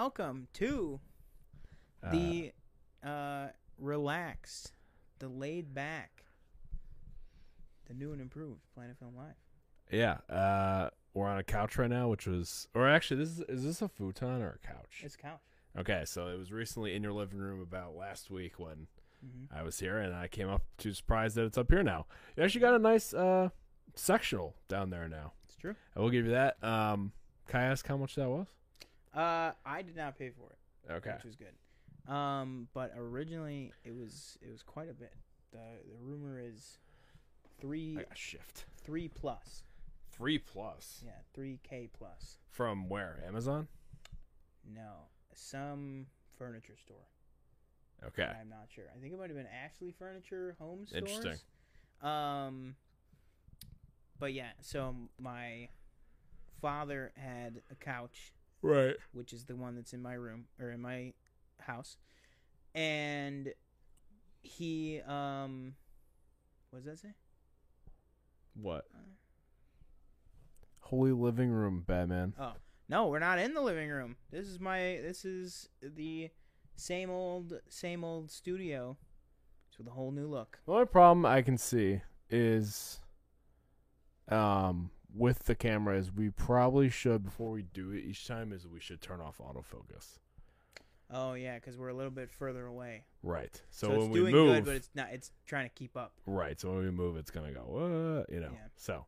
welcome to the uh, relaxed, the laid back, the new and improved Planet Film Live. Yeah, uh, we're on a couch right now, which was, or actually, this is is this a futon or a couch? It's couch. Okay, so it was recently in your living room about last week when Mhm. I was here, and I came up to surprise that it's up here now. You actually got a nice uh, sectional down there now. It's true. I will give you that. Um, can I ask how much that was? Uh, I did not pay for it, Okay, which was good. Um, but originally it was it was quite a bit. The the rumor is three I got shift three plus. three plus Yeah, three K plus. from where? Amazon. No, some furniture store. Okay, I'm not sure. I think it might have been Ashley Furniture Home Stores. Interesting. Um, but yeah, so my father had a couch, right. which is the one that's in my room or in my house, and he um, what does that say? What? Holy living room, Batman. Oh no, we're not in the living room. This is my this is the same old same old studio, just with a whole new look. The only problem I can see is, um, with the camera is we probably should before we do it each time is we should turn off autofocus. Oh yeah, because we're a little bit further away. Right. So, So, when it's we doing move, good, but it's not. It's trying to keep up. right. So when we move, it's gonna go. What? You know. Yeah. So,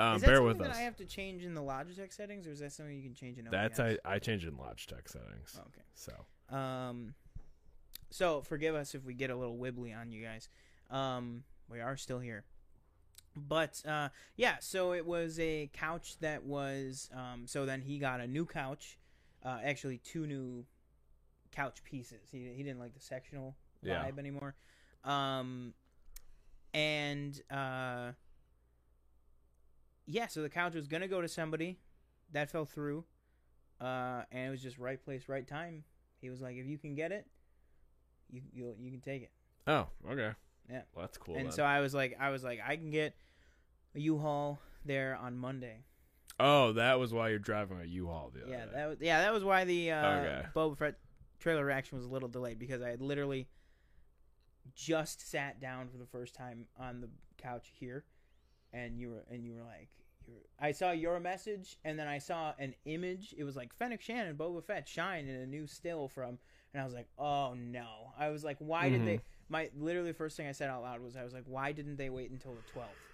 um, is that bear something with that us. I have to change in the Logitech settings, or is that something you can change in OBS? That's I I changed in Logitech settings. Oh, okay. So Um, so forgive us if we get a little wibbly on you guys. Um, we are still here. But uh, yeah, so it was a couch that was. Um, so then he got a new couch. Uh, actually, two new couch pieces. He he didn't like the sectional Yeah. vibe anymore. Um, and uh, yeah, so the couch was gonna go to somebody. That fell through. Uh, and it was just right place, right time. He was like, "If you can get it, you you you can take it." oh okay. Yeah. Well, that's cool. and then. so I was like, I was like, I can get a U-Haul there on Monday. oh, that was why you're driving a U-Haul the other Yeah, day. that was yeah, that was why the uh, Okay. Boba Fett trailer reaction was a little delayed because I had literally just sat down for the first time on the couch here, and you were and you were like, you were, I saw your message, and then I saw an image. It was like Fennec Shand, Boba Fett, shine in a new still from, and I was like, oh no. I was like, why did Mhm. they? My literally first thing I said out loud was, I was like, why didn't they wait until the twelfth?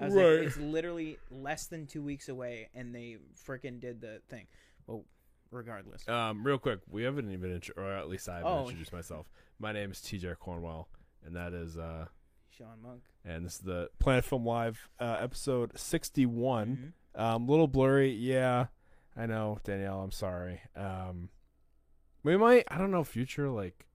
I was Right. like, it's literally less than two weeks away, and they freaking did the thing. Well, regardless. Um, real quick, we haven't even, intro- or at least I haven't Oh. introduced myself. My name is TJ Cornwell, and that is, uh, Sean Monk. and this is the Planet Film Live uh, episode sixty-one. Mhm. Um, little blurry, yeah. I know, Danielle. I'm sorry. Um, we might. I don't know. Future, like,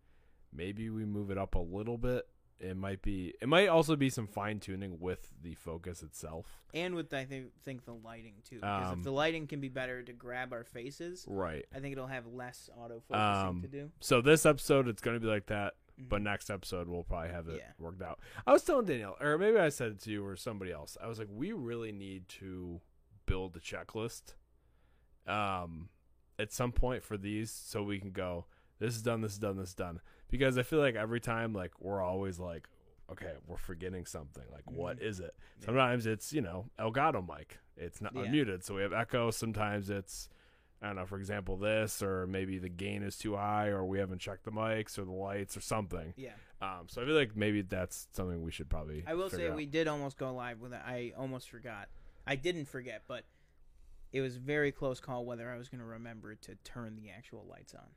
maybe we move it up a little bit. It might be. It might also be some fine tuning with the focus itself. And with I think think the lighting too, because Um, if the lighting can be better to grab our faces, Right. I think it'll have less autofocusing Um, to do. So this episode, it's going to be like that. Mhm. But next episode, we'll probably have it Yeah. worked out. I was telling Danielle, or maybe I said it to you or somebody else. I was like, we really need to build a checklist um, at some point for these so we can go, this is done, this is done, this is done. Because I feel like every time, like, we're always like, okay, we're forgetting something. Like, what is it? Yeah. Sometimes it's, you know, Elgato mic. It's not Yeah. unmuted. So we have echo. Sometimes it's, I don't know, for example, this, or maybe the gain is too high, or we haven't checked the mics or the lights or something. yeah, Um, so I feel like maybe that's something we should probably. I will say out. we did almost go live with it. I almost forgot. I didn't forget, but it was very close call whether I was going to remember to turn the actual lights on.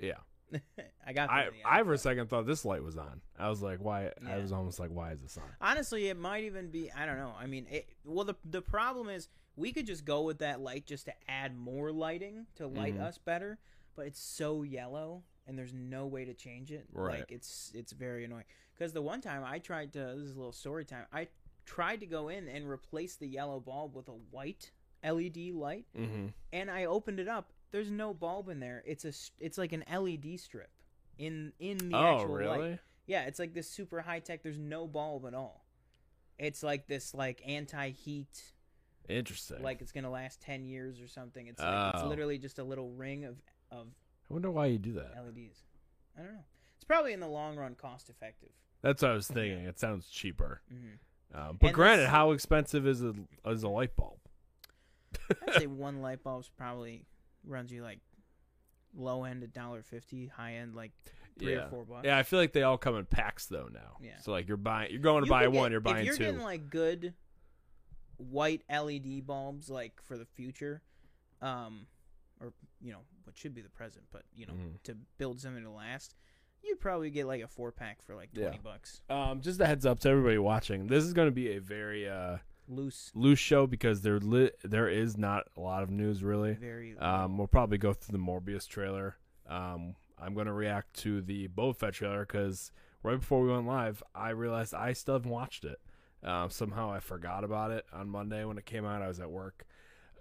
Yeah, I got. I to the end, I for a second thought this light was on. I was like, why? I was almost like, why is this on? Honestly, it might even be. I don't know. I mean, it, well, the the problem is we could just go with that light just to add more lighting to light Mhm. us better, but it's so yellow and there's no way to change it. Right. Like it's it's very annoying. Because the one time I tried to, this is a little story time. I tried to go in and replace the yellow bulb with a white LED light, Mm-hmm. and I opened it up. There's no bulb in there. It's a it's like an LED strip in in the Oh, actual really? light. Yeah, it's like this super high tech. There's no bulb at all. It's like this like anti heat, Interesting. like it's gonna last ten years or something. It's like, it's Oh. literally just a little ring of of I wonder why you do that. LEDs. I don't know. It's probably in the long run cost effective. That's what I was thinking. It sounds cheaper. Mm-hmm. Um, but And granted, this- how expensive is a is a light bulb? I'd say one light bulb's probably runs you like low end a dollar fifty, high end like three yeah. or four bucks. Yeah, I feel like they all come in packs though now. Yeah. So like you're buying, you're going to You buy could one, you're buying if you're two. getting like good white LED bulbs, like for the future, um, or you know what should be the present, but you know Mhm. to build something to last, you'd probably get like a four pack for like Yeah. twenty bucks, Um, just a heads up to everybody watching. This is going to be a very uh, loose, loose show because there li- there is not a lot of news really. very. Um, we'll probably go through the Morbius trailer. Um, I'm going to react to the Boba Fett trailer because right before we went live, I realized I still haven't watched it. Um, somehow I forgot about it on Monday when it came out. I was at work.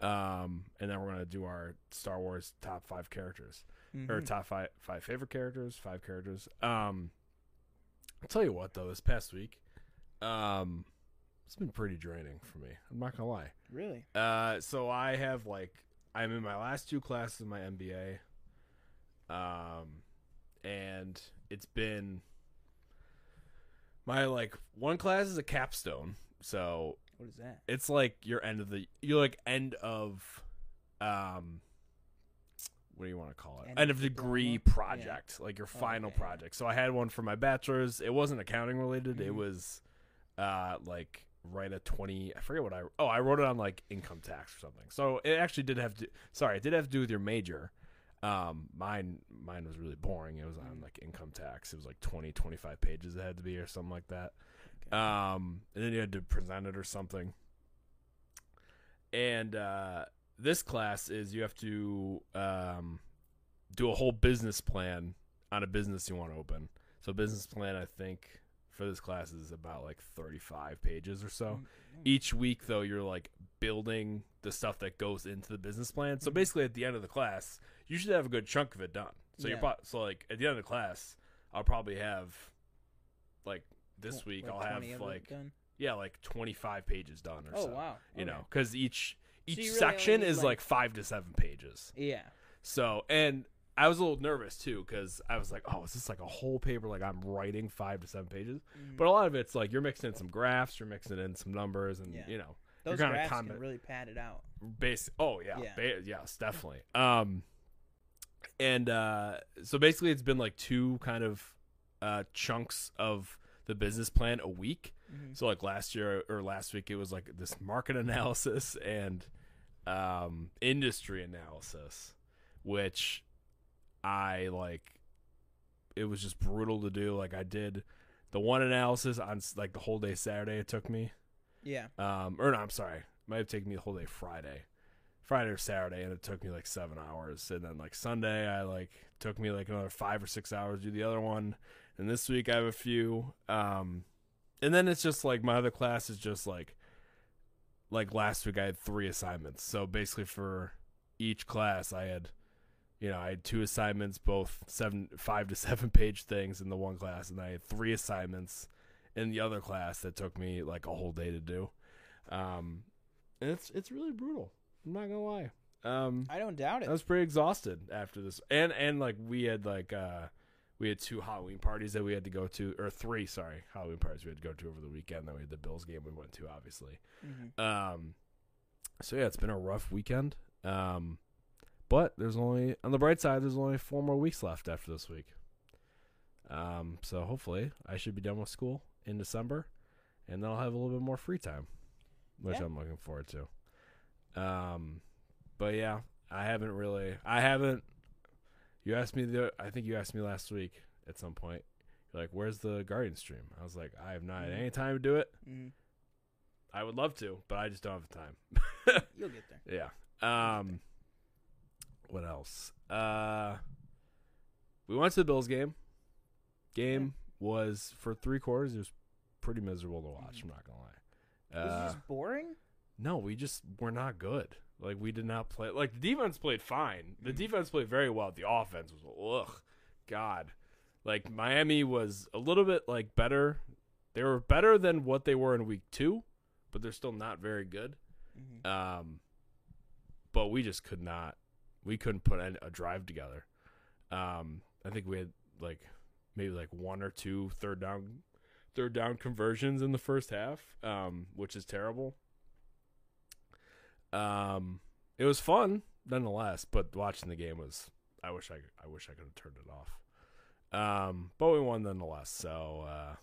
Um, and then we're going to do our Star Wars top five characters or Mhm. top five five favorite characters, five characters. Um, I'll tell you what though, this past week, um, it's been pretty draining for me. I'm not gonna lie. really. Uh, so I have like I'm in my last two classes of my MBA, um, and it's been my like one class is a capstone, so What is that? it's like your end of the you're like end of um what do you want to call it End end, of degree diploma? project like your Oh, final okay, project so i had one for my bachelor's it wasn't accounting related it Mhm. was uh like write a 20 i forget what i oh i wrote it on like income tax or something so it actually did have to sorry it did have to do with your major um mine mine was really boring it was on like income tax it was like 20 25 pages it had to be or something like that Okay. um, and then you had to present it or something. And uh, this class is you have to um, do a whole business plan on a business you want to open. So business plan, I think, for this class is about like 35 pages or so. Mm, Each week, though, you're like building the stuff that goes into the business plan. So Mhm. basically, at the end of the class, you should have a good chunk of it done. So you're Yeah. so like at the end of the class, I'll probably have like this week like I'll have like yeah like 25 pages done or Oh so. wow. You Okay. know, because each each you really section is like- like five to seven pages. Yeah. So and I was a little nervous too because I was like, oh, is this like a whole paper? Like I'm writing five to seven pages, Mhm. but a lot of it's like you're mixing in some graphs, you're mixing in some numbers, and Yeah. you know, those kinda graphs comment- can really pad it out. base. Oh yeah, Yeah. ba- yes, definitely. Um, and uh, so basically, it's been like two kind of uh chunks of the business plan a week. Mhm. So like last year or last week, it was like this market analysis and um, industry analysis, which I like. It was just brutal to do. Like I did the one analysis on like the whole day Saturday. It took me. Yeah. Um, or no, I'm sorry, it might have taken me the whole day Friday, Friday or Saturday, and it took me like seven hours. And then like Sunday, I like took me like another five or six hours to do the other one. And this week I have a few. Um, and then it's just like my other class is just like, like last week I had three assignments. So basically for each class I had, you know, I had two assignments, both seven, five to seven page things in the one class, and I had three assignments in the other class that took me like a whole day to do. Um, and it's it's really brutal. I'm not gonna lie. Um, I don't doubt it. I was pretty exhausted after this, and and like we had like uh we had two Halloween parties that we had to go to, or three, sorry, Halloween parties we had to go to over the weekend. Then we had the Bills game we went to, obviously. Mhm. Um, so yeah, it's been a rough weekend. Um, but there's only on the bright side, there's only four more weeks left after this week. Um, so hopefully I should be done with school in December, and then I'll have a little bit more free time, which Yeah. I'm looking forward to. Um, but yeah, I haven't really, I haven't. You asked me the, I think you asked me last week at some point. You're like, "Where's the Guardian stream?" I was like, "I have not had Mhm. any time to do it. Mhm. I would love to, but I just don't have the time." You'll get there. Yeah. Um what else? Uh we went to the Bills game. Game was for three quarters, it was pretty miserable to watch, Mhm. I'm not gonna lie. Was Uh, it just boring? no, we just were not good. Like we did not play like the defense played fine. The Mhm. defense played very well. The offense was ugh. God. Like Miami was a little bit like better. They were better than what they were in week two, but they're still not very good. Mhm. Um, but we just could not. We couldn't put a, drive together. Um, I think we had like maybe like one or two third down third down conversions in the first half, um, which is terrible. Um, it was fun nonetheless, but watching the game was I wish I I wish I could have turned it off. Um, but we won nonetheless. So uh,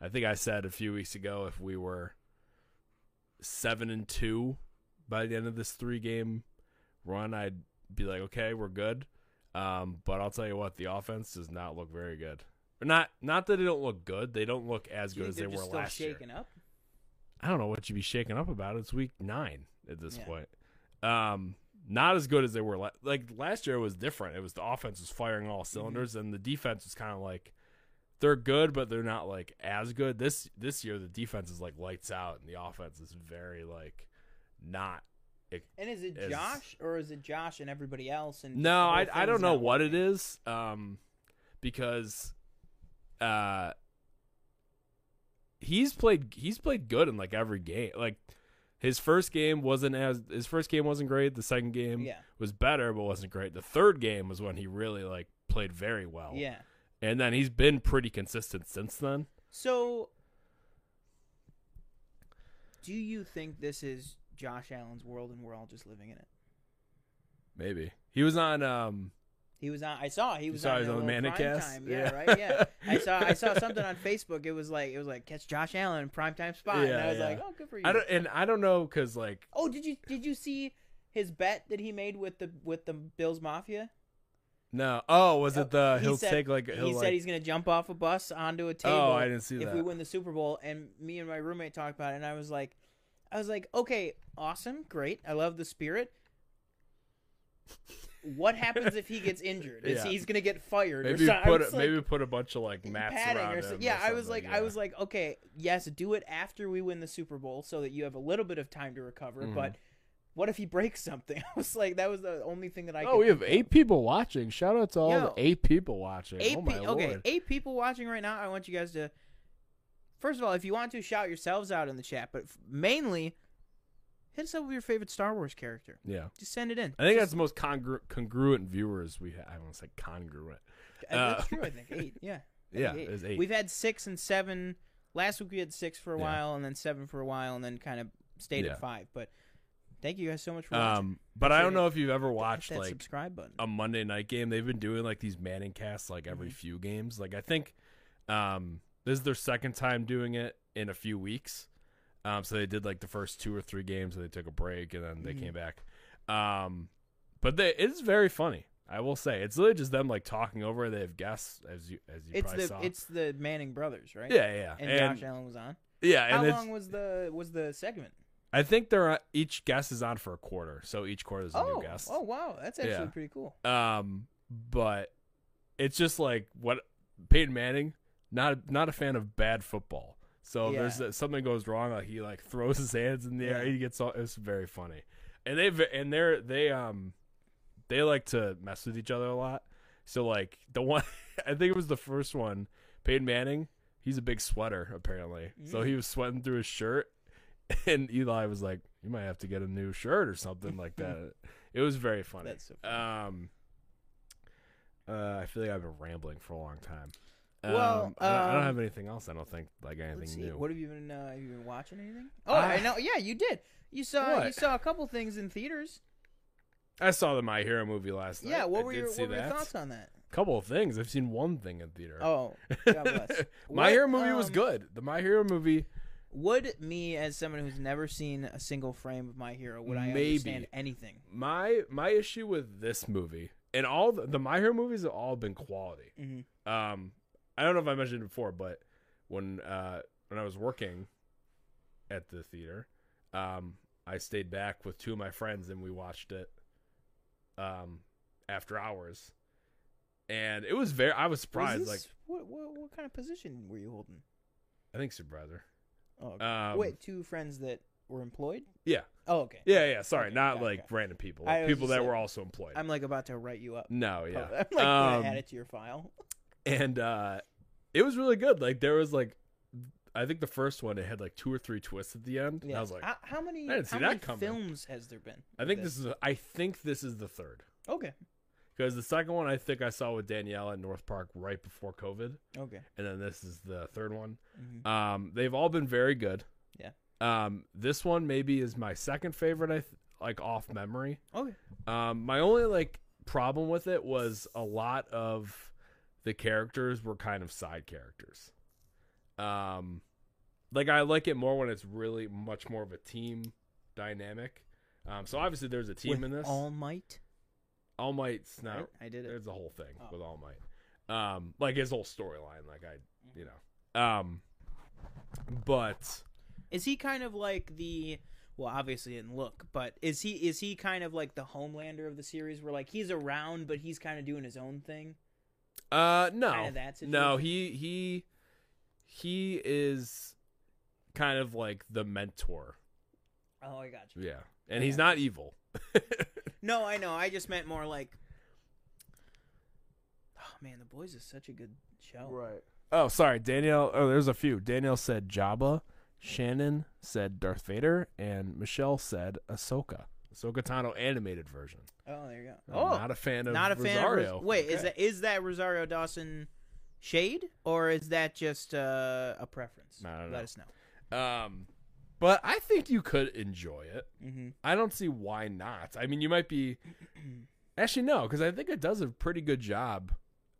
I think I said a few weeks ago if we were seven and two by the end of this three game run, I'd be like, okay, we're good. Um, but I'll tell you what, the offense does not look very good. Or not not that they don't look good. They don't look as good as they were last year. shaking up? I don't know what you'd be shaking up about. It's week nine at this Yeah. point. Um, not as good as they were. La- like last year was different. It was the offense was firing all Mm-hmm. cylinders, and the defense was kind of like they're good, but they're not like as good. This this year the defense is like lights out, and the offense is very like not. And is it Is- Josh or is it Josh and everybody else? And No, I I don't know what it is. Um, because uh. He's played. He's played good in like every game. Like his first game wasn't as his first game wasn't great. The second game Yeah, was better but wasn't great. The third game was when he really like played very well. yeah. And then he's been pretty consistent since then. So, do you think this is Josh Allen's world and we're all just living in it? Maybe. He was on um He was on. I saw he was saw on, he was on the? Primetime. Yeah, Yeah. right. Yeah, I saw. I saw something on Facebook. It was like it was like catch Josh Allen in primetime spot, and Yeah, I was yeah. like, oh, good for you. I don't and I don't know cuz like oh, did you did you see his bet that he made with the with the Bills Mafia? no. Oh, was it the He he'll said- take like he'll he like said he's gonna jump off a bus onto a table. Oh, I didn't see if that. we win the Super Bowl. And me and my roommate talked about it, and I was like, I was like, okay, awesome, great, I love the spirit. What happens if he gets injured? Is Yeah. he's gonna get fired? maybe or something? Put a, like, maybe put a bunch of like mats around or him. so- or yeah, I was like, I was like, okay, yes, do it after we win the Super Bowl so that you have a little bit of time to recover. Mhm. But what if he breaks something? I was like, that was the only thing that I. Oh, could we have eight people watching. Shout out to all Yo. the eight people watching. Eight oh my pe- okay, lord. eight people watching right now. I want you guys to, first of all, if you want to shout yourselves out in the chat, but f- mainly, hit us up with your favorite Star Wars character. Yeah. Just send it in. I think that's the most congru- congruent viewers we have. I want to say congruent. uh, that's uh, true. I think eight. Yeah. I Yeah, think it's eight. We've had six and seven. Last week we had six for a Yeah. while, and then seven for a while, and then kind of stayed Yeah. at five. But thank you guys so much for watching. Um, but I don't know if you've ever watched like subscribe button. a Monday night game. They've been doing like these Manning casts like every Mhm. few games. Like I think um this is their second time doing it in a few weeks. Um so they did like the first two or three games and they took a break and then they Mhm. came back. Um but they it's very funny. I will say. It's literally just them like talking over. They have guests as you as you it's probably the saw. it's the Manning brothers, right? yeah, yeah. And, And, Josh Allen was on. yeah, How long was the was the segment? I think they're uh, each guest is on for a quarter. So each quarter is a Oh, new guest. oh wow, that's actually Yeah. pretty cool. Um, but it's just like what Peyton Manning, not not a fan of bad football. So Yeah. there's uh, something goes wrong, like he like throws his hands in the air, he gets all. It's very funny, and they and they're they um they like to mess with each other a lot. So like the one, I think it was the first one, Peyton Manning. He's a big sweater apparently, so Mm. he was sweating through his shirt, and Eli was like, "You might have to get a new shirt or something like that." It was very funny. So funny. Um, uh, I feel like I've been rambling for a long time. Well, um, I, don't, I don't um, have anything else. I don't think like anything Let's see. new. What have you been? Uh, have you been watching anything? Oh, Ah. I know. Yeah, you did. You saw you saw a couple things in theaters. I saw the My Hero movie last night. Yeah. What I were your see what were your thoughts on that? Couple of things. I've seen one thing in theater. Oh, God bless. My What, Hero movie was um, good. The My Hero movie. Would me, as someone who's never seen a single frame of My Hero, would I Maybe. understand anything? My my issue with this movie and all the, the My Hero movies have all been quality. Mm-hmm. Um, I don't know if I mentioned it before, but when uh when I was working at the theater, um, I stayed back with two of my friends and we watched it um after hours. And it was very I was surprised, Was like what, what what kind of position were you holding? I think supervisor. Oh, okay. Um wait, two friends that were employed. Yeah. Oh, okay. Yeah, yeah, sorry, Okay, not it, like random people. Like people that saying- were also employed. I'm like about to write you up. no, yeah. I'm like Um, add it to your file. And uh it was really good. Like there was like I think the first one it had like two or three twists at the end. Yeah. I was like how, how many? I didn't see how that many coming. films has there been? I think this is a, I think this is the third. Okay. Because the second one I think I saw with Danielle at North Park right before COVID, Okay. and then this is the third one. Mhm. Um, they've all been very good. Yeah. Um, this one maybe is my second favorite. I th- like off memory. Okay. Um, my only like problem with it was a lot of the characters were kind of side characters. Um, like I like it more when it's really much more of a team dynamic. Um, so obviously there's a team With in this. All Might. All Might's not. Right? I did it. There's a whole thing Oh. with All Might. Um, like his whole storyline. Like I, you know. Um, but Is he kind of like the? Well, obviously didn't look, but is he is he kind of like the Homelander of the series, where like he's around, but he's kind of doing his own thing? Uh, no, Kinda that no, he he he is kind of like the mentor. Oh, I got you. Yeah, and I he's not evil. No, I know. I just meant more like. Oh man, the boys is such a good show. Right. Oh, sorry, Danielle. Oh, there's a few. Danielle said Jabba. Shannon said Darth Vader, and Michelle said Ahsoka. Ahsoka Tano animated version. Oh, there you go. I'm oh, not a fan of not a fan Rosario. of. Ros- Wait, is that is that Rosario Dawson shade or is that just uh, a preference? I don't Let know. us know. Um, but I think you could enjoy it. Mm-hmm. I don't see why not. I mean, you might be. Actually, no, because I think it does a pretty good job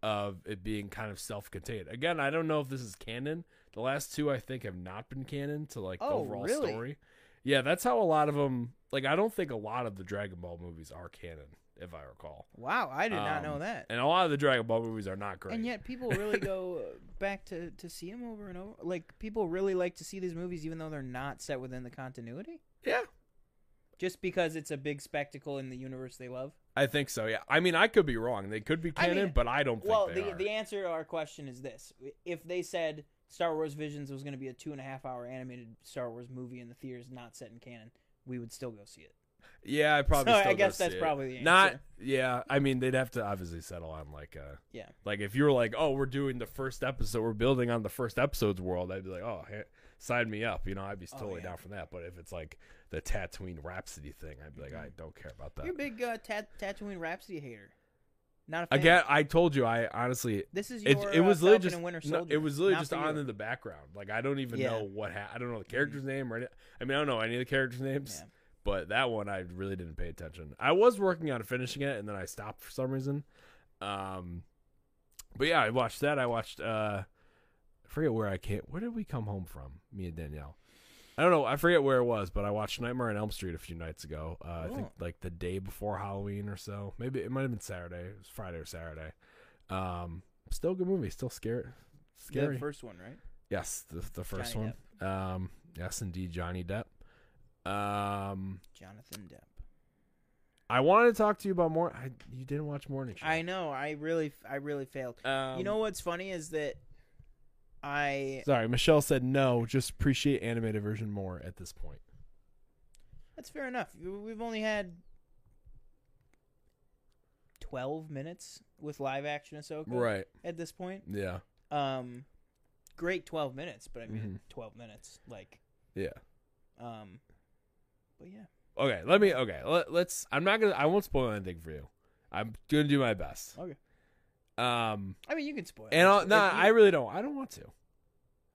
of it being kind of self-contained. Again, I don't know if this is canon. The last two, I think, have not been canon to like the Oh, overall really? story. Yeah, that's how a lot of them. Like, I don't think a lot of the Dragon Ball movies are canon, if I recall. Wow, I did not Um, know that. And a lot of the Dragon Ball movies are not great. And yet, people really go uh, back to to see them over and over. Like people really like to see these movies, even though they're not set within the continuity, yeah, just because it's a big spectacle in the universe they love. I think so. Yeah, I mean, I could be wrong. They could be I canon, mean, but I don't think Well, they the are. the answer to our question is this: if they said Star Wars Visions was going to be a two and a half hour animated Star Wars movie in the theaters, not set in canon, we would still go see it. Yeah, I probably. So I guess that's probably the answer. Not. Yeah, I mean, they'd have to obviously settle on like a. Yeah. Like if you were like, oh, we're doing the first episode, we're building on the first episode's world, I'd be like, oh, hey, sign me up. You know, I'd be Oh, totally yeah. down for that. But if it's like the Tatooine Rhapsody thing, I'd be like, I don't care about that. You're a big uh, Tat- Tatooine Rhapsody hater. Not a fan. Again, I told you, I honestly. this is It, your it was uh, literally Falcon and Winter no, Soldier. it was literally not just for on you. in the background. Like I don't even Yeah. know what ha- I don't know the character's name or any, I mean I don't know any of the characters' names. Yeah. But that one I really didn't pay attention. I was working on finishing it and then I stopped for some reason. Um but yeah, I watched that. I watched uh I forget where I came where did we come home from? Me and Danielle. I don't know. I forget where it was, but I watched Nightmare on Elm Street a few nights ago. Uh, I think Oh. like the day before Halloween or so. Maybe it might have been Saturday. It was Friday or Saturday. Um, still a good movie. Still scary. Scary. The first one, right? yes, the the first Johnny one. Um, yes, indeed, Johnny Depp. Um, Jonathan Depp. I wanted to talk to you about more. I, you didn't watch Morning Show. I know. I really, I really failed. Um, you know what's funny is that I. Sorry, Michelle said no. Just appreciate animated version more at this point. That's fair enough. We've only had twelve minutes with live action Ahsoka Right. at this point. Yeah. Um, great twelve minutes, but I mean Mhm. twelve minutes, like, Yeah. um, but yeah. Okay. Let me. Okay. Let, let's. I'm not gonna. I won't spoil anything for you. I'm gonna do my best. Okay. Um. I mean, you can spoil. And it. No, you- I really don't. I don't want to.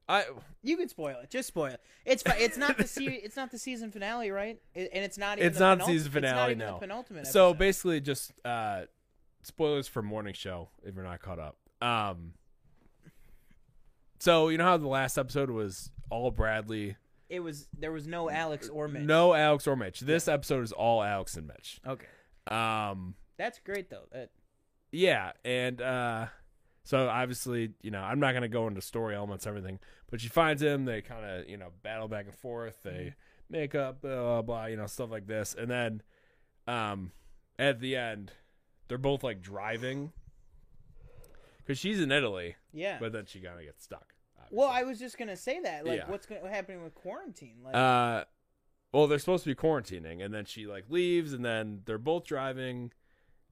I You can spoil it. Just spoil it. It's it's not the se- it's not the season finale, right? It, and it's not. Even It's the not penult- season it's finale, not even no. The penultimate. so basically just uh spoilers for morning show if you're not caught up um so you know how the last episode was all bradley it was there was no Alex or Mitch. no alex or mitch this episode is all alex and mitch Okay, um that's great though. That yeah and uh so obviously you know i'm not going to go into story elements everything but she finds him they kind of you know battle back and forth they make up blah, blah blah you know stuff like this and then um at the end they're both like driving because she's in italy yeah. but then she kind of gets stuck well. I was just gonna say that. Like, Yeah. what's going to happening with quarantine? Like, uh well they're supposed to be quarantining and then she like leaves and then they're both driving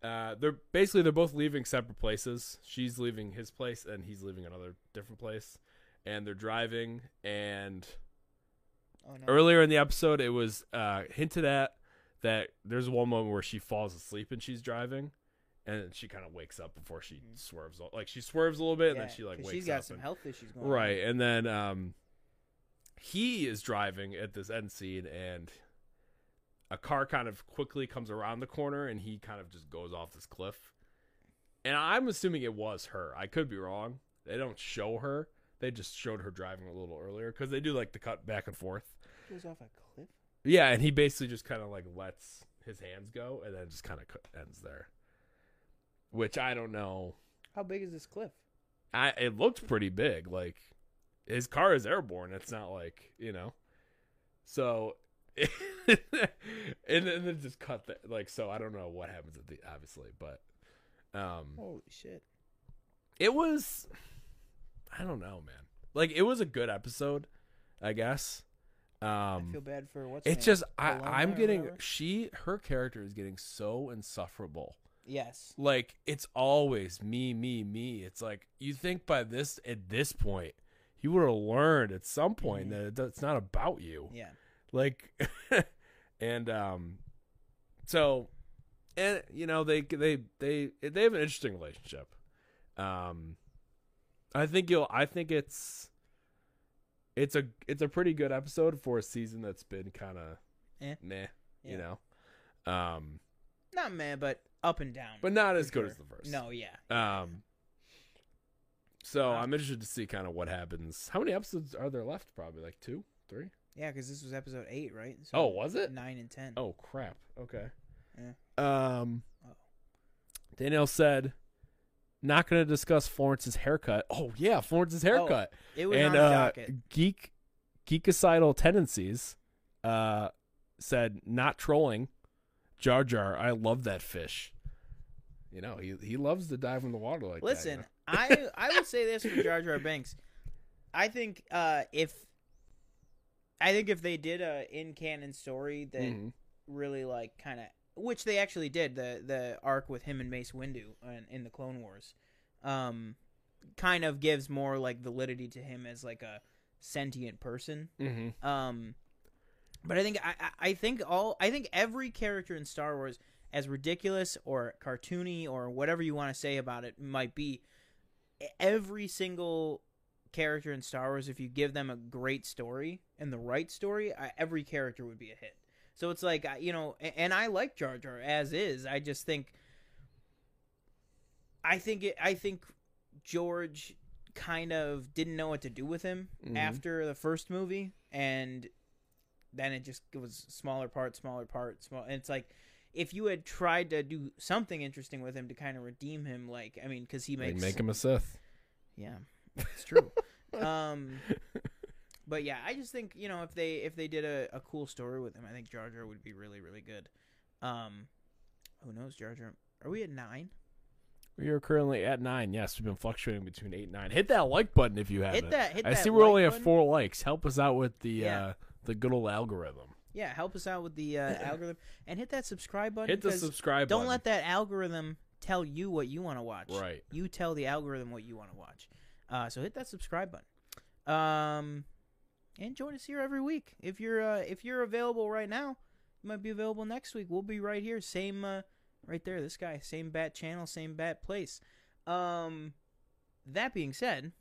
uh they're basically they're both leaving separate places she's leaving his place and he's leaving another different place and they're driving and oh, no. earlier in the episode it was uh hinted at that there's one moment where she falls asleep and she's driving, and she kind of wakes up before she Mhm. swerves. Like she swerves a little bit, and then she like wakes she's got up. some and- health issues going on. right, and then um, he is driving at this end scene, and a car kind of quickly comes around the corner, and he kind of just goes off this cliff. And I'm assuming it was her. I could be wrong. They don't show her. They just showed her driving a little earlier because they do like the cut back and forth. Goes off a cliff. Yeah, and he basically just kind of like lets his hands go, and then just kind of ends there. Which I don't know. How big is this cliff? I it looked pretty big. Like his car is airborne. It's not like you know. So, and then and then just cut that. Like so, I don't know what happens at the obviously, but um, Holy shit! it was. I don't know, man. Like it was a good episode, I guess. Um, I feel bad for what's. It's name? just I, I'm getting whatever? she her character is getting so insufferable. yes. Like it's always me, me, me. It's like you think by this at this point, you would have learned at some point Mhm. that it's not about you. Yeah. Like, and um, so, and you know they they they they have an interesting relationship. Um, I think you'll. I think it's. It's a it's a pretty good episode for a season that's been kind of Eh. nah, you know, um, Not mad, but up and down. but not as for good as the first. No, yeah. Um. So Wow. I'm interested to see kind of what happens. How many episodes are there left? Probably like two, three. Yeah, because this was episode eight, right? So Oh, was it? nine and ten? Oh crap. Okay. Yeah. Um. Oh. Danielle said, "Not going to discuss Florence's haircut." Oh yeah, Florence's haircut it was and on the uh, docket. geek geekicidal tendencies. Uh, said not trolling. Jar Jar, I love that fish. You know he he loves to dive in the water like Listen, that. you know? I I would say this for Jar Jar Binks. I think uh, if I think if they did a in canon story that Mhm. really like kind of which they actually did the the arc with him and Mace Windu in, in the Clone Wars, um, kind of gives more like validity to him as like a sentient person. Mhm. Um, but I think I, I- think all I think every character in Star Wars, as ridiculous or cartoony or whatever you want to say about it, might be every single character in Star Wars. If you give them a great story and the right story, I, every character would be a hit. So it's like you know, a- and I like Jar Jar as is. I just think, I think it. I think George kind of didn't know what to do with him Mhm. after the first movie, and then it just was smaller part, smaller part, small. And it's like if you had tried to do something interesting with him to kind of redeem him, like I mean, because he makes make him a Sith. yeah, it's true. um, but yeah, I just think you know if they if they did a, a cool story with him, I think Jar Jar would be really really good. Um, who knows, Jar Jar? Are we at nine? We are currently at nine. Yes, we've been fluctuating between eight and nine. Hit that like button if you haven't. Hit that! Hit I that see we're like only at four likes. Help us out with the Yeah. uh, the good old algorithm. Yeah, help us out with the uh, algorithm and hit that subscribe button. Hit the subscribe Don't button. let that algorithm tell you what you want to watch. Right. You tell the algorithm what you want to watch. Uh, so hit that subscribe button. Um, and join us here every week. If you're uh, if you're available right now, you might be available next week. We'll be right here, same uh, right there. This guy, same bat channel, same bat place. Um, that being said,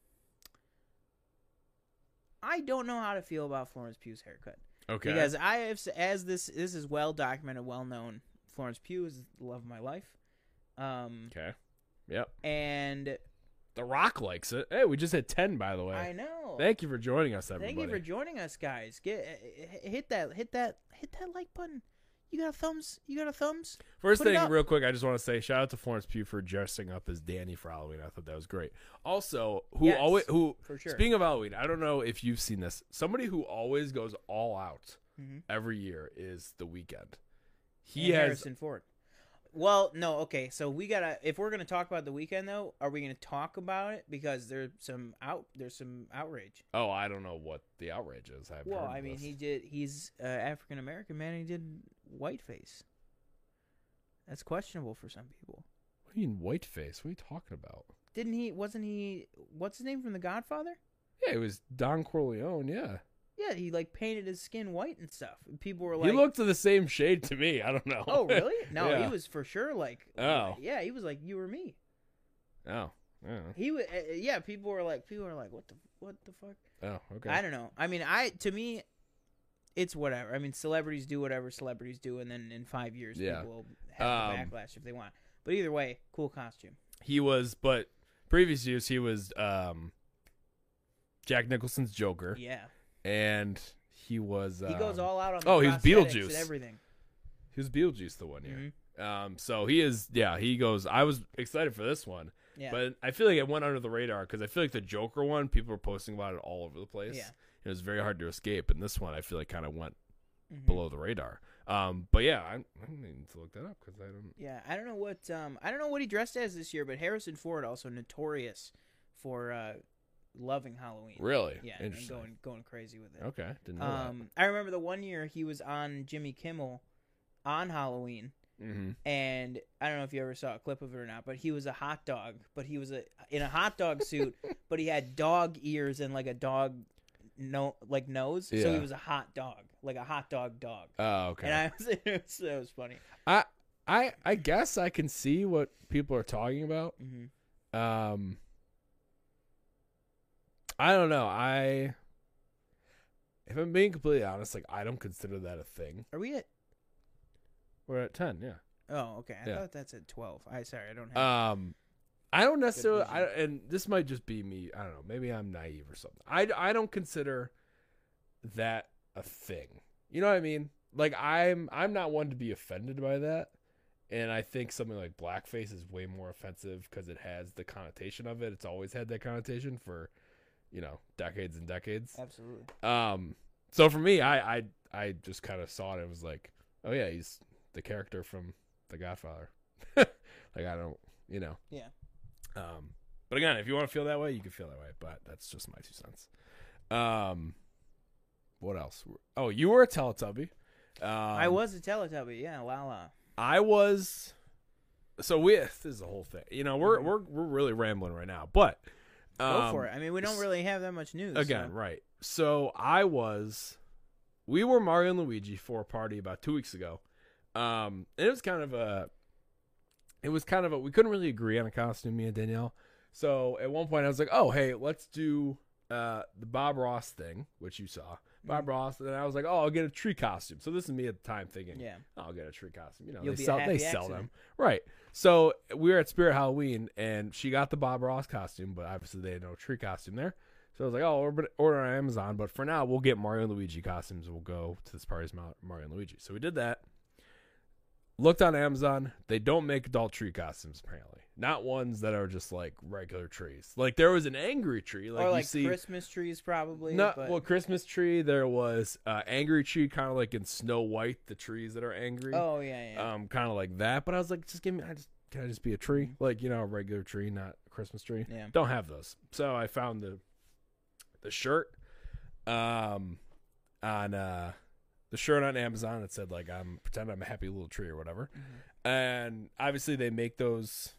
I don't know how to feel about Florence Pugh's haircut. Okay. Because I have, as this this is well documented, well known. Florence Pugh is the love of my life. Um, okay. Yep. and The Rock likes it. Hey, we just hit ten by the way. I know. Thank you for joining us, everybody. Thank you for joining us, guys. Get uh, hit that, hit that, hit that like button. You got a thumbs? You got a thumbs? First Put thing, real quick, I just want to say shout out to Florence Pugh for dressing up as Danny for Halloween. I thought that was great. Also, who Yes, always who for sure. speaking of Halloween, I don't know if you've seen this. Somebody who always goes all out Mhm. every year is the Weeknd. He And has Harrison Ford. Well, no, okay. So we gotta. If we're gonna talk about the Weeknd, though, are we gonna talk about it because there's some out, there's some outrage. oh, I don't know what the outrage is. I haven't Well, I mean, this. he did. He's uh, African American man. And he did whiteface. That's questionable for some people. What do you mean whiteface? What are you talking about? Didn't he? Wasn't he? What's his name from The Godfather? Yeah, it was Don Corleone. Yeah. Yeah, he like painted his skin white and stuff. People were like, he looked the same shade to me. I don't know. "Oh, really? No, Yeah. he was for sure like, Oh. yeah, he was like you or me. oh, yeah. He was, uh, yeah. People were like, people were like, what the, what the fuck? Oh, okay. I don't know. I mean, I to me, it's whatever. I mean, celebrities do whatever celebrities do, and then in five years, Yeah. people will have Um, the backlash if they want. But either way, cool costume. he was, but previous years he was um, Jack Nicholson's Joker, Yeah, and he was. he goes um, all out on. The oh, he was Beetlejuice. and everything. He was Beetlejuice the one year. Mhm. Um, so he is. Yeah, he goes. I was excited for this one, Yeah, but I feel like it went under the radar because I feel like the Joker one, people were posting about it all over the place. Yeah. It was very hard to escape, and this one I feel like kind of went Mhm. below the radar. Um, but yeah, I, I need to look that up because I don't. Yeah, I don't know what um I don't know what he dressed as this year, but Harrison Ford also notorious for uh loving Halloween. Really? Yeah, and Interesting. going going crazy with it. Okay. Didn't know Um, I remember the one year he was on Jimmy Kimmel on Halloween, that. Mm-hmm. and I don't know if you ever saw a clip of it or not, but he was a hot dog, but he was a in a hot dog suit, but he had dog ears and like a dog no like nose, so Yeah. he was a hot dog, like a hot dog dog. Oh, okay. And I was it was, it was funny. I I I guess I can see what people are talking about. hmm Um I don't know. I if I'm being completely honest, like I don't consider that a thing. Are we at? We're at 10, yeah. Oh, okay. I Yeah. thought that's at twelve. I sorry, I don't have. Um I don't necessarily I and this might just be me, I don't know, maybe I'm naive or something. I I don't consider that a thing. You know what I mean? Like I'm I'm not one to be offended by that. And I think something like blackface is way more offensive because it has the connotation of it. It's always had that connotation for, you know, decades and decades. Absolutely. Um, so for me, I I I just kind of saw it and was like, oh yeah, he's the character from The Godfather. like I don't, you know. Yeah. Um, but again, if you want to feel that way, you can feel that way. But that's just my two cents. Um, what else? Oh, you were a Teletubby. Um, I was a Teletubby. Yeah, Lala. I was. So we this is the whole thing. You know, we're Mhm. we're we're really rambling right now, but Go um, for it. I mean, we don't really have that much news. Again, so- right. So I was we were Mario and Luigi for a party about two weeks ago. Um and it was kind of a it was kind of a we couldn't really agree on a costume, me and Danielle. So at one point I was like, Oh hey, let's do uh the Bob Ross thing, which you saw. Bob Mhm. Ross, and I was like, Oh, I'll get a tree costume. So this is me at the time thinking, Yeah. I'll get a tree costume. You know, You'll they sell they sell accident. them. Right. So we were at Spirit Halloween and she got the Bob Ross costume, but obviously they had no tree costume there. So I was like, oh, we're order on Amazon, but for now we'll get Mario and Luigi costumes. We'll go to this party's Ma- Mario and Luigi. So we did that. Looked on Amazon. They don't make adult tree costumes apparently. Not ones that are just like regular trees. Like there was an angry tree, like, or you like see. Christmas trees, probably. Not but... well, Christmas tree. There was uh, angry tree, kind of like in Snow White, the trees that are angry Oh yeah, yeah. um, kind of like that. But I was like, just give me, I just can I just be a tree, like you know, a regular tree, not a Christmas tree. yeah. Don't have those. So I found the the shirt, um, on uh the shirt on Amazon. It said like I'm pretend I'm a happy little tree or whatever. Mhm. And obviously they make those.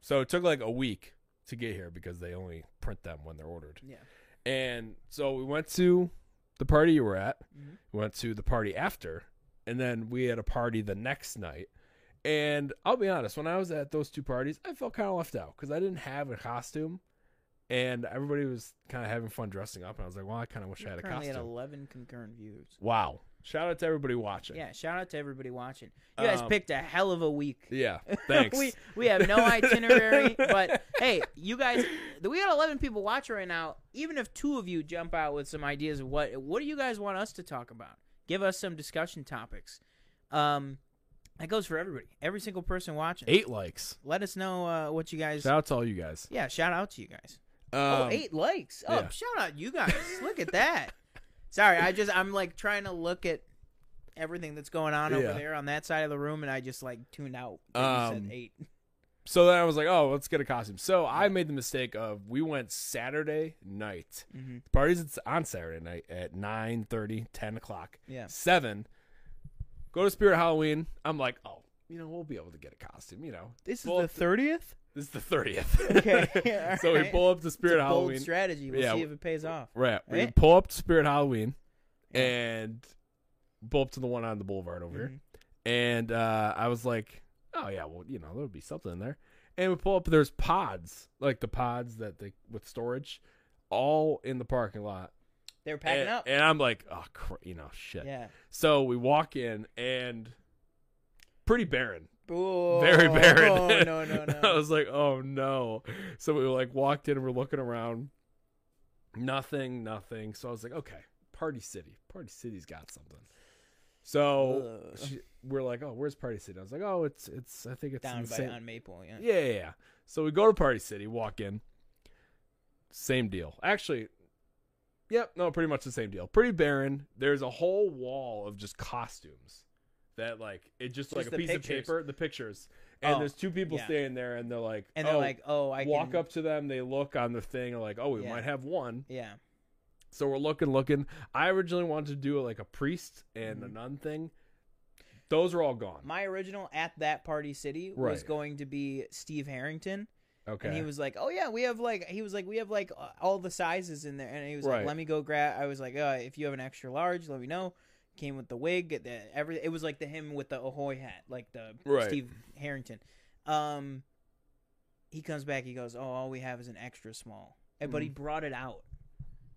So it took like a week to get here because they only print them when they're ordered. Yeah. And so we went to the party you were at. Mhm. We went to the party after, and then we had a party the next night. And I'll be honest, when I was at those two parties, I felt kind of left out because I didn't have a costume, and everybody was kind of having fun dressing up. And I was like, well, I kind of wish I We're had a at costume. 11 concurrent views. Wow! Shout out to everybody watching. Yeah, shout out to everybody watching. You guys Um, picked a hell of a week. Yeah. Thanks. we we have no itinerary, but hey, you guys, we got 11 people watching right now. Even if two of you jump out with some ideas of what what do you guys want us to talk about? Give us some discussion topics. Um, that goes for everybody, every single person watching. Eight likes. Let us know uh, what you guys. Shout out to all you guys. yeah, shout out to you guys. Um, oh, eight likes. Oh, yeah. shout out you guys. look at that. Sorry, I just I'm like trying to look at everything that's going on Yeah. over there on that side of the room, and I just like tuned out. when you Um, said eight. So then I was like, oh, let's get a costume. So I made the mistake of we went Saturday night. Mm-hmm. The party's on Saturday night at 9 10 o'clock. Yeah. 7. Go to Spirit Halloween. I'm like, oh, you know, we'll be able to get a costume, you know. This is Well, the thirtieth. This is the thirtieth. Okay, so we pull up to It's a Spirit bold Halloween. strategy. We'll Yeah, see if it pays off. Right. We Right? pull up to Spirit Halloween Yeah. and pull up to the one on the boulevard over here. Mhm. And uh, I was like, oh yeah, well you know there would be something in there. And we pull up. There's pods, like the pods that they with storage, all in the parking lot. They were packing and, up. and I'm like, oh, cr- you know, shit. yeah. So we walk in and pretty barren. Ooh, Very barren. Oh no no I was like, oh no. So we like walked in and we're looking around. Nothing, nothing. So I was like, okay, Party City. Party City's got something. So she, we're like, oh, where's Party City? I was like, oh, it's it's. I think it's Down by on Maple. Yeah. yeah, yeah, yeah. So we go to Party City, walk in. Same deal. Actually, yep, no, pretty much the same deal. Pretty barren. There's a whole wall of just costumes that like it just, Just like a piece pictures. of paper, the pictures. And Oh, there's two people yeah. standing there and they're like And they're oh, like, oh, I walk can, up to them, they look on the thing and like, oh, we Yeah. might have one. Yeah. So we're looking, looking. I originally wanted to do like a priest and a Mhm. nun thing. Those are all gone. My original at that Party City was going to be Steve Harrington. Okay. And he was like, "Oh yeah, we have like he was like we have like all the sizes in there." And he was Right. like, "Let me go grab." I was like, uh, "If you have an extra large, let me know." Came with the wig, the every. It was like the him with the Ahoy hat, like the Right. Steve Harrington. Um, he comes back. He goes, "Oh, all we have is an extra small," And- but he brought it out.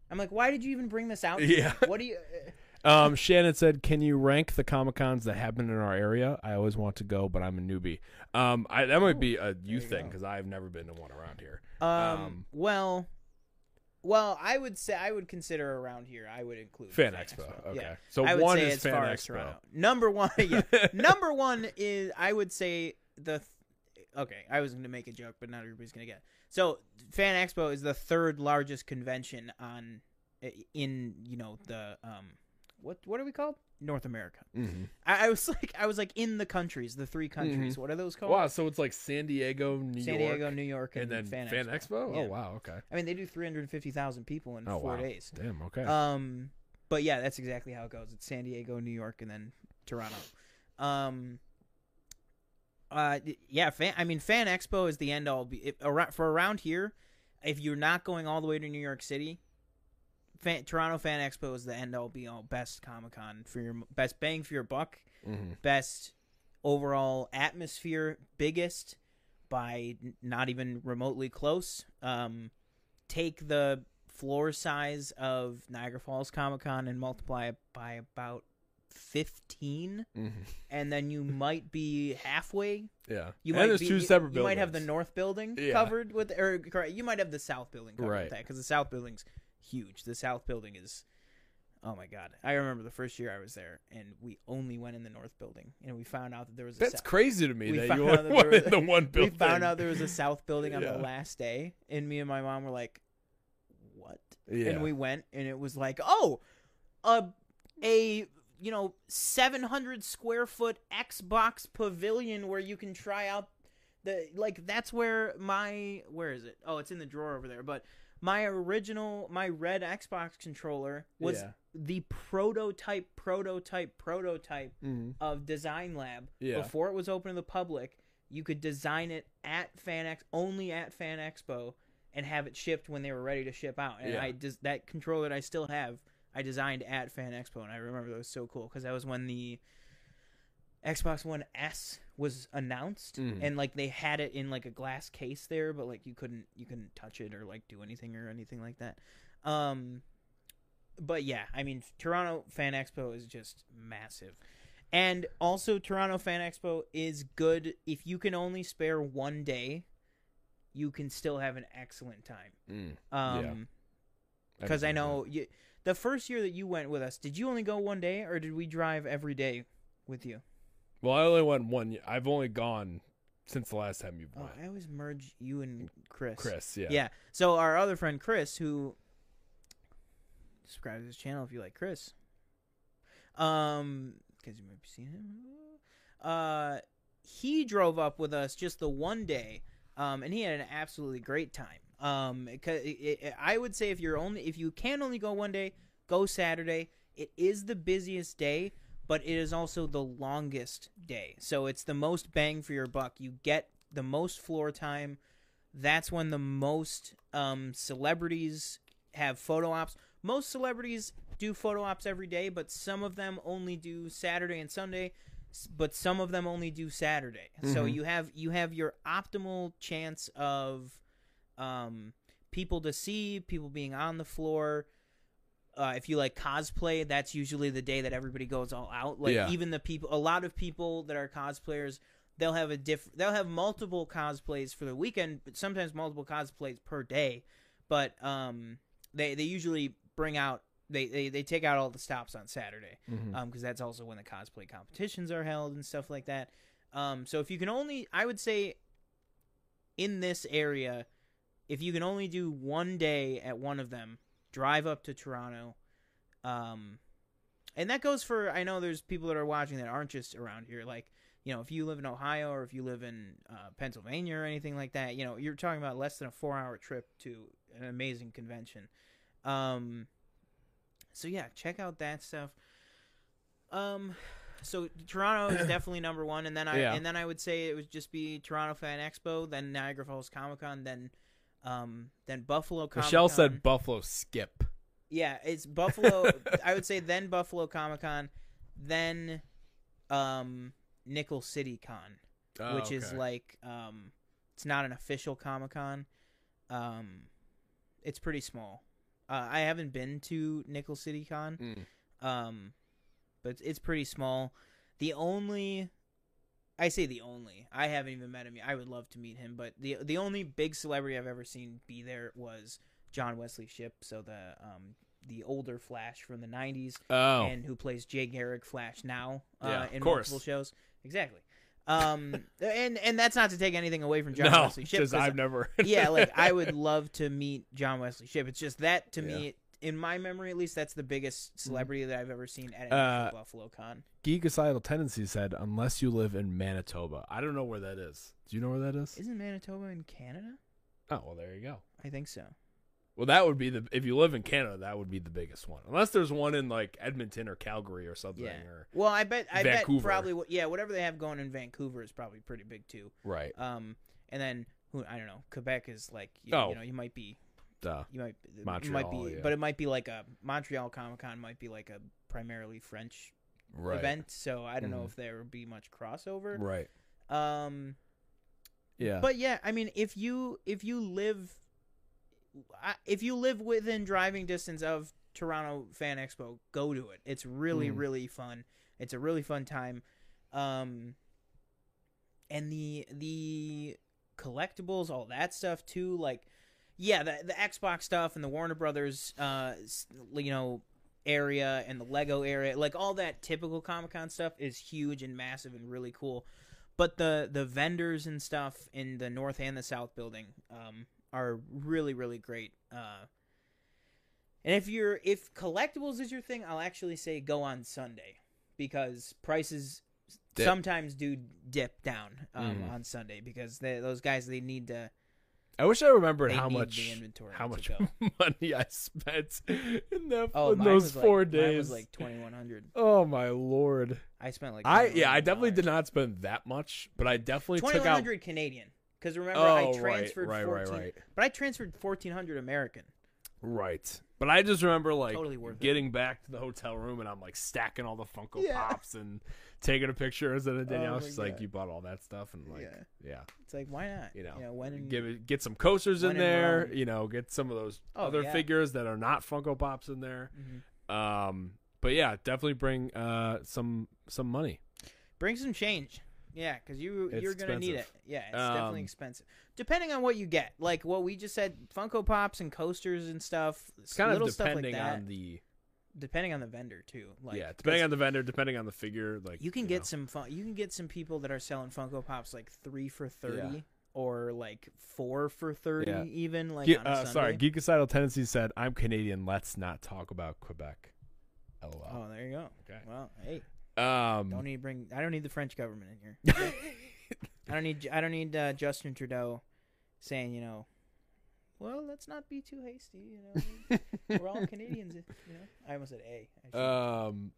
I'm like, "Why did you even bring this out?" to me? Yeah. What do you? uh, Um, Shannon said, "Can you rank the comic cons that happen in our area? I always want to go, but I'm a newbie. Um, I, that might be a you youth thing because I've never been to one around here. Um, Um, well, well, I would say I would consider around here. I would include Fan Expo. Okay, Yeah. so I would one say is as Fan far as Expo. Toronto. Number one, yeah. Number one is I would say the. Th- okay, I was going to make a joke, but not everybody's going to get. It. So, Fan Expo is the third largest convention on in you know the um what what are we called North America. Mhm. I, I was like I was like in the countries, the three countries. What are those called? Wow, so it's like San Diego, New San York, Diego, New York, and, and then Fan, Expo. Oh Yeah. wow, okay. I mean, they do three hundred fifty thousand people in Oh four wow, days. damn. Okay. Um, but yeah, that's exactly how it goes. It's San Diego, New York, and then Toronto. Um, uh, yeah, fan. I mean, Fan Expo is the end all. Be if, around, for around here, if you're not going all the way to New York City, fan, Toronto Fan Expo is the end all be all. Best Comic Con for your best bang for your buck, Mhm. best overall atmosphere, biggest by not even remotely close. Um, take the floor size of Niagara Falls Comic Con and multiply it by about 15 Mhm. and then you might be halfway Yeah. you and might there's be, two you, separate you might have the north building Yeah. covered with or you might have the south building covered Right. with that because the south building's huge. The south building is oh my god. I remember the first year i was there and we only went in the north building and we found out that there was a That's sou- crazy to me we that found you out only went there was- in the one we found out there was a south building on Yeah. the last day and me and my mom were like what? Yeah. and we went and it was like oh a a you know 700 square foot xbox pavilion where you can try out the like that's where my where is it? Oh it's in the drawer over there but my original my red xbox controller was Yeah. the prototype prototype prototype Mhm. of design lab Yeah. before it was open to the public you could design it at fan Ex- only at fan expo and have it shipped when they were ready to ship out and Yeah. i des- that controller that i still have i designed at fan expo and i remember that was so cool because that was when the xbox one s was announced Mhm. and like they had it in like a glass case there but like you couldn't you couldn't touch it or like do anything or anything like that um but yeah i mean toronto fan expo is just massive and also toronto fan expo is good if you can only spare one day you can still have an excellent time Mm. um because i know you, the first year that you went with us did you only go one day or did we drive every day with you. Well, I only went one. I've only gone since the last time you oh, went. i always merge you and chris Chris, yeah. Yeah. So our other friend Chris, who subscribe to his channel if you like Chris, um, because you might be seeing him. Uh, he drove up with us just the one day, um, and he had an absolutely great time. Um, 'cause it, it, I would say if you're only if you can only go one day, go Saturday. It is the busiest day, but it is also the longest day. So it's the most bang for your buck. You get the most floor time that's when the most um, celebrities have photo ops. Most celebrities do photo ops every day, but some of them only do Saturday and Sunday. But some of them only do Saturday. So Mhm. you have you have your optimal chance of um, people to see, people being on the floor. Uh, if you like cosplay, that's usually the day that everybody goes all out. Like Yeah. even the people, a lot of people that are cosplayers, they'll have a diff. They'll have multiple cosplays for the weekend, but sometimes multiple cosplays per day. But um, they they usually bring out they, they they take out all the stops on Saturday Mhm. um because that's also when the cosplay competitions are held and stuff like that. Um, so if you can only, I would say, in this area, if you can only do one day at one of them, drive up to Toronto. Um, and that goes for I know there's people that are watching that aren't just around here. Like you know, if you live in Ohio or if you live in uh, Pennsylvania or anything like that, you know, you're talking about less than a four hour trip to an amazing convention. Um, so yeah, check out that stuff. Um, so Toronto is definitely number one, and then I Yeah. and then I would say it would just be Toronto Fan Expo, then Niagara Falls Comic Con, then um, then Buffalo Comic Michelle said Buffalo skip. yeah, it's Buffalo. I would say then Buffalo Comic Con, then um, Nickel City Con, Oh, which is like um, it's not an official Comic Con. Um, it's pretty small. Uh, I haven't been to Nickel City Con, Mm. um, but it's pretty small. The only, I say the only, I haven't even met him yet. I would love to meet him, but the the only big celebrity I've ever seen be there was John Wesley Shipp, so the um the older Flash from the '90s, Oh, and who plays Jay Garrick Flash now uh, Yeah, in course. multiple shows. Exactly. Um, and and that's not to take anything away from John no, Wesley Shipp. because I've never. yeah, like I would love to meet John Wesley Shipp. It's just that to Yeah. me, in my memory at least, that's the biggest celebrity that I've ever seen at Uh, Buffalo Con. Geekicidal Tendency said, unless you live in Manitoba. I don't know where that is. Do you know where that is? Isn't Manitoba in Canada? Oh, well, there you go. I think so. Well, that would be the if you live in Canada, that would be the biggest one. Unless there's one in like Edmonton or Calgary or something. Yeah. Or Well, I bet I bet probably yeah, whatever they have going in Vancouver is probably pretty big too. right. Um, and then who I don't know, Quebec is like you, Oh. you know you might be Duh. you might Montreal, might be yeah. but it might be like a Montreal Comic Con might be like a primarily French Right. event, so I don't know Mhm. if there would be much crossover. Right. Um, Yeah. But yeah, I mean, if you if you live, if you live within driving distance of Toronto Fan Expo, go to it. It's really Mm. really fun. It's a really fun time. Um, and the the collectibles, all that stuff too. Like, yeah, the the Xbox stuff and the Warner Brothers, uh, you know, area and the Lego area, like all that typical Comic Con stuff is huge and massive and really cool. But the the vendors and stuff in the north and the south building um, are really really great. Uh, and if you're if collectibles is your thing, I'll actually say go on Sunday because prices Dip. sometimes do dip down um, Mhm. on Sunday because they, those guys they need to I wish I remembered they how much how much money I spent in that Oh, in those four like, days. Mine was like twenty one hundred. oh my lord. I spent like I yeah, I definitely did not spend that much, but I definitely Twenty took out. Canadian. Because remember, oh, I transferred right, right, fourteen, right, but I transferred fourteen hundred American. right. But I just remember like Totally worth it. getting back to the hotel room and I'm like stacking all the Funko Yeah. Pops and taking a picture and then Danielle Oh my just like, "You bought all that stuff," and like, Yeah. yeah, It's like why not? you know, when in, give it, get some coasters in when in there. You know, get some of those Oh, other yeah. figures that are not Funko Pops in there. Mhm. Um, but yeah, definitely bring uh some some money. bring some change. Yeah, because you It's you're gonna need it. Yeah, it's definitely Um, expensive. Depending on what you get, like what we just said, Funko Pops and coasters and stuff. It's kind of like depending that. on the depending on the vendor too. Like, yeah, depending on the vendor, depending on the figure. Like you can know. get some fun. You can get some people that are selling Funko Pops like three for thirty. Or like four for thirty, Yeah. even like Ge- uh, sorry, Geekicidal Tendency said, "I'm Canadian. Let's not talk about Quebec." LOL. Oh, there you go. Okay. Well, hey, Um, don't need to bring. I don't need the French government in here. I don't need. I don't need uh, Justin Trudeau saying, you know, well, let's not be too hasty. You know, we're all Canadians. You know, I almost said A. um,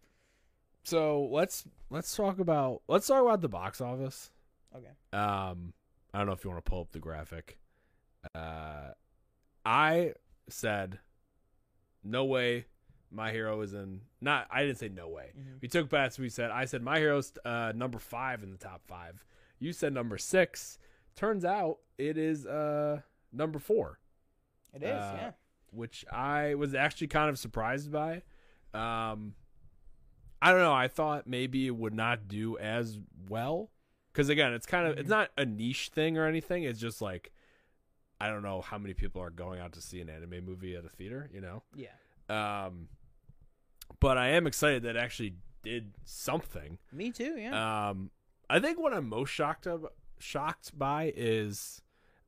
so let's let's talk about let's talk about the box office. okay. Um, I don't know if you want to pull up the graphic. Uh, I said, no way, my hero is in. Not I didn't say no way. Mhm. We took bets. We said I said my hero's uh, number five in the top five. You said number six. Turns out it is uh number four, It is, Uh, yeah. which I was actually kind of surprised by. Um, I don't know. I thought maybe it would not do as well because again, it's kind of it's Mhm. not a niche thing or anything. It's just like I don't know how many people are going out to see an anime movie at a theater. You know. Yeah. Um, but I am excited that it actually did something. Me too, yeah. Um, I think what I'm most shocked of, shocked by is,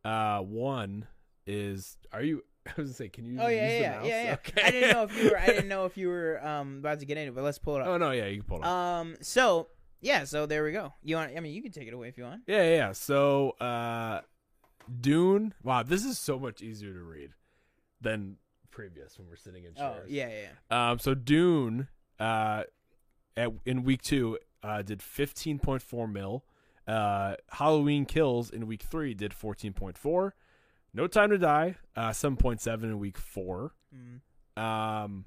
uh, one is are you? I was gonna say, can you? oh yeah, use the yeah, yeah, yeah. Okay. I didn't know if you were I didn't know if you were um about to get into it, but let's pull it up. oh no, yeah, you can pull it up. Um so yeah, so there we go. You want I mean you can take it away if you want. yeah, yeah. So, uh, Dune. Wow, this is so much easier to read than previous when we're sitting in chairs. Oh, yeah, yeah, yeah. Um, so Dune, uh, at in week two, uh, did fifteen point four mil. Uh, Halloween Kills in week three did fourteen point four. No Time to Die, uh, seven point seven in week four. Mm. Um,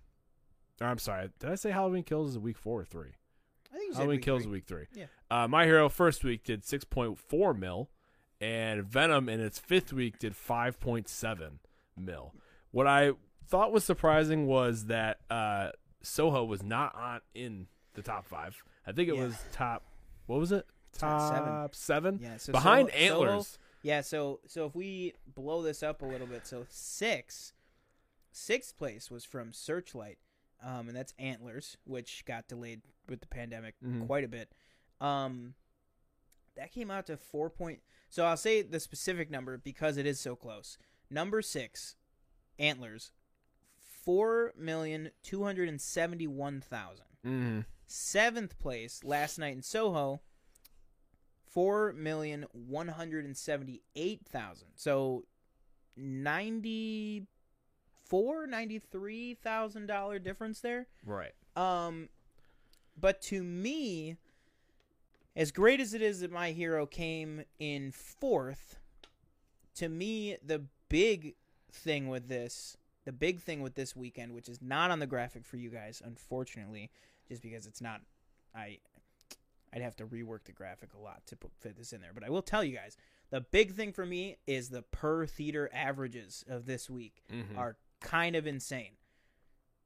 I'm sorry, did I say Halloween Kills is week four or three? I think Halloween week Kills three. is week three. Yeah. Uh, My Hero first week did six point four mil, and Venom in its fifth week did five point seven mil. What I thought was surprising was that uh, Soho was not on in the top five. I think it Yeah. was top. What was it? Top seven. Top seven. Yeah, so Behind Antlers. Yeah, so so if we blow this up a little bit, so six, sixth place was from Searchlight, um, and that's Antlers, which got delayed with the pandemic Mhm. quite a bit. Um, that came out to four point. So I'll say the specific number because it is so close. Number six, Antlers, four million two hundred and seventy-one thousand. Mhm. Seventh place, last night in Soho, four million one hundred and seventy-eight thousand. So ninety-four, ninety-three thousand dollar difference there. Right. Um, but to me, as great as it is that my hero came in fourth, to me the big thing with this, the big thing with this weekend, which is not on the graphic for you guys, unfortunately, just because it's not, I, I'd have to rework the graphic a lot to put, fit this in there. But I will tell you guys, the big thing for me is the per theater averages of this week Mhm. are kind of insane.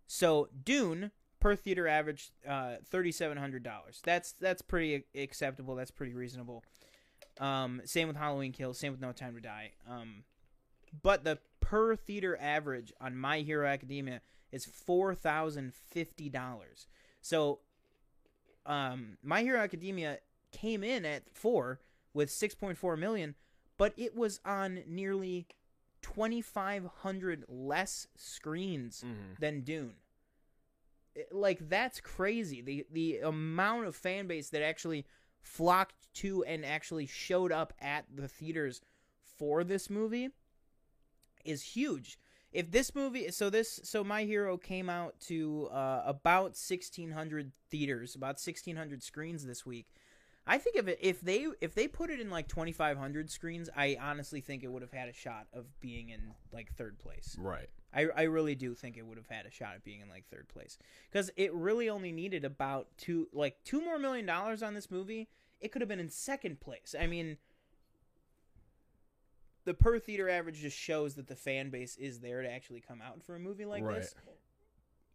So Dune per theater average uh, thirty seven hundred dollars. That's that's pretty acceptable. That's pretty reasonable. Um, same with Halloween Kills. Same with No Time to Die. Um, but the per theater average on My Hero Academia is four thousand fifty dollars. So, um, My Hero Academia came in at four with six point four million, but it was on nearly 2500 less screens Mhm. than Dune. It- like that's crazy. The the amount of fan base that actually flocked to and actually showed up at the theaters for this movie is huge. If this movie so this so my hero came out to uh, about 1600 theaters, about 1600 screens this week. I think if it if they if they put it in like 2500 screens, I honestly think it would have had a shot of being in like third place. Right. I, I really do think it would have had a shot at being in like third place because it really only needed about two like two more million dollars on this movie. It could have been in second place. I mean, the per theater average just shows that the fan base is there to actually come out for a movie like Right. this,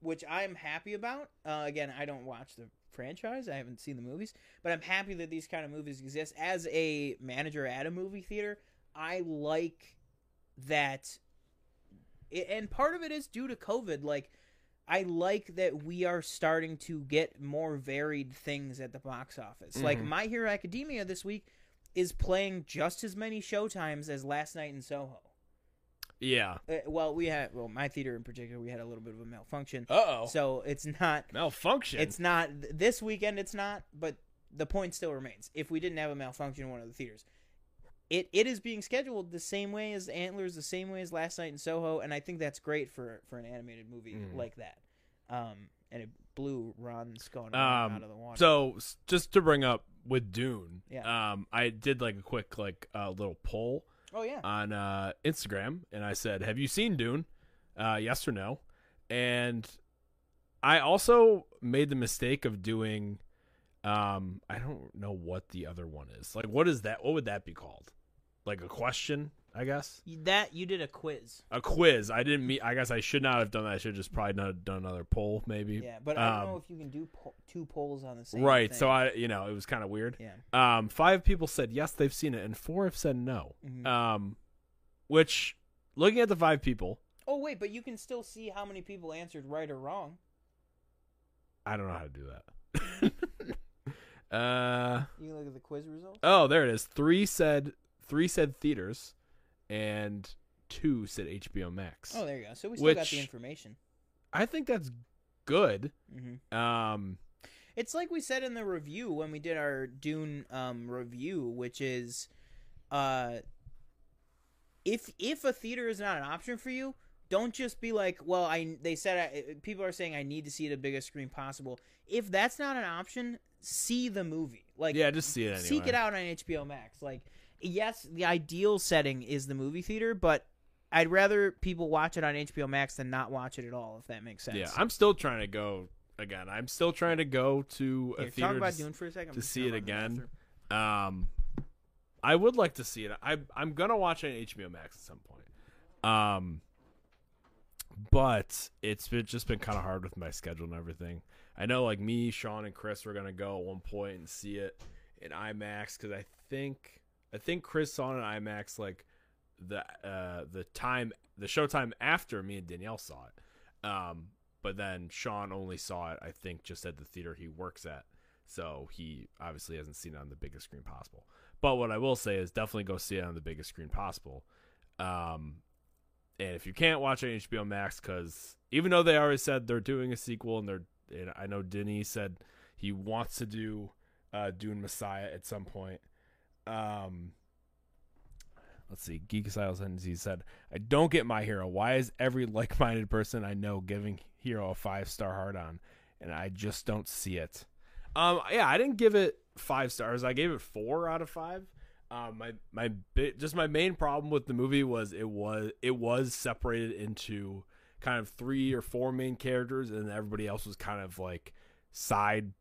which I'm happy about. Uh, again, I don't watch the franchise. I haven't seen the movies, but I'm happy that these kind of movies exist. As a manager at a movie theater, I like that it, and part of it is due to COVID. Like, I like that we are starting to get more varied things at the box office. Like, Mhm. My Hero Academia this week is playing just as many showtimes as last night in Soho. Yeah. Uh, well, we had well, my theater in particular, we had a little bit of a malfunction, oh. so it's not. Malfunction. It's not this weekend. It's not, but the point still remains. If we didn't have a malfunction in one of the theaters, it it is being scheduled the same way as Antlers, the same way as last night in Soho, and I think that's great for for an animated movie Mhm. like that. Um, and it blew Ron's going Um, out of the water. So s- just to bring up with Dune, Yeah. um, I did like a quick like uh, little poll Oh yeah. on uh, Instagram, and I said, "Have you seen Dune? Uh, yes or no?" And I also made the mistake of doing. Um, I don't know what the other one is. Like, what is that? What would that be called? Like a question, I guess. that you did a quiz. A quiz. I didn't meet. I guess I should not have done that. I should have just probably not have done another poll, maybe. Yeah, but I don't Um, know if you can do po- two polls on the same. Right. thing. So I, you know, it was kind of weird. Yeah. Um, five people said yes, they've seen it, and four have said no. Mhm. Um, which, looking at the five people, Oh wait, but you can still see how many people answered right or wrong. I don't know how to do that. uh, You can look at the quiz results. oh, there it is. Three said three said theaters, and two said HBO Max. Oh, there you go. So we still got the information. I think that's good. hmm Um, It's like we said in the review when we did our Dune um, review, which is, uh, if if a theater is not an option for you, don't just be like, well, I they said I, people are saying I need to see the biggest screen possible. If that's not an option, see the movie. Like, yeah, just see it anyway. seek it out on HBO Max. Like, yes, the ideal setting is the movie theater, but I'd rather people watch it on HBO Max than not watch it at all. If that makes sense. Yeah, I'm still trying to go again. I'm still trying to go to a Here, theater about to, Dune for a second. To see it run to the again. Um, I would like to see it. I I'm gonna watch it on HBO Max at some point. Um, but it's been just been kind of hard with my schedule and everything. I know, like me, Sean, and Chris were gonna go at one point and see it in IMAX because I think I think Chris saw it in IMAX like the uh the time the showtime after me and Danielle saw it. Um, but then Sean only saw it I think just at the theater he works at. So he obviously hasn't seen it on the biggest screen possible. But what I will say is definitely go see it on the biggest screen possible. Um, and if you can't watch it on HBO Max, because even though they already said they're doing a sequel, and they're, and I know Denis said he wants to do uh, Dune Messiah at some point. Um, let's see, Geek Styles and he said, "I don't get my hero. Why is every like-minded person I know giving Hero a five-star hard on, and I just don't see it." Um, yeah, I didn't give it five stars. I gave it four out of five. Um, my my bi- just my main problem with the movie was it was it was separated into kind of three or four main characters, and everybody else was kind of like side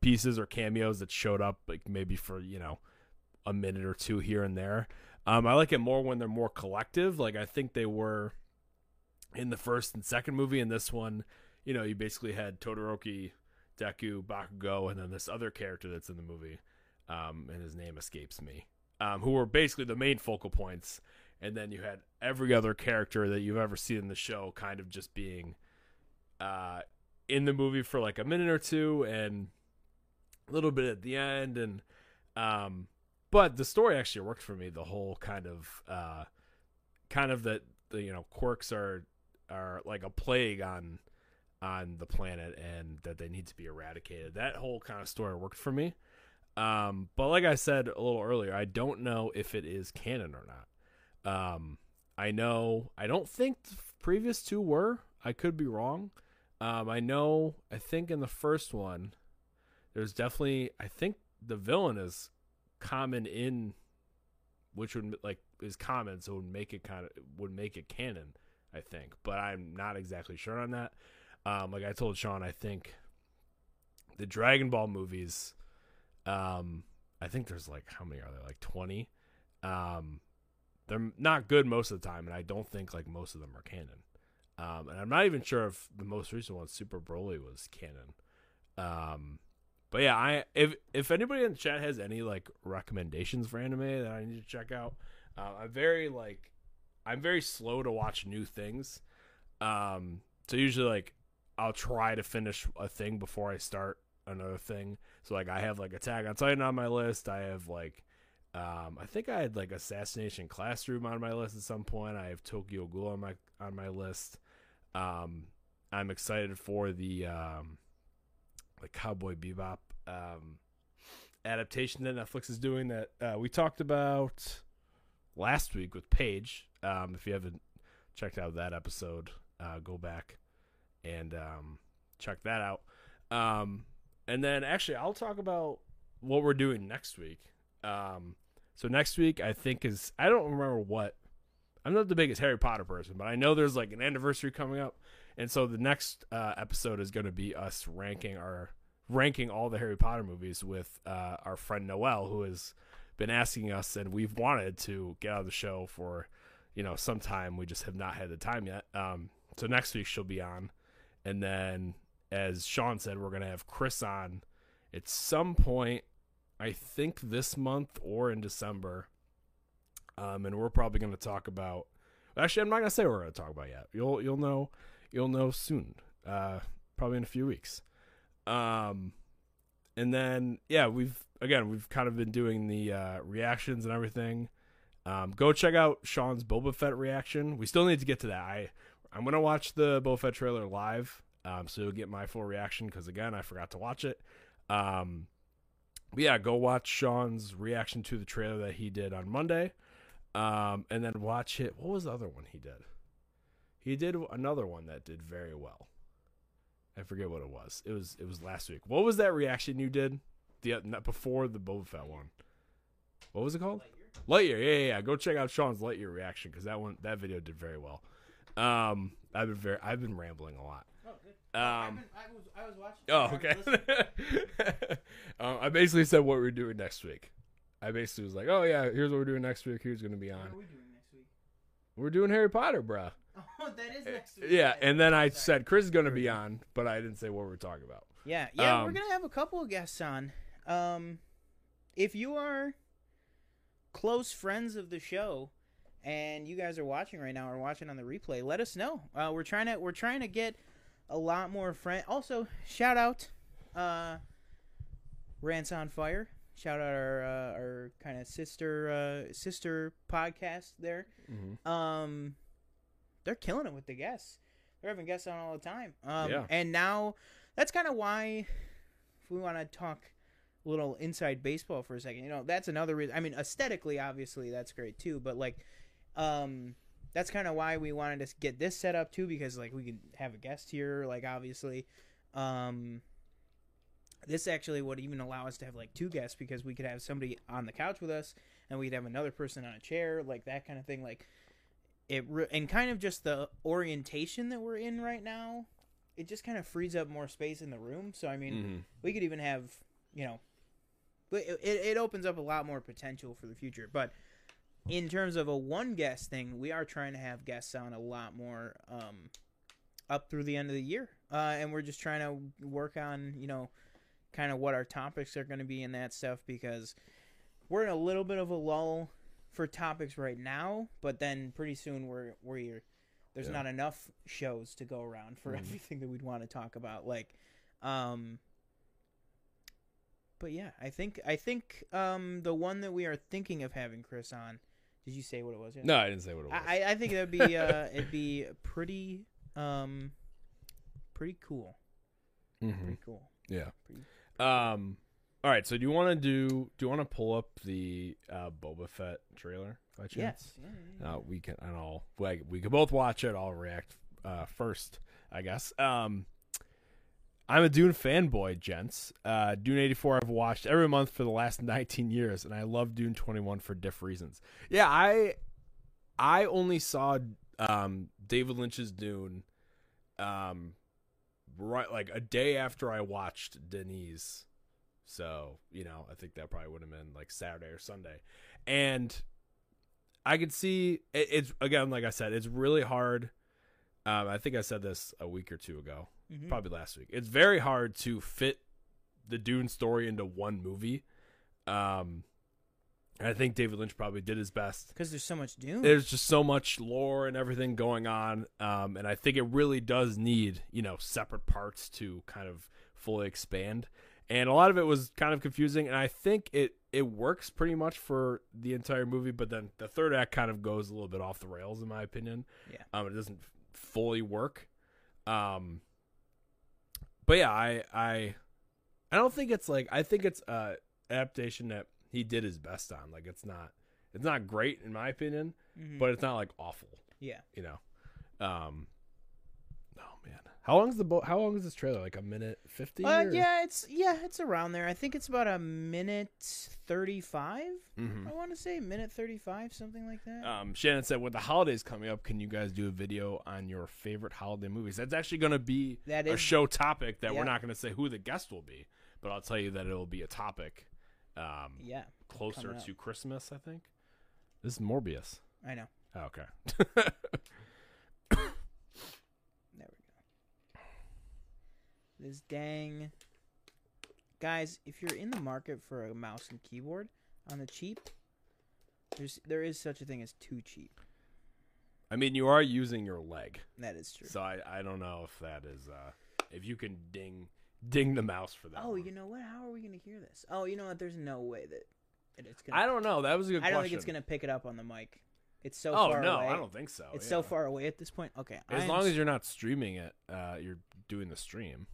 pieces or cameos that showed up like maybe for you know a minute or two here and there. Um, I like it more when they're more collective. Like I think they were in the first and second movie. In this one, you know, you basically had Todoroki, Deku, Bakugo, and then this other character that's in the movie, um, and his name escapes me, um, who were basically the main focal points. And then you had every other character that you've ever seen in the show kind of just being uh, in the movie for like a minute or two and a little bit at the end. And um, but the story actually worked for me. The whole kind of uh, kind of that the you know quirks are are like a plague on on the planet and that they need to be eradicated. That whole kind of story worked for me. Um, but like I said a little earlier, I don't know if it is canon or not. Um, I know I don't think the previous two were. I could be wrong. Um, I know. I think in the first one, there's definitely. I think the villain is common in, which would like is common, so would make it kind of would make it canon. I think, but I'm not exactly sure on that. Um, like I told Sean, I think the Dragon Ball movies. Um, I think there's like how many are there? Like twenty. Um, they're not good most of the time, and I don't think like most of them are canon. Um, and I'm not even sure if the most recent one, Super Broly, was canon. Um, but yeah, I if if anybody in the chat has any like recommendations for anime that I need to check out, uh, I'm very like I'm very slow to watch new things. Um, so usually like I'll try to finish a thing before I start another thing. So like I have like Attack on Titan on my list. I have like um, I think I had like Assassination Classroom on my list at some point. I have Tokyo Ghoul on my on my list. Um, I'm excited for the um, like Cowboy Bebop um, adaptation that Netflix is doing that uh, we talked about last week with Paige. Um, if you haven't checked out that episode, uh, go back and um, check that out. Um, and then actually, I'll talk about what we're doing next week. Um, So next week, I think is I don't remember what. I'm not the biggest Harry Potter person, but I know there's like an anniversary coming up, and so the next uh, episode is going to be us ranking our ranking all the Harry Potter movies with uh, our friend Noel, who has been asking us, and we've wanted to get on the show for you know some time. We just have not had the time yet. Um, so next week she'll be on, and then as Sean said, we're going to have Chris on at some point. I think this month or in December. Um, and we're probably going to talk about. Actually, I'm not going to say what we're going to talk about yet. You'll you'll know you'll know soon. Uh, probably in a few weeks. Um, and then yeah, we've again we've kind of been doing the uh, reactions and everything. Um, go check out Sean's Boba Fett reaction. We still need to get to that. I I'm gonna watch the Boba Fett trailer live, um, so you'll get my full reaction because again I forgot to watch it. Um, but yeah, go watch Sean's reaction to the trailer that he did on Monday, um, and then watch it. What was the other one he did? He did another one that did very well. I forget what it was. It was it was last week. What was that reaction you did? The not before the Boba Fett one. What was it called? Lightyear. Yeah, yeah, yeah. Go check out Sean's Lightyear reaction because that one that video did very well. Um, I've been very I've been rambling a lot. Oh, good. Um, I was I was watching. Oh, okay. um, I basically said what we're doing next week. I basically was like, "Oh yeah, here's what we're doing next week. Who's going to be What on? are we doing next week? We're doing Harry Potter, bruh." Oh, that is next week. Yeah, and then I Sorry. said Chris is going to be on, but I didn't say what we're talking about. Yeah, yeah, we're Um, gonna have a couple of guests on. Um, if you are close friends of the show, and you guys are watching right now or watching on the replay, let us know. Uh, we're trying to we're trying to get a lot more friend. Also, shout out, uh, Rants on Fire. Shout out our uh, our kind of sister uh, sister podcast there. Mm-hmm. Um, they're killing it with the guests. They're having guests on all the time. Um, Yeah. and now that's kind of why if we want to talk a little inside baseball for a second. You know, that's another reason. I mean, aesthetically, obviously, that's great too. But like, um, that's kind of why we wanted to get this set up too, because like we could have a guest here. Like, obviously, um, this actually would even allow us to have like two guests because we could have somebody on the couch with us and we'd have another person on a chair, like that kind of thing. Like it re- and kind of just the orientation that we're in right now, it just kind of frees up more space in the room. So I mean, Mm-hmm. we could even have you know, but it, it it opens up a lot more potential for the future. But in terms of a one guest thing, we are trying to have guests on a lot more um, up through the end of the year, uh, and we're just trying to work on you know, kind of what our topics are going to be and that stuff because we're in a little bit of a lull for topics right now, but then pretty soon we're we're there's Yeah. not enough shows to go around for Mhm. everything that we'd want to talk about. Like, um, but yeah, I think I think um the one that we are thinking of having Chris on. Did you say what it was? yet? No, I didn't say what it was. I I- think that'd be uh it'd be pretty um pretty cool. Mhm. Pretty cool. Yeah. Pretty- Um. All right. So do you want to do? Do you want to pull up the uh, Boba Fett trailer by chance? Yes. Yeah, yeah, yeah. Uh, we can. And I'll. We, we can both watch it. I'll react uh, first, I guess. Um. I'm a Dune fanboy, gents. Uh, Dune 84 I've watched every month for the last 19 years, and I love Dune 21 for diff reasons. Yeah, I I only saw um, David Lynch's Dune um, right like a day after I watched Denise. So, you know, I think that probably would have been like Saturday or Sunday. And I could see it, it's again, like I said, it's really hard. Um, I think I said this a week or two ago, Mhm. probably last week. It's very hard to fit the Dune story into one movie. Um, I think David Lynch probably did his best Because there's so much Dune. there's just so much lore and everything going on um, and i think it really does need you know separate parts to kind of fully expand and a lot of it was kind of confusing and i think it it works pretty much for the entire movie but then the third act kind of goes a little bit off the rails in my opinion Yeah. um, it doesn't fully work um but yeah i i i don't think it's like i think it's a adaptation that he did his best on like it's not it's not great in my opinion Mhm. but it's not like awful yeah. you know um How long is the boat? How long is this trailer? Like a minute fifty? Uh, or- yeah, it's yeah, it's around there. I think it's about a minute thirty-five. Mhm. I want to say minute thirty-five, something like that. Um, Shannon said, with the holidays coming up, can you guys do a video on your favorite holiday movies? That's actually going to be that is, a show topic that yeah. we're not going to say who the guest will be, but I'll tell you that it'll be a topic um, yeah, closer to Christmas, I think. This is Morbius. I know. Oh, okay. There we go. This dang guys, if you're in the market for a mouse and keyboard on the cheap, there's there is such a thing as too cheap. I mean, you are using your leg, That is true. so I, I don't know if that is uh, if you can ding ding the mouse for that. oh, one. you know what? How are we gonna hear this? Oh, you know what? There's no way that it's gonna. I don't know. That was a good I don't question. think it's gonna pick it up on the mic. It's so Oh far no, away. I don't think so. It's yeah. so far away at this point. Okay, As long as you're not streaming it, uh, you're doing the stream.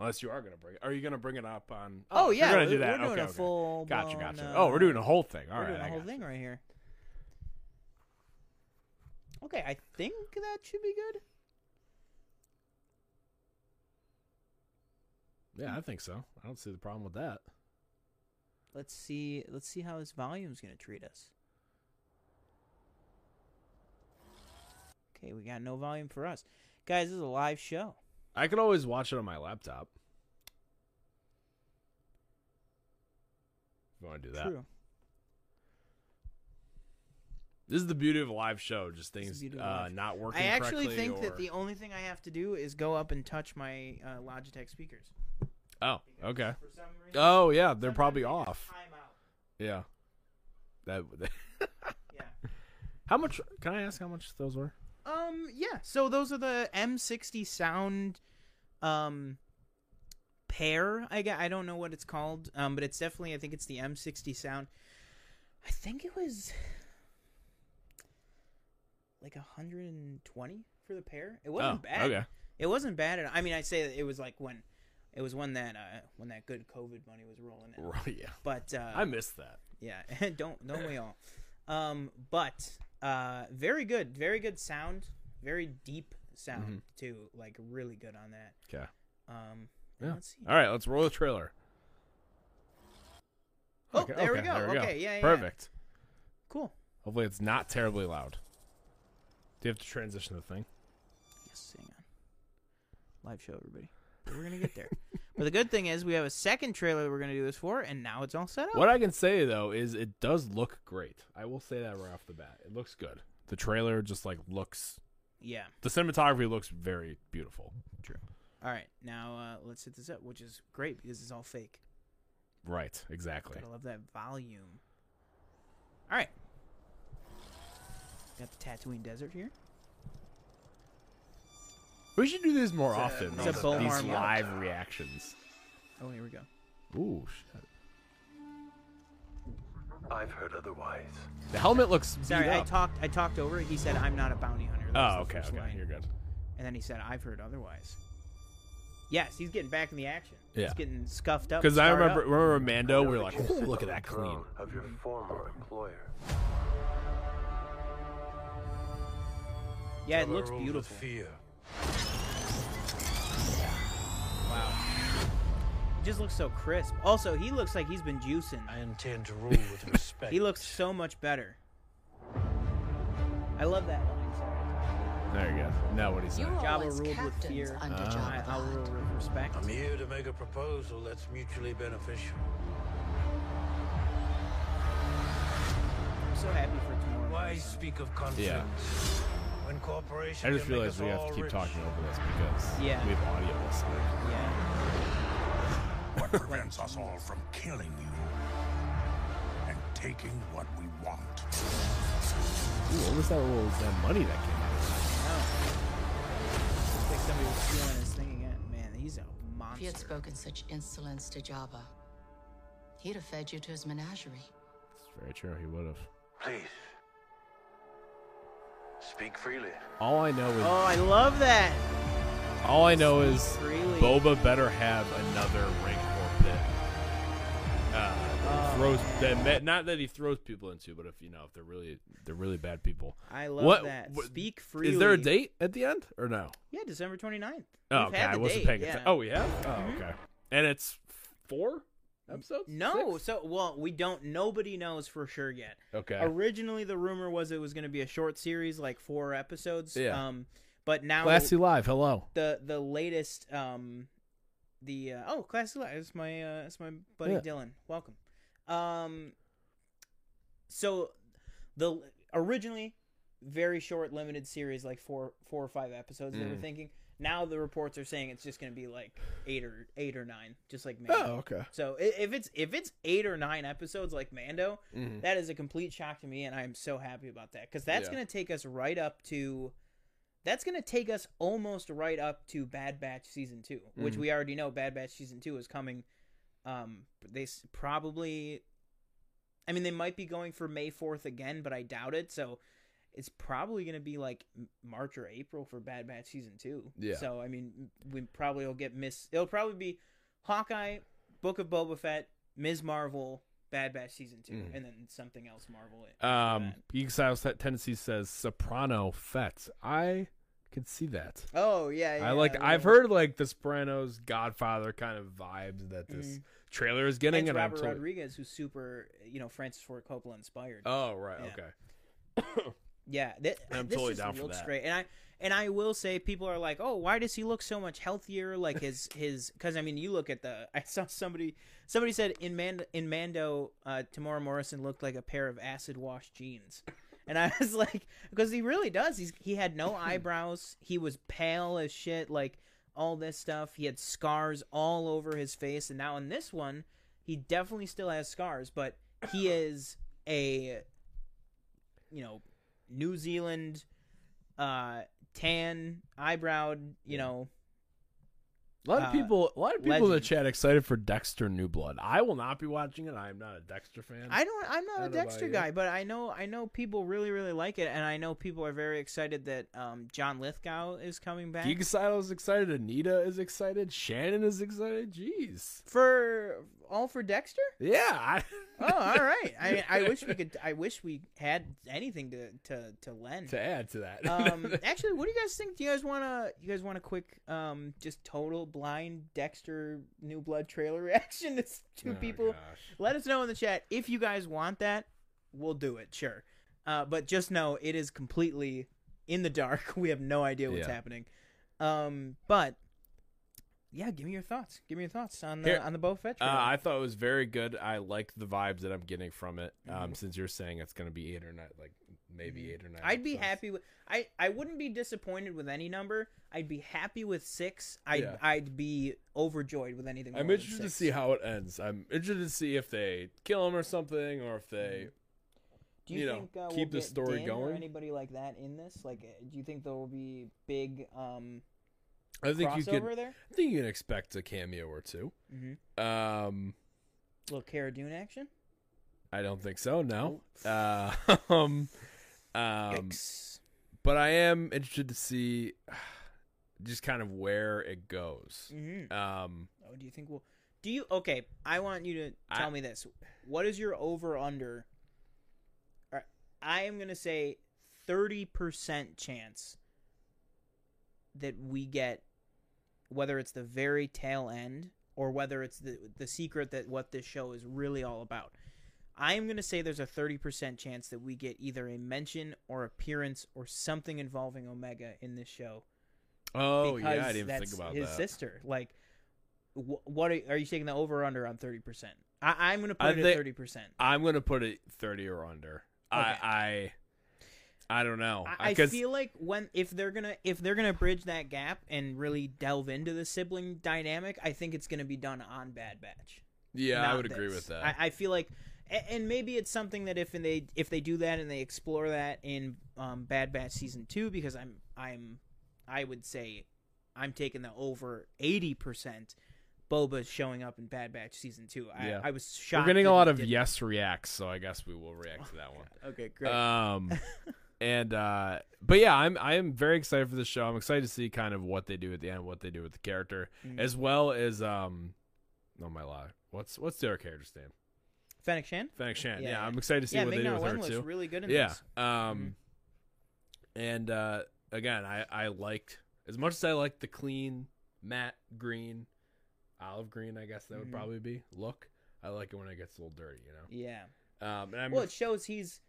Unless you are gonna bring it. Are you gonna bring it up on? Oh, yeah, we're gonna do that. we're doing okay, a okay. full. Gotcha, blown, gotcha. uh, oh, we're doing a whole thing. All we're right, doing a whole thing right here. Okay, I think that should be good. Yeah, I think so. I don't see the problem with that. Let's see. Let's see how this volume's gonna treat us. Okay, we got no volume for us, guys. This is a live show. I could always watch it on my laptop. If you want to do that. True. This is the beauty of a live show. Just things the beauty of uh, not working. I actually think or... that the only thing I have to do is go up and touch my uh, Logitech speakers. Oh, Because okay. For some reason, Oh yeah, they're probably they off. Yeah. That. Yeah. how much? Can I ask how much those were? Um. Yeah. So those are the M60 sound, um, pair. I. I don't know what it's called. Um. But it's definitely. I think it's the M60 sound. I think it was like a 120 for the pair. It wasn't oh, bad. Okay. It wasn't bad. At, I mean, I say that it was like when, it was when that uh when that good COVID money was rolling in. Right. Yeah. But uh, I missed that. yeah, don't don't we all? Um, but uh, very good, very good sound, very deep sound Mhm. too. Like really good on that. Okay. Um, Yeah. let's see. All right, let's roll the trailer. Oh, Okay, there we okay, go. there we go. okay, yeah, yeah, Perfect. cool. Hopefully, it's not terribly loud. Do you have to transition the thing? Yes, hang on. Live show, everybody. But we're gonna get there. but the good thing is we have a second trailer that we're gonna do this for, and now it's all set up. What I can say though is it does look great. I will say that right off the bat. It looks good. The trailer just like looks. Yeah. The cinematography looks very beautiful. True. All right, now uh, let's hit this up, which is great because it's all fake. Right. Exactly. Gotta love that volume. All right. Got the Tatooine Desert here. We should do these more It's a- often. it's a these, Bomar these mount. live reactions. Oh, here we go. Ooh, shit. I've heard otherwise. The helmet looks. beat Sorry, I talked. I talked over it. He said, "I'm not a bounty hunter." That Oh, okay, first okay, line. you're good. And then he said, "I've heard otherwise." Yes, he's getting back in the action. Yeah. He's getting scuffed up. Because I remember, up. remember Mando. I We were that like, you sit "Ooh, look at that the clean." Of your former employer. Yeah, it looks beautiful. Fear. Wow. It just looks so crisp. Also, he looks like he's been juicing. I intend to rule with respect. He looks so much better. I love that line. There you go. Now what he said. You were Jabba ruled with fear. under. Uh, Jabba I, the I'll rule Hutt. with respect. I'm here to make a proposal that's mutually beneficial. I'm so happy for tomorrow. Why speak of confidence Yeah. When cooperation I just can realized we have to keep rich? talking over this because Yeah. we have audio listening. Yeah. What prevents us all from killing you and taking what we want? Ooh, what was that? What was that money that came out? No. Looks like somebody was stealing his thing again. Man, he's a monster. If he had spoken such insolence to Jabba, he'd have fed you to his menagerie. It's very true. He would have. Please. Speak freely. All I know is Oh, I love that. all I know is Freely. Boba better have another Rancor pit. Uh, Oh. throws that that- not that he throws people into, but if you know if they're really they're really bad people. I love What- that. what- Speak freely. Is there a date at the end or no? Yeah, December 29th. Oh, We've okay. had I wasn't date, paying yeah. attention. Oh, we have. Oh, Mhm. okay. And it's four episodes. No, Six? so well, we don't. Nobody knows for sure yet. Okay. Originally, the rumor was it was going to be a short series, like four episodes. Yeah. Um, but now Classy Live. Hello. the the latest um, the uh, oh classy live. It's my uh, it's my buddy Yeah. Dylan. Welcome. Um, so the originally very short limited series, like four four or five episodes. They were Mm. thinking. Now the reports are saying it's just going to be like eight or eight or nine, just like Mando. Oh, okay. So if it's if it's eight or nine episodes like Mando, Mhm. that is a complete shock to me, and I am so happy about that because that's Yeah. going to take us right up to. That's going to take us almost right up to Bad Batch season two, which Mhm. we already know Bad Batch season two is coming. Um, they s- probably, I mean, they might be going for May fourth again, but I doubt it. So it's probably going to be like March or April for Bad Batch season two. Yeah. So I mean, we probably will get miss. It'll probably be Hawkeye, Book of Boba Fett, Ms. Marvel, Bad Batch season 2 Mhm. and then something else Marvel. after Um, that. Geek Styles Tendency says Soprano Fett. I can see that. Oh yeah, yeah I like. I've heard like the Sopranos, Godfather kind of vibes that this Mhm. trailer is getting, Hence and I'm Robert totally- Rodriguez, who's super, you know, Francis Ford Coppola inspired. Oh right, Yeah. okay. Yeah, th- I'm this totally down for looks that. great, and I and I will say people are like, oh, why does he look so much healthier? Like his his because I mean, you look at the I saw somebody somebody said in Mando in Mando, uh, Temuera Morrison looked like a pair of acid wash jeans. And I was like, because he really does. He's he had no eyebrows. He was pale as shit. Like all this stuff. He had scars all over his face. And now in this one, he definitely still has scars, but he is a, you know, New Zealand, uh, tan, eyebrowed. You know, A lot of Uh, people, a lot of people in the chat excited for Dexter New Blood. I will not be watching it. I am not a Dexter fan. I don't. I'm not I a don't know about Dexter you. guy, but I know I know people really really like it, and I know people are very excited that um, John Lithgow is coming back. Geek Style is excited. Anita is excited. Shannon is excited. Jeez. for all for Dexter. Yeah. Oh, all right. I mean, I wish we could. I wish we had anything to to to lend. to add to that. um, actually, what do you guys think? Do you guys want to? You guys want a quick, um, just total blind Dexter New Blood trailer reaction to two Oh, people? gosh. Let us know in the chat if you guys want that. We'll do it, sure. Uh, but just know it is completely in the dark. We have no idea what's Yeah. happening. Um, but yeah, give me your thoughts. Give me your thoughts on the Here- on the Boba Fett Uh, trailer. I thought it was very good. I like the vibes that I'm getting from it. Um, Mhm. since you're saying it's going to be eight or nine, like maybe eight or nine. I'd be episodes. happy with I I wouldn't be disappointed with any number. I'd be happy with 6. I'd Yeah. I'd be overjoyed with anything more I'm than interested to six. see how it ends. I'm interested to see if they kill him or something, or if they. Do you, you know, think uh, keep we'll the get story or going? anybody like that in this? Like uh, do you think there will be big um I think you could. there? I think you can expect a cameo or two. Mhm. Um, little Cara Dune action? I don't think so. No. Uh, um, um, but I am interested to see just kind of where it goes. Mhm. Um, Oh, do you think we'll? Do you? Okay, I want you to tell I- me this. What is your over under? I am gonna say thirty percent chance that we get, whether it's the very tail end or whether it's the the secret that what this show is really all about. I am gonna say there's a thirty percent chance that we get either a mention or appearance or something involving Omega in this show oh yeah, I didn't that's think about his that. sister. Like, wh- what are, are you taking the over or under on thirty percent? I'm gonna put I it at thirty percent. I'm gonna put it thirty or under. Okay. I, I, I don't know. I, I feel like when if they're gonna if they're gonna bridge that gap and really delve into the sibling dynamic, I think it's gonna be done on Bad Batch. yeah, I would agree with that. I, I feel like, and maybe it's something that if they if they do that and they explore that in um, Bad Batch season two, because I'm I'm I would say I'm taking the over eighty percent. Boba showing up in Bad Batch season two. I, Yeah. I was shocked. We're getting a lot of didn't. yes reacts, so I guess we will react to that one. Okay, great. Um, and uh, but yeah, I'm I am very excited for this show. I'm excited to see kind of what they do at the end, what they do with the character, Mhm. as well as um, oh my lie, what's what's their character's name? Fennec Shand. Fennec Shand. Yeah, Yeah. I'm excited to see Yeah, what they Ming do Na with Wen her looks too. really good in yeah. this. Um, and uh, again, I I liked as much as I liked the clean matte green, olive green. I guess that would Mhm. probably be look. I like it when it gets a little dirty. You know. Yeah. Um, and I'm Well, it shows he's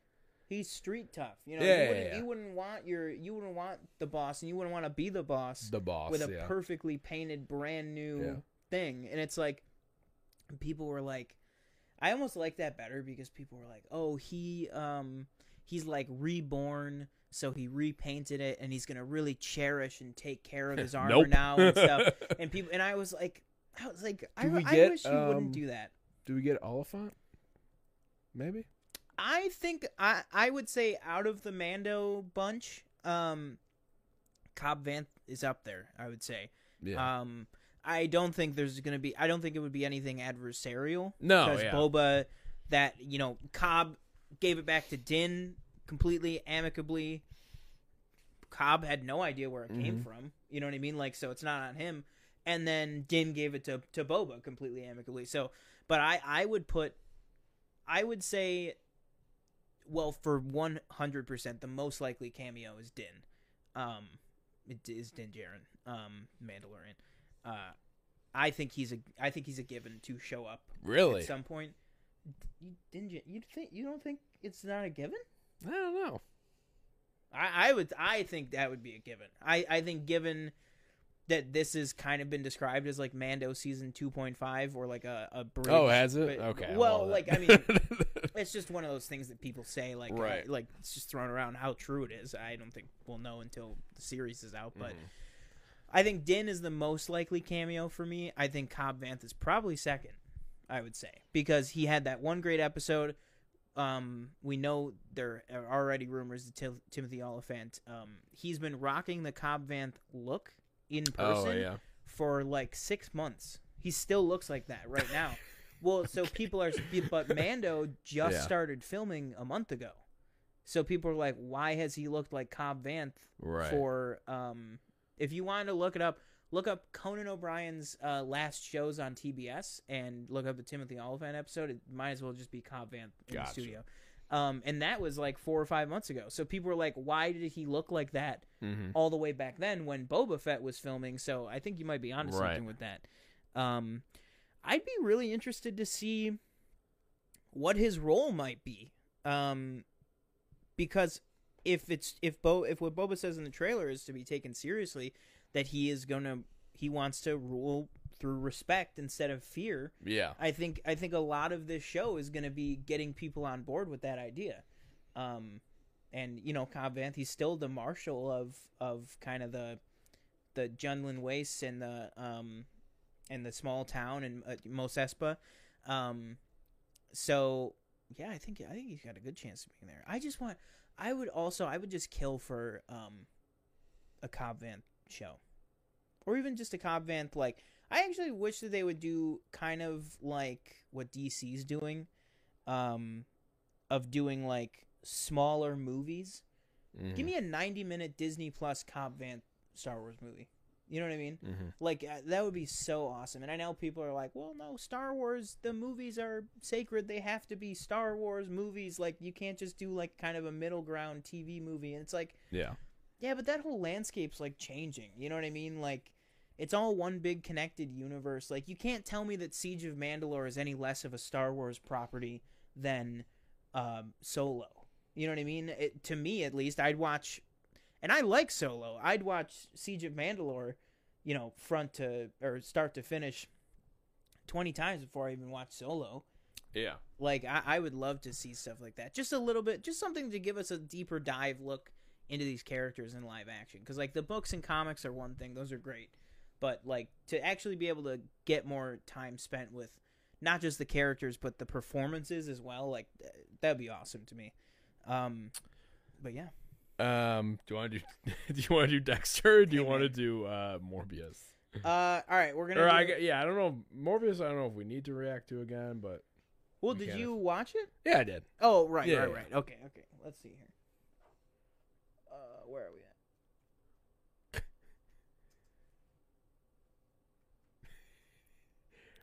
he's street tough. You know, Yeah, you, wouldn't, yeah. you wouldn't want your you wouldn't want the boss, and you wouldn't want to be the boss the boss with a perfectly painted brand new thing. And it's like people were like, I almost like that better because people were like, oh, he um he's like reborn. So he repainted it, and he's gonna really cherish and take care of his armor Nope. now and stuff. And people, and I was like, I was like, I, Do I get, wish you um, wouldn't do that. Do we get Olyphant? Maybe. I think I I would say out of the Mando bunch, um, Cobb Vanth is up there. I would say. Yeah. Um, I don't think there's gonna be. I don't think it would be anything adversarial. No, because yeah. Boba, that you know, Cobb gave it back to Din completely amicably. Cobb had no idea where it came Mhm. from. You know what I mean? Like, so it's not on him. And then Din gave it to to Boba completely amicably. So, but I I would put, I would say, well, for one hundred percent, the most likely cameo is Din. Um, it is Din Djarin, um, Mandalorian. Uh, I think he's a I think he's a given to show up really? at some point. You didn't you, you think you don't think it's not a given? I don't know. I, I would I think that would be a given. I, I think given that this has kind of been described as like Mando season two point five or like a, a bridge. Oh, has it? but- Okay. Well, like I mean, it's just one of those things that people say like Right. like it's just thrown around. How true it is, I don't think we'll know until the series is out. But Mhm. I think Din is the most likely cameo for me. I think Cobb Vanth is probably second. I would say because he had that one great episode. Um, we know there are already rumors that Tim- Timothy Olyphant. Um, he's been rocking the Cobb Vanth look in oh person yeah. for like six months. He still looks like that right now. well, so people are, but Mando just Yeah. started filming a month ago, so people are like, why has he looked like Cobb Vanth Right. for um if you want to look it up look up conan o'brien's uh last shows on tbs and look up the timothy olyphant episode it might as well just be cobb vanth in Gotcha. the studio um and that was like four or five months ago so people were like why did he look like that Mm-hmm. all the way back then when boba fett was filming so i think you might be onto Right. something with that um i'd be really interested to see what his role might be um because if it's if Bo if what Boba says in the trailer is to be taken seriously, that he is gonna he wants to rule through respect instead of fear. Yeah. I think I think a lot of this show is gonna be getting people on board with that idea. Um, and you know, Cobb Vanth, he's still the marshal of of kind of the the Jundland Wastes and the um and the small town and uh, Mos Espa. Um, so yeah, I think I think he's got a good chance of being there. I just want I would also I would just kill for um a Cobb Vanth show. Or even just a Cobb Vanth like I actually wish that they would do kind of like what DC's doing um of doing like smaller movies. Mm-hmm. Give me a 90 minute Disney Plus Cobb Vanth Star Wars movie. You know what I mean? Mm-hmm. Like uh, that would be so awesome. And I know people are like, "Well, no, Star Wars, the movies are sacred. They have to be Star Wars movies. Like you can't just do like kind of a middle ground TV movie." And it's like, Yeah. yeah, but that whole landscape's like changing. You know what I mean? Like it's all one big connected universe. Like you can't tell me that Siege of Mandalore is any less of a Star Wars property than um, Solo. You know what I mean? It, to me, at least, I'd watch, and I like Solo. I'd watch Siege of Mandalore, you know, front to or start to finish, twenty times before I even watch Solo. Yeah. Like I, I would love to see stuff like that. Just a little bit, just something to give us a deeper dive look into these characters in live action. Because like the books and comics are one thing; those are great. But like to actually be able to get more time spent with not just the characters but the performances as well, like th- that'd be awesome to me. Um, but yeah, Um. Do you want to do? do you want to do Dexter? Or do you want to do uh Morbius? uh, all right, we're gonna. Or do- I yeah, I don't know Morbius. I don't know if we need to react to again, but well, we did you watch it? yeah, I did. Oh, right, Yeah, right, yeah. right. Okay, okay. Let's see here. Uh, where are we at?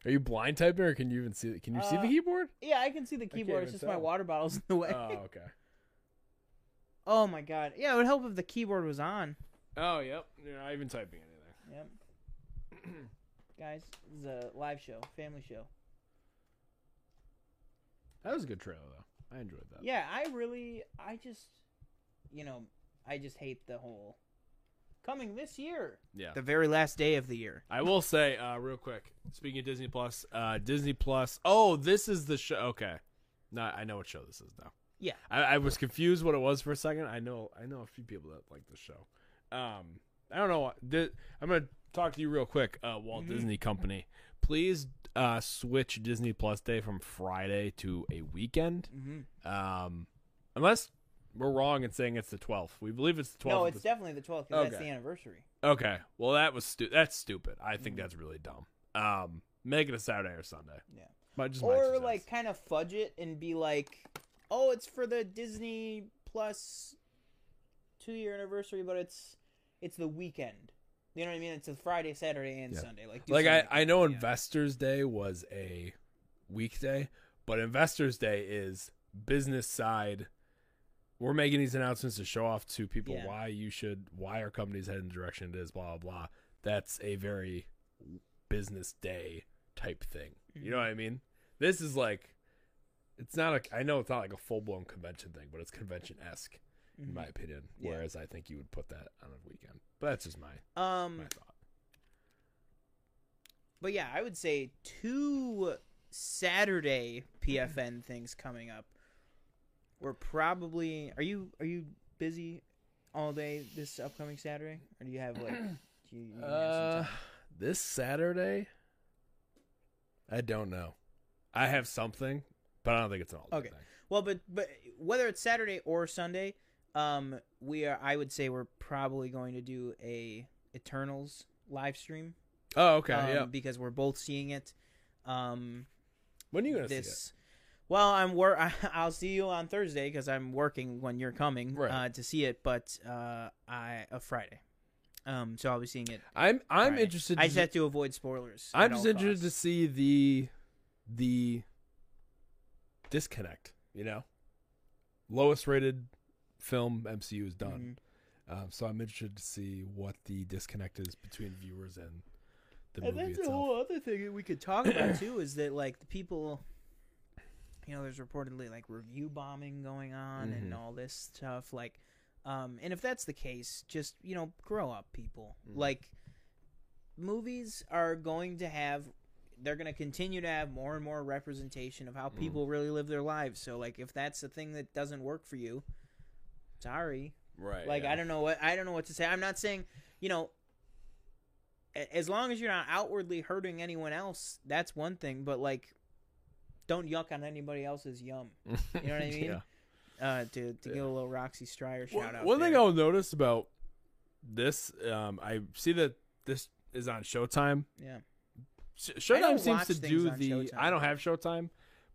Are you blind typing, or can you even see? Can you see the Uh, keyboard? Yeah, I can see the keyboard. It's just my water bottle's in the way. Oh, okay. Oh my god. Yeah, it would help if the keyboard was on. Oh, yep. You're not even typing anything. Yep. Guys, this is a live show, family show. That was a good trailer, though. I enjoyed that. Yeah, I really, I just, you know, I just hate the whole coming this year, Yeah. the very last day of the year. I will say, uh, real quick. Speaking of Disney Plus, uh, Disney Plus. Oh, this is the show. Okay, no, I know what show this is now. Yeah. I, I was confused what it was for a second. I know, I know a few people that like the show. Um, I don't know. I'm gonna talk to you real quick. Uh, Walt Mm-hmm. Disney Company, please uh, switch Disney Plus Day from Friday to a weekend. Mm-hmm. Um, unless we're wrong in saying it's the 12th. We believe it's the 12th. No, it's definitely the 12th because that's Okay. the anniversary. Okay. Well, that was stu- that's stupid. I think Mm-hmm. that's really dumb. Um, make it a Saturday or Sunday. Yeah. Might just Or like kind of fudge it and be like, oh, it's for the Disney Plus two year anniversary, but it's it's the weekend. You know what I mean? It's a Friday, Saturday, and Yeah. Sunday. Like, like I, I know yeah. Investors Day was a weekday, but Investors Day is business side. We're making these announcements to show off to people Yeah. why you should, why our company's heading the direction it is, blah blah blah. That's a very business day type thing. You know Mm-hmm. what I mean? This is like, it's not a. I know it's not like a full blown convention thing, but it's convention esque in my opinion. Mm-hmm. Yeah. Whereas I think you would put that on a weekend. But that's just my Um, my thought. But yeah, I would say two Saturday PFN things coming up. We're probably are you are you busy all day this upcoming Saturday, or do you have like do you, you have some Uh, time? this Saturday, I don't know. I have something, but I don't think it's an all day Okay. thing. Well, but but whether it's Saturday or Sunday, um, we are. I would say we're probably going to do a Eternals live stream. Oh, okay, um, yeah. Because we're both seeing it. Um, When are you gonna see this. Well, I'm wor- I'll see you on Thursday because I'm working when you're coming Right. uh, to see it. But uh, I a Friday, um, so I'll be seeing it. it? I'm I'm Friday. interested. I just see- have to avoid spoilers. I'm just interested to see the the disconnect. You know, lowest rated film MCU is done. Mm-hmm. Um, so I'm interested to see what the disconnect is between viewers and the And movie that's a whole other thing that we could talk about too. Is that like the people, you know, there's reportedly like review bombing going on and Mhm. all this stuff. Like, um, and if that's the case, just you know, grow up, people. Mhm. Like, movies are going to have. They're going to continue to have more and more representation of how people really live their lives. So, like, if that's the thing that doesn't work for you, sorry, Right. like yeah. I don't know what I don't know what to say. I'm not saying, you know, as long as you're not outwardly hurting anyone else, that's one thing. But like, don't yuck on anybody else's yum. You know what I mean? yeah. Uh, to to give a little Roxy Stryer shout One- out. One thing. I'll notice about this, um, I see that this is on Showtime. yeah, Sh- I don't Showtime seems to do the. Showtime. I don't have Showtime,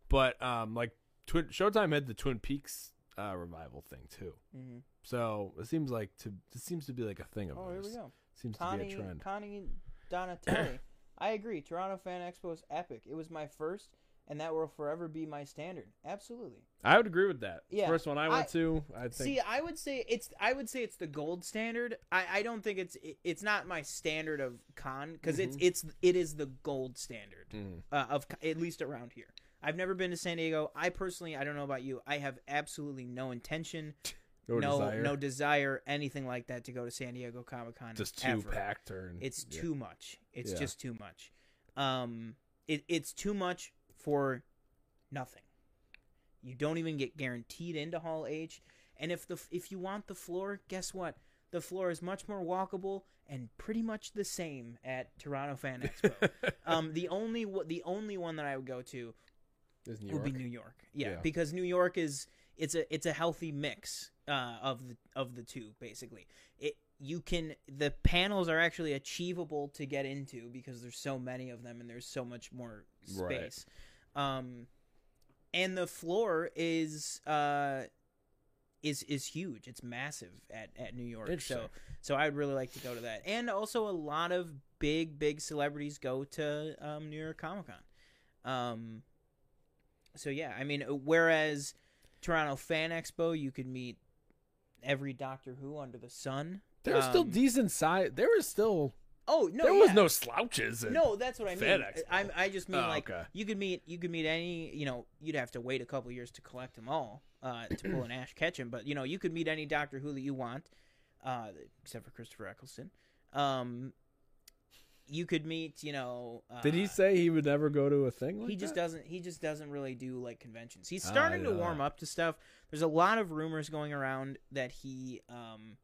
but um, like Twin Showtime had the Twin Peaks uh, revival thing too. hmm So it seems like to it seems to be like a thing of Oh, here we go. Seems to be a trend. Connie Donatelli. I agree. Toronto Fan Expo is epic. It was my first, and that will forever be my standard. Absolutely. I would agree with that. Yeah, First one I went I- to, I think. See, I would say it's. I would say it's the gold standard. I, I don't think it's. It, it's not my standard of con because it's it's it is the gold standard Mm. uh, of at least around here. I've never been to San Diego. I personally, I don't know about you. I have absolutely no intention, no, no desire. no desire, anything like that to go to San Diego Comic Con. just too ever. packed or It's yeah. too much. It's Yeah. just too much. Um, it, it's too much for nothing. You don't even get guaranteed into Hall H. And if the if you want the floor, guess what? The floor is much more walkable and pretty much the same at Toronto Fan Expo. um, the only the only one that I would go to Is New would York. be New York. Yeah, Yeah. because New York is it's a it's a healthy mix uh, of the of the two basically. It you can the panels are actually achievable to get into because there's so many of them and there's so much more Right. Um and the floor is uh is is huge. It's massive at at New York. So so I'd really like to go to that. And also a lot of big big celebrities go to um, New York Comic Con. Um, so yeah, I mean, whereas Toronto Fan Expo, you could meet every Doctor Who under the sun. There was still Um, decent size. There was still. Oh no, there was no slouches. No, that's what I mean. I I just mean Oh, like okay. you could meet you could meet any you know you'd have to wait a couple years to collect them all uh, to pull an Ash Ketchum, but you know you could meet any Doctor Who that you want, uh, except for Christopher Eccleston. Um, you could meet you know. Uh, Did he say he would never go to a thing like he just that? doesn't he just doesn't really do like conventions he's Ah, starting to warm up to stuff there's a lot of rumors going around that he um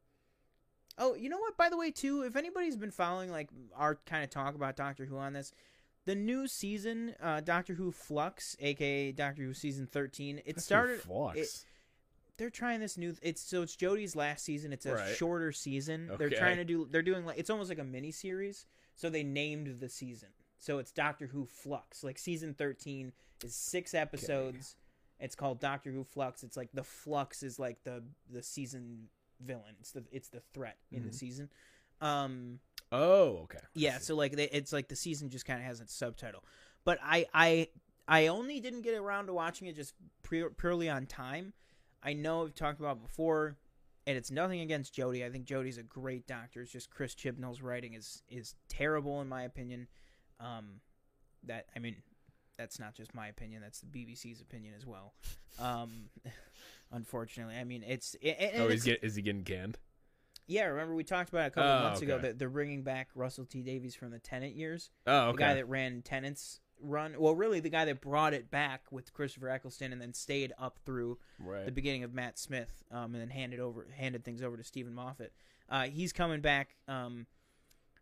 oh you know what? By the way too if anybody's been following like our kind of talk about doctor who on this the new season uh doctor who flux aka doctor who season 13 it That's started Flux. it- they're trying this new it's so it's Jodie's last season. It's a Right. shorter season. They're trying to do they're doing like it's almost like a mini series so they named the season. So it's Doctor Who Flux. Like season 13 is 6 episodes. It's called Doctor Who Flux. It's like the flux is like the the season villain it's the it's the threat in the Mhm. season um oh, okay. Yeah, so like they, it's like the season just kind of has its subtitle. But I I I only didn't get around to watching it just pure, purely on time. I know I've talked about it before, and it's nothing against Jodie. I think Jodie's a great doctor. It's just Chris Chibnall's writing is is terrible in my opinion. Um, that I mean, that's not just my opinion. That's the BBC's opinion as well. Um, unfortunately, I mean it's it, and oh, it's- get, is he getting canned? yeah. Remember we talked about it a couple of Oh, months ago that they're bringing back Russell T Davies from the Tennant years Oh, okay. the guy that ran Tennant's run. Well, really, the guy that brought it back with Christopher Eccleston and then stayed up through right. the beginning of Matt Smith, um, and then handed over handed things over to Steven Moffat. Uh, he's coming back. Um,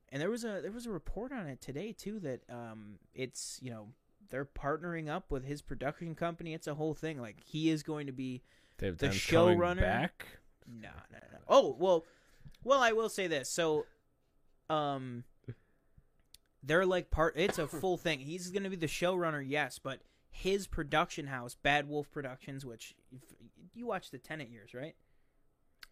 and there was a there was a report on it today too that um, it's you know they're partnering up with his production company. It's a whole thing. Like he is going to be David the showrunner- back. no, no, no. Oh well, well I will say this. So, um, they're like part. It's a full thing. He's going to be the showrunner, yes, but his production house, Bad Wolf Productions, which if, you watch the Tennant years, right?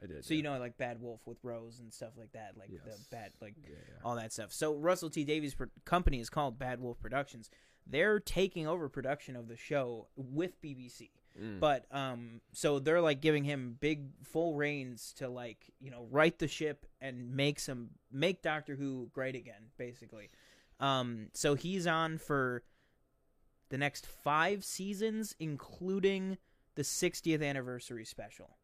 I did. So you know like Bad Wolf with Rose and stuff like that, like Yes. the bad like Yeah, yeah. all that stuff. So Russell T Davies' pro- company is called Bad Wolf Productions. They're taking over production of the show with BBC. Mm. But um so they're like giving him big full reins to like, you know, right the ship and make some make Doctor Who great again, basically. Um so he's on for the next 5 seasons including the 60th anniversary special.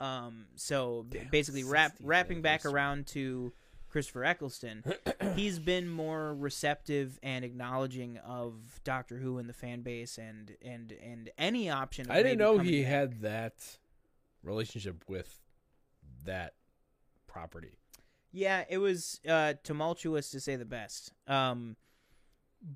Um so Damn, basically wrap wrapping back around to Christopher Eccleston he's been more receptive and acknowledging of Doctor Who and the fan base and and and any option. I didn't know he back. had that relationship with that property. Yeah, it was uh, tumultuous to say the best. Um,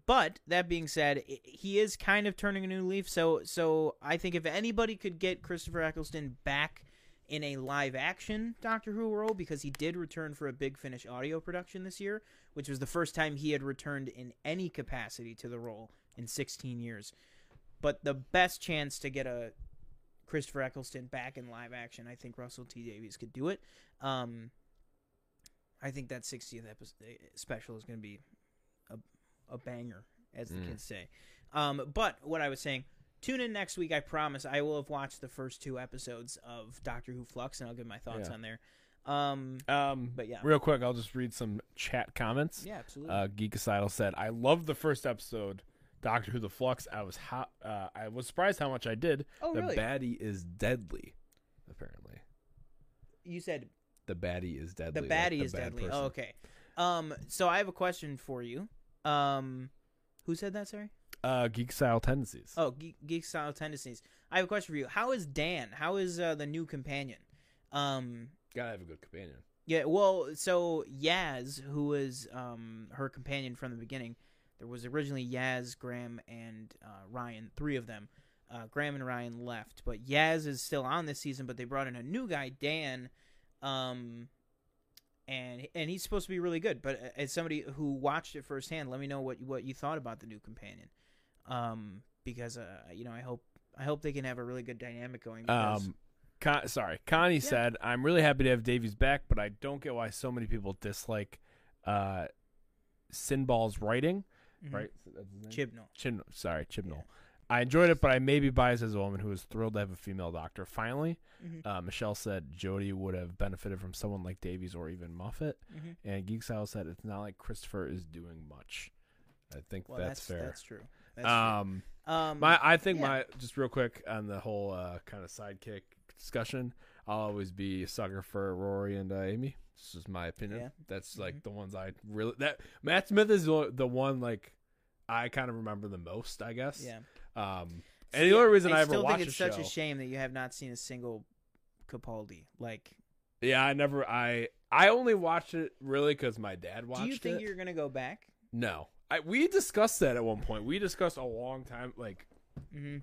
but that being said, he is kind of turning a new leaf. So so I think if anybody could get Christopher Eccleston back in a live action Doctor Who role, because he did return for a Big Finish audio production this year, which was the first time he had returned in any capacity to the role in 16 years. But the best chance to get a Christopher Eccleston back in live action, I think Russell T Davies could do it. Um, I think that 60th episode special is going to be a, a banger, as the Mm. kids say. Um, but what I was saying, tune in next week. I promise I will have watched the first two episodes of Doctor Who Flux, and I'll give my thoughts Yeah. on there. Um, Um, but yeah, real quick, I'll just read some chat comments. yeah, absolutely. Uh, Geekicidal said, "I loved the first episode, Doctor Who: The Flux. I was ho- uh, I was surprised how much I did. oh, the really? baddie is deadly. Apparently, you said the baddie is deadly. the like baddie the is bad deadly. person. Oh, okay. Um, so I have a question for you. Um, who said that? Sorry. Uh, geek style tendencies. Oh, geek, geek style tendencies. I have a question for you. How is Dan? How is uh, the new companion? Um, Gotta have a good companion. yeah. Well, so Yaz, who was um her companion from the beginning, there was originally Yaz, Graham, and uh, Ryan. Three of them. Uh, Graham and Ryan left, but Yaz is still on this season. But they brought in a new guy, Dan. Um, and and he's supposed to be really good. But uh, as somebody who watched it firsthand, let me know what what you thought about the new companion. Um, because uh, you know, I hope I hope they can have a really good dynamic going. Because, Um, Con- sorry, Connie said, "I'm really happy to have Davies back, but I don't get why so many people dislike uh, Sinball's writing." Mhm. Right? That's his name? Chibnall. Chibnall. Sorry, Chibnall. I enjoyed it, but I may be biased as a woman who was thrilled to have a female doctor. Finally, Mhm. uh, Michelle said Jodie would have benefited from someone like Davies or even Moffat. Mhm. And Geek Style said it's not like Christopher is doing much. I think Well, that's, that's fair. That's true. Um. Um, my I think yeah. my just real quick on the whole uh, kind of sidekick discussion. I'll always be a sucker for Rory and uh, Amy. This is my opinion. Yeah. That's like Mhm. the ones I really that Matt Smith is the, one like I kind of remember the most. I guess. yeah. Um, See, and the only reason I, ever still watched think it's such show, a shame that you have not seen a single Capaldi. Like, yeah, I never, I, I only watched it really because my dad watched it. do you think it. you're gonna go back? No, I we discussed that at one point. We discussed a long time, like Mm-hmm.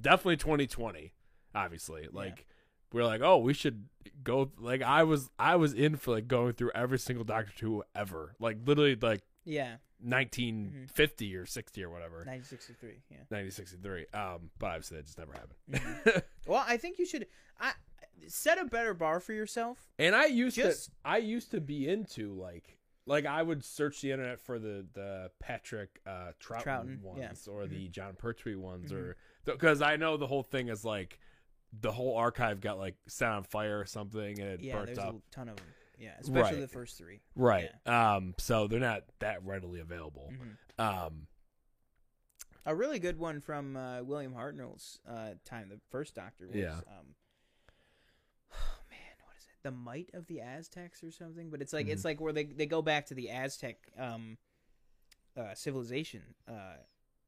definitely 2020. Obviously, like we're like, oh, we should go. Like I was, I was in for like going through every single Doctor Who ever, like literally like Yeah, 1950 or 60 or whatever, 1963. Yeah. 1963. Um, but obviously that just never happened. Mm-hmm. Well, I think you should. I set a better bar for yourself. And I used Just- to I used to be into like like I would search the internet for the the Patrick uh Troughton, Troughton, ones yeah. Mm-hmm. or the Jon Pertwee ones or because I know the whole thing is like the whole archive got like set on fire or something and it Yeah, burnt there's up. a ton of them. Yeah, especially Right. the first three. Right. Um so they're not that readily available. Mhm. Um A really good one from uh, William Hartnell's uh, time, the first Doctor was. Yeah. Um, oh man, what is it? The Might of the Aztecs or something? But it's like Mm-hmm. it's like where they they go back to the Aztec um, uh, civilization. Uh,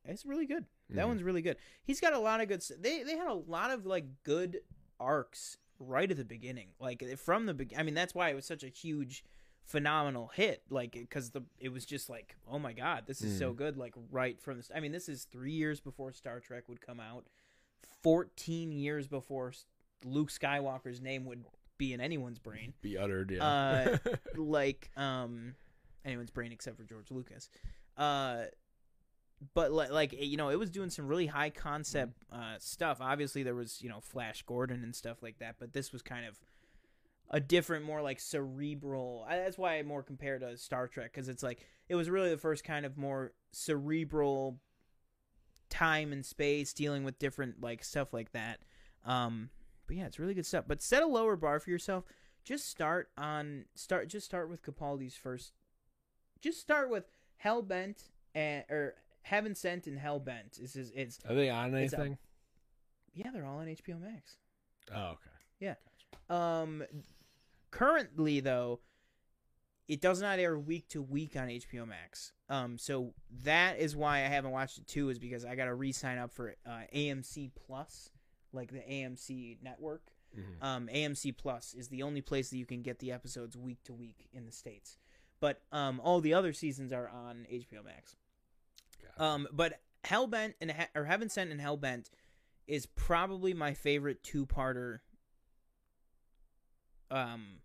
it's really good. That Mhm. one's really good. He's got a lot of good. They they had a lot of like good arcs right at the beginning, like from the beginning. I mean, that's why it was such a huge, phenomenal hit. Like because the it was just like, oh my god, this is so good. Like right from this. I mean, this is three years before Star Trek would come out, fourteen years before Luke Skywalker's name would be in anyone's brain be uttered, yeah. uh, like um anyone's brain except for George Lucas. Uh but like, like you know, it was doing some really high concept uh stuff. Obviously there was, you know, Flash Gordon and stuff like that, but this was kind of a different more like cerebral. I- That's why I more compared to Star Trek cuz it's like it was really the first kind of more cerebral time and space dealing with different like stuff like that. Um but yeah, it's really good stuff. But set a lower bar for yourself just start on start just start with Capaldi's first just start with Hellbent and or Heaven Sent and Hellbent is is it's Are they on It's a- anything? yeah they're all on HBO Max. oh, okay. Yeah. Um currently though it does not air week to week on HBO Max. Um so that is why I haven't watched it too is because I got to re-sign up for uh, AMC Plus like the AMC network. Mhm. Um, AMC Plus is the only place that you can get the episodes week to week in the states, but um, all the other seasons are on HBO Max. Gotcha. Um, but Hellbent and or Heaven Sent and Hellbent is probably my favorite two parter. Um,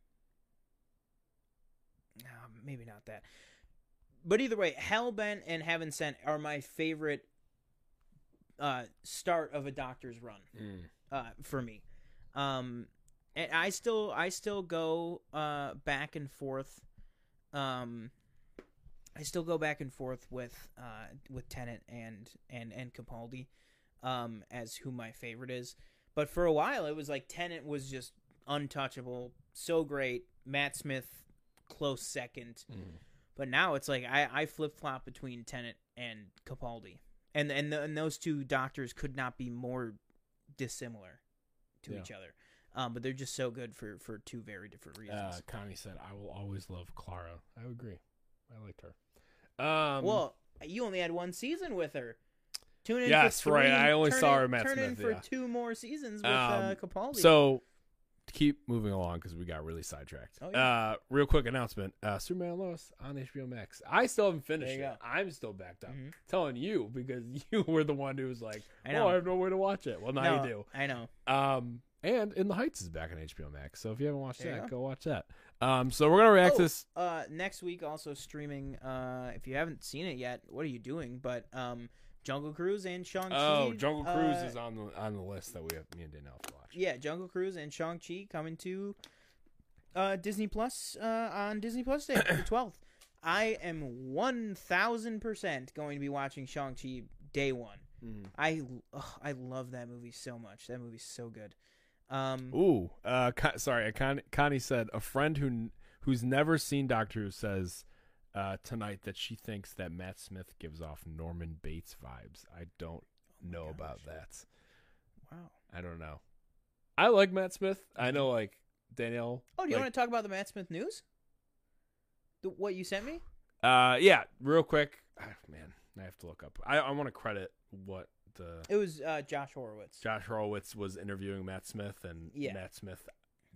no, maybe not that, but either way, Hellbent and Heaven Sent are my favorite. Uh, start of a Doctor's run Mm. uh, for me. Um, and I still I still go uh, back and forth. Um, I still go back and forth with uh, with Tennant and and and Capaldi um, as who my favorite is. But for a while, it was like Tennant was just untouchable, so great. Matt Smith close second. Mm. But now it's like I, I flip flop between Tennant and Capaldi, and and, the, and those two doctors could not be more dissimilar to Yeah. each other. Um, but they're just so good for for two very different reasons. Uh, Connie said, "I will always love Clara." I agree. I liked her. Um, well, you only had one season with her. Tune in Yes, for right, I only turn saw in- her Matt Turn in for yeah. two more seasons with Um, uh, Capaldi. So keep moving along because we got really sidetracked. Oh, yeah. Uh, real quick announcement: uh, Superman Lois on HBO Max. I still haven't finished it. go. I'm still backed up. Mhm. Telling you because you were the one who was like, I "Oh. I have no way to watch it." Well, now no, you do. I know. Um, And In the Heights is back on HBO Max. So if you haven't watched There that, go. go watch that. Um, so we're gonna react Oh, to this. uh, next week also streaming. Uh, if you haven't seen it yet, what are you doing? But um, Jungle Cruise and Shang. Oh, Jungle Cruise uh, is on the on the list that we have me and Danielle watch. Yeah, Jungle Cruise and Shang Chi coming to uh, Disney Plus uh, on Disney Plus Day, the twelfth. I am one thousand percent going to be watching Shang Chi day one. Mm. I ugh, I love that movie so much. That movie's so good. Um, Ooh, uh, Con- sorry, Con- Connie said a friend who who's never seen Doctor Who says uh, tonight that she thinks that Matt Smith gives off Norman Bates vibes. I don't know Oh gosh. about that. wow. I don't know. I like Matt Smith. I know, like Danielle. Oh, do you like- want to talk about the Matt Smith news? The, what you sent me? Uh, yeah, real quick. Ah, man, I have to look up. I, I want to credit what the It was uh, Josh Horowitz. Josh Horowitz was interviewing Matt Smith, and Yeah. Matt Smith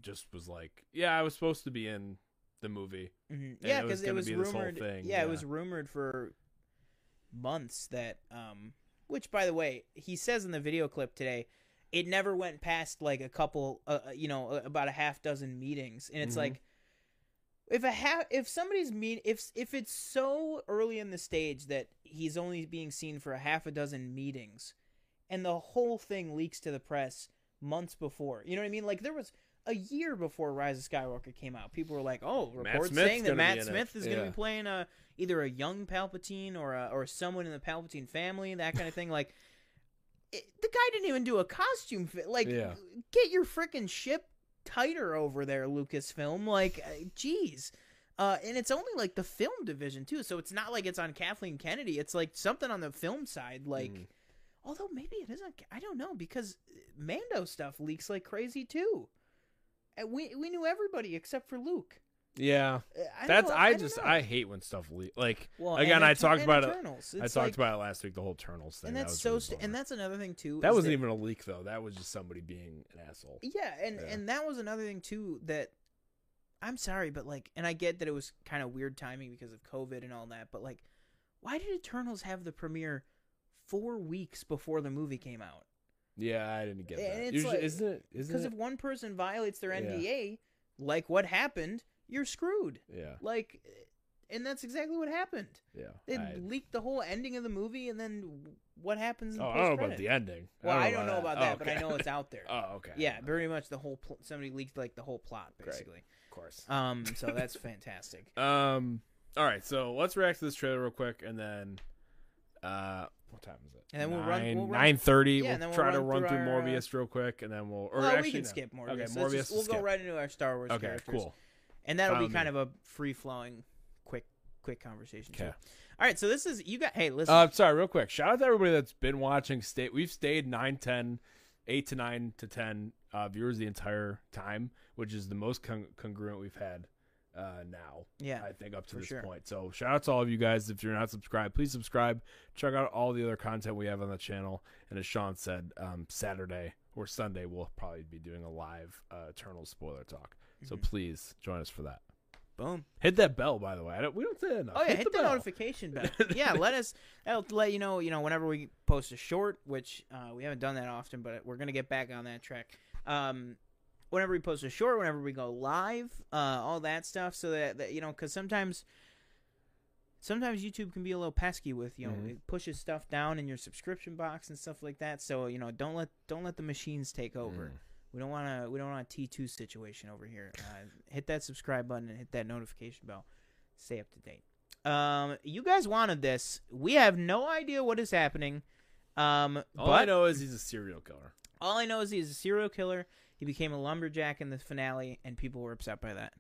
just was like, "Yeah, I was supposed to be in the movie." hmm And Yeah, because it was be rumored. thing, yeah, yeah. it was rumored for months that. Um, which, by the way, he says in the video clip today, it never went past like a couple, uh, uh, you know, uh, about a half dozen meetings, and it's Mhm. like. If a ha- if somebody's meet if if it's so early in the stage that he's only being seen for a half a dozen meetings, and the whole thing leaks to the press months before, you know what I mean? Like there was a year before Rise of Skywalker came out, people were like, "Oh, reports saying that Matt. Smith is going to be playing a either a young Palpatine or a, or someone in the Palpatine family, that kind of thing." Like, it, the guy didn't even do a costume fit. Like, Yeah. get your freaking ship tighter over there, Lucasfilm. Like, uh, jeez. Uh, and it's only like the film division too, so it's not like it's on Kathleen Kennedy. It's like something on the film side, like. Mm. Although maybe it isn't. I don't know because Mando stuff leaks like crazy too. And we we knew everybody except for Luke. Yeah, Uh, I that's know- I, don't just know. I hate when stuff le- like Well, again. I talked about it. Eternals. I talked like- about it last week. The whole Turtles thing. and that's was so. really St- and that's another thing too. That wasn't even a leak though. That was just somebody being an asshole. Yeah, and Yeah. and that was another thing too that I'm sorry, but like, and I get that it was kind of weird timing because of COVID and all that, but like, why did Eternals have the premiere four weeks before the movie came out? Yeah, I didn't get that. Usually, like- isn't it? Because if one person violates their Yeah. NDA, like what happened, you're screwed. yeah, Like, and that's exactly what happened. yeah. They I, leaked the whole ending of the movie, and then what happens? In oh, the I don't know about the ending. Well, I don't know about that, Oh, but I know it's out there. oh, okay. yeah, very much the whole. Pl- somebody leaked like the whole plot, Great. basically. of course. Um, so that's fantastic. Um. All right, so let's react to this trailer real quick, and then, uh, what time is it? And then we'll run- we'll Nine thirty. Yeah, we'll we'll try to run through through our, Morbius real quick, and then we'll. Or well, actually, we can no. skip Morbius. Okay, Morbius. just- we'll go right into our Star Wars Okay, characters, cool. And that'll be kind me. of a free flowing, quick, quick conversation. too. Okay. All right, so this is you got. Hey, listen. Uh, sorry, real quick. Shout out to everybody that's been watching. Stay. We've stayed 9, 10, 8 to nine to ten uh, viewers the entire time, which is the most con- congruent we've had uh, now. yeah, I think up to this sure. point. So shout out to all of you guys. If you're not subscribed, please subscribe. Check out all the other content we have on the channel. And as Sean said, um, Saturday or Sunday we'll probably be doing a live uh, Eternal spoiler talk. So Mhm. please join us for that. boom. Hit that bell, by the way. I don't, we don't say that enough. Oh yeah, hit, the, bell. notification bell. yeah, let us. That'll let you know. You know, whenever we post a short, which uh, we haven't done that often, but we're gonna get back on that track. Um, whenever we post a short, whenever we go live, uh, all that stuff, so that, that you know, because sometimes. Sometimes YouTube can be a little pesky with you know Mhm. it pushes stuff down in your subscription box and stuff like that. So you know don't let don't let the machines take over. Mm. We don't want to. We don't want a T two situation over here. Uh, hit that subscribe button and hit that notification bell. Stay up to date. Um, you guys wanted this. We have no idea what is happening. Um, All but I know is he's a serial killer. all I know is he's a serial killer. He became a lumberjack in the finale, and people were upset by that.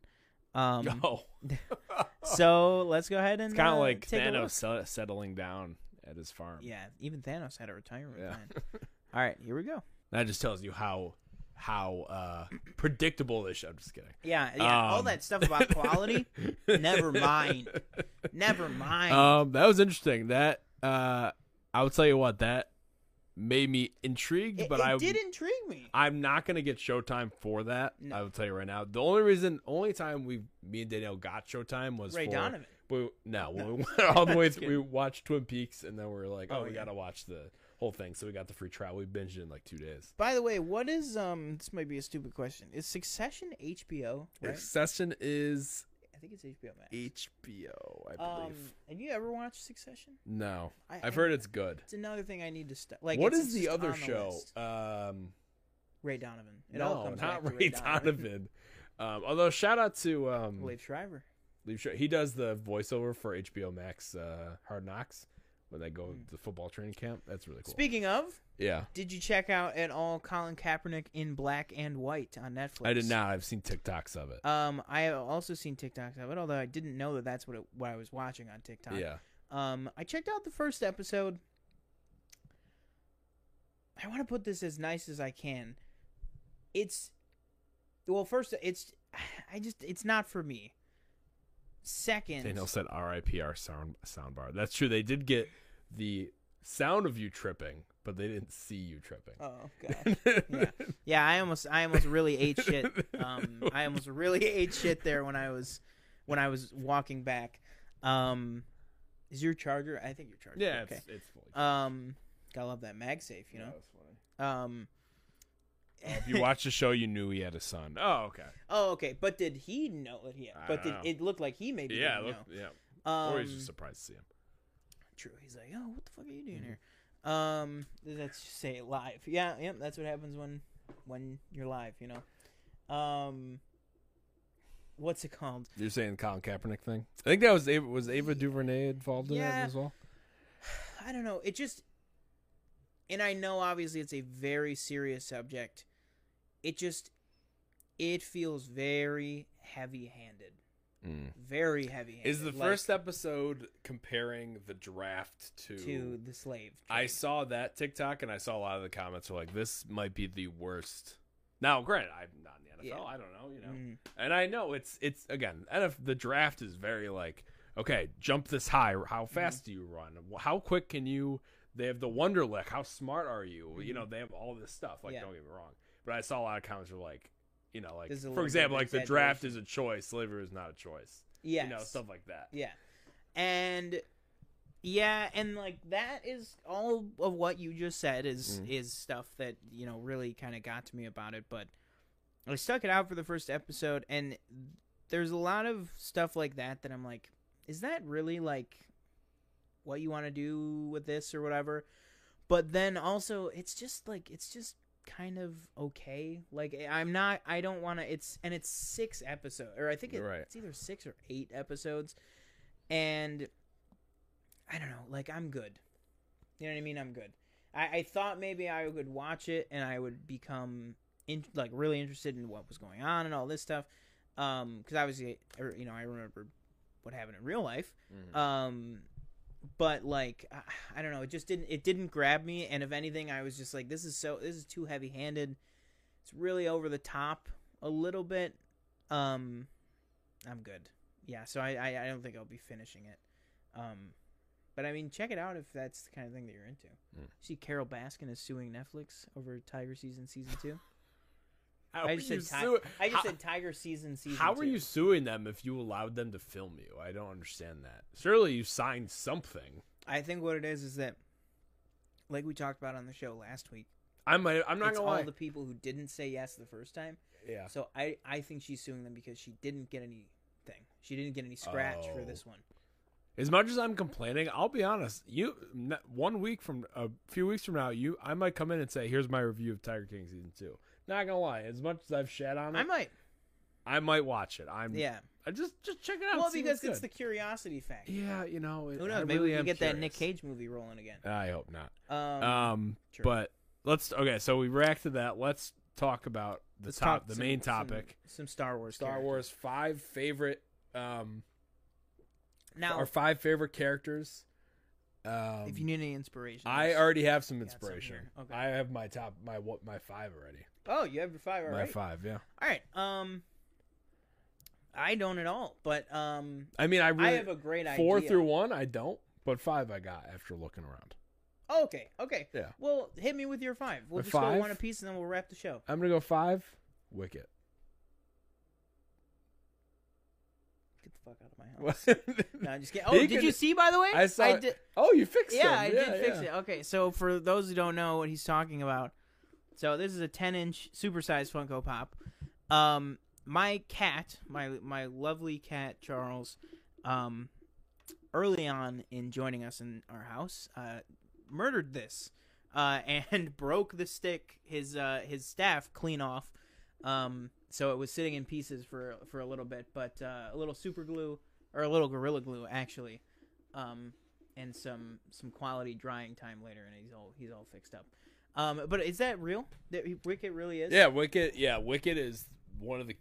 Um, oh, so let's go ahead and kind of uh, like. Thanos settling down at his farm. Yeah, even Thanos had a retirement Yeah. plan. All right, here we go. That just tells you how how uh, predictable this. I'm just kidding. Yeah, yeah. all Um, that stuff about quality. never mind. Never mind. Um, that was interesting. That uh, I will tell you what that made me intrigued, it, but it I did intrigue me. I'm not gonna get Showtime for that. No. I will tell you right now. The only reason, only time we me and Danielle got Showtime was Ray for Donovan. We, no, when we went all the way through, we watched Twin Peaks, and then we were like, oh, Oh, we yeah. gotta watch the whole thing. So we got the free trial. We binged it in like two days. By the way, what is um? This might be a stupid question. Is Succession HBO? Right? Succession is I think it's HBO Max. HBO, I Um, believe. have you ever watched Succession? no, I- I've I- heard it's good. It's another thing I need to start. Like, what it's is the other show? list. Um, Ray Donovan. It all no, comes not back to Ray Donovan. um, although shout out to um, Liev Schreiber. Liev Schreiber. he does the voiceover for HBO Max uh, Hard Knocks when they go Hmm. to football training camp. That's really cool. Speaking of, yeah, did you check out at all Colin Kaepernick in black and white on Netflix? I did not. I've seen TikToks of it. Um, I have also seen TikToks of it, although I didn't know that that's what it, what I was watching on TikTok. yeah, Um, I checked out the first episode. I want to put this as nice as I can. It's well, first it's I just it's not for me. Second, Daniel said R.I.P. our sound soundbar. That's true. They did get the sound of you tripping, but they didn't see you tripping. Oh god. yeah. Yeah, I almost I almost really ate shit. Um I almost really ate shit there when I was when I was walking back. Um is your charger? I think your charger. yeah, okay. it's, it's fully. Um gotta love that MagSafe, you know. Um if you watched the show, you knew he had a son. Oh, okay. Oh, okay. But did he know that he had? I But did don't know. it looked like he maybe yeah, didn't look, know. yeah. Um, or he's just surprised to see him. true. He's like, oh, what the fuck are you Mm-hmm. doing here? Um, let's just say it live. Yeah, yeah. That's what happens when when you're live. You know. Um, what's it called? You're saying the Colin Kaepernick thing? I think that was Ava, was Ava DuVernay involved in Yeah. it as well. I don't know. It just, and I know obviously it's a very serious subject. It just, it feels very heavy-handed. Very heavy-handed. Is the like, first episode comparing the draft to? to the slave? I saw that TikTok and I saw a lot of the comments were like, "This might be the worst." Now, granted, I'm not in the NFL. Yeah. I don't know, you know, Mhm. and I know it's it's again, and if the draft is very like, okay, jump this high. How Mm-hmm. fast do you run? How quick can you? They have the Wonderlic. How smart are you? You know, they have all this stuff. Like, Mm-hmm. Yeah. don't get me wrong, but I saw a lot of comments were like, you know, like This is a for example, like the draft is a choice, slavery is not a choice. Yeah, You know, stuff like that. Yeah. And yeah, and like that is all of what you just said is Mm. is stuff that, you know, really kind of got to me about it, but I stuck it out for the first episode and there's a lot of stuff like that that I'm like, is that really like what you want to do with this or whatever? But then also it's just like it's just kind of okay. Like I'm not I don't want to it's and it's 6 episodes or I think it, Right. it's either 6 or 8 episodes and I don't know, like I'm good. You know what I mean? I'm good. I, I thought maybe I would watch it and I would become in, like really interested in what was going on and all this stuff. Um, because obviously, or, you know, I remember what happened in real life. Um, but like I, don't know, it just didn't it didn't grab me. And if anything, I was just like, this is so this is too heavy handed. It's really over the top a little bit. Um, I'm good. Yeah, so I, I I don't think I'll be finishing it. Um, but I mean, check it out if that's the kind of thing that you're into. Mm. See, Carole Baskin is suing Netflix over Tiger season season two. How I just said ti- I just how- said Tiger season season. How two. are you suing them if you allowed them to film you? I don't understand that. Surely you signed something. I think what it is is that, like we talked about on the show last week, I might. I'm not it's gonna all lie. the people who didn't say yes the first time. yeah. So I I think she's suing them because she didn't get anything. She didn't get any scratch for Oh. this one. As much as I'm complaining, I'll be honest. You one week from a few weeks from now, you I might come in and say, "Here's my review of Tiger King season 2. Not gonna lie. As much as I've shat on it, I might. I might watch it. I'm. Yeah. I just just check it out. Well, because it's the curiosity factor. Yeah, you know. It, Who I? Maybe really we can get that Nick. Cage movie rolling again. I hope not. Um, Um, True. but let's okay. So we reacted to that. Let's talk about the let's top, the some- main topic. Some, Star Wars. Star characters. Wars five favorite um Now, our five favorite characters. Um, if you need any inspiration, I already have some got some inspiration. Okay. I have my top my what my five already. Oh, you have your five. All my right. five, yeah. All right. Um, I don't at all, but um, I mean, I really I have a great idea. four through one. I don't, but five I got after looking around. Oh, okay. Okay. Yeah. Well, hit me with your five. We'll My just go one a piece, and then we'll wrap the show. I'm gonna go five. Wicket. Get the fuck out of my house. No, I'm just kidding. Oh, He did could- you see? By the way, I saw. did. Oh, you fixed it. Yeah, them. I did fix yeah. it. Okay, so for those who don't know what he's talking about, so this is a 10 inch supersized Funko Pop. Um, my cat, my my lovely cat Charles, um, early on in joining us in our house, uh, murdered this, uh, and broke the stick his uh his staff clean off. Um, so it was sitting in pieces for for a little bit, but uh, a little super glue or a little gorilla glue actually, um, and some some quality drying time later, and he's all he's all fixed up. Um, but is that real? That really is? Yeah, Wicket. Yeah, Wicket is one of the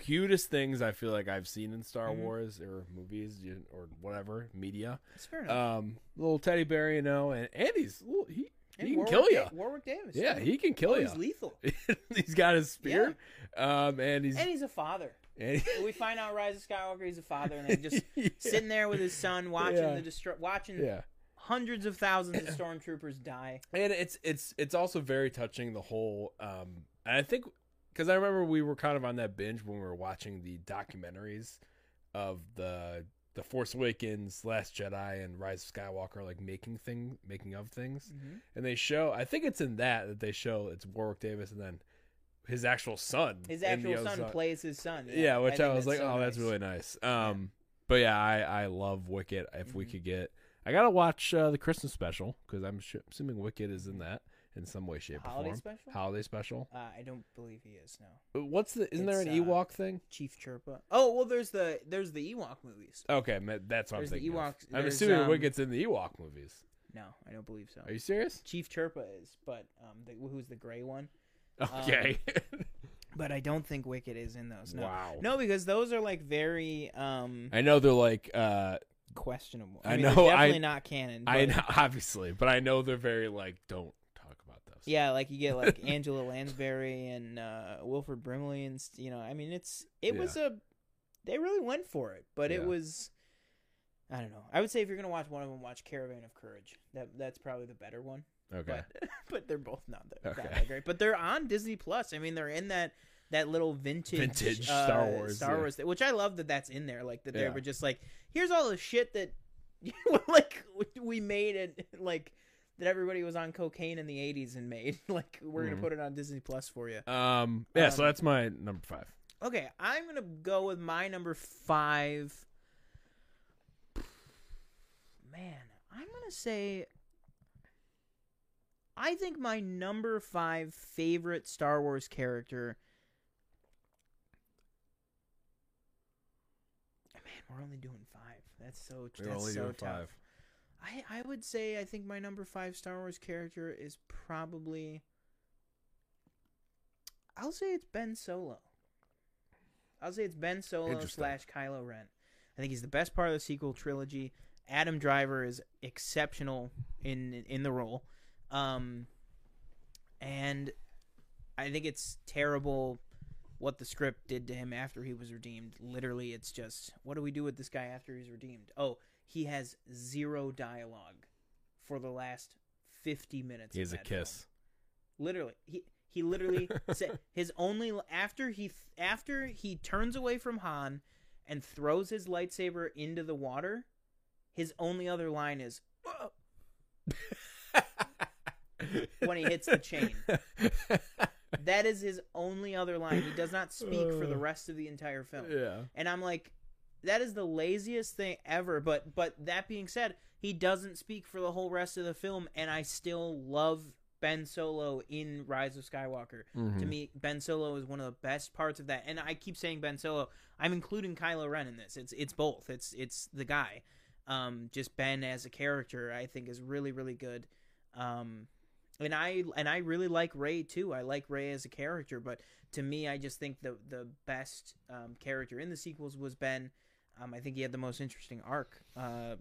cutest things I feel like I've seen in Star Mhm. Wars or movies or whatever media. it's fair enough. Um, little teddy bear, you know, and Andy's little, he And he can Warwick kill Da- you. Warwick Davis. Yeah, he can kill Oh, you. He's lethal, he's got his spear. Um, and he's and he's a father. and we find out Rise of Skywalker he's a father, and they just Yeah. sitting there with his son, watching Yeah. the destru- watching yeah. Hundreds of thousands of stormtroopers die. and it's it's it's also very touching the whole um and i think because i remember we were kind of on that binge when we were watching the documentaries of the the force awakens last jedi and rise of skywalker like making thing making of things Mhm. and they show i think it's in that that they show it's warwick davis and then his actual son His actual son Ozark- plays his son. yeah, which I, think was like, so oh, that's really nice. Um, but yeah, I I love Wicket. If we Mhm. could get, I gotta watch uh, the Christmas special because I'm sh- assuming Wicket is in that in some way, shape, Holiday or form. Holiday special? Holiday special. Uh, I don't believe he is. No, What's the? Isn't there an It's, uh, Ewok thing? Chief Chirpa. Oh well, there's the there's the Ewok movies. Okay, ma- that's what there's I'm the thinking. of. Ewoks- I'm there's, assuming um, Wicket's in the Ewok movies. No, I don't believe so. Are you serious? Chief Chirpa is, but um, the, who's the gray one? Okay. But I don't think Wicket is in those. No, Wow. no, because those are like very um I know they're like. uh questionable. I mean, know, they're I- definitely not canon. I know, obviously, but I know they're very like. Don't talk about those. Yeah, like you get like Angela Lansbury and uh, Wilford Brimley, and you know, I mean, it's it Yeah. was a they really went for it, but it was I don't know. I would say if you're gonna watch one of them, watch Caravan of Courage. That that's probably the better one. Okay. But but they're both not that, that, Okay. that great. But they're on Disney Plus. I mean, they're in that that little vintage Vintage uh, Star Wars, Star yeah. Wars, thing, which I love that that's in there. Like that they Yeah. were just like, here's all the shit that like we made it like that everybody was on cocaine in the 80s and made like we're Mhm. gonna put it on disney plus for you Um. Yeah. so Um, that's my number five. okay i'm gonna go with my number five man i'm gonna say i think my number five favorite star wars character man we're only doing five that's so We're that's so tough I I would say I think my number five Star Wars character is probably. I'll say it's Ben Solo. I'll say it's Ben Solo slash Kylo Ren. I think he's the best part of the sequel trilogy. Adam Driver is exceptional in in the role, um, and I think it's terrible what the script did to him after he was redeemed. Literally, it's just what do we do with this guy after he's redeemed? Oh, he has zero dialogue for the last fifty minutes. He of has a that film. kiss. Literally, he he literally said his only after he after he turns away from Han and throws his lightsaber into the water. His only other line is when he hits the chain. That is his only other line. He does not speak for the rest of the entire film. yeah. And I'm like, that is the laziest thing ever. But but that being said, he doesn't speak for the whole rest of the film, and I still love Ben Solo in Rise of Skywalker. Mm-hmm. To me, Ben Solo is one of the best parts of that. And I keep saying Ben Solo. I'm including Kylo Ren in this. It's it's both. It's it's the guy. Um, just Ben as a character, I think is really really good. Um, and I and I really like Rey too. I like Rey as a character, but to me, I just think the the best um, character in the sequels was Ben. Um, I think he had the most interesting arc. Uh,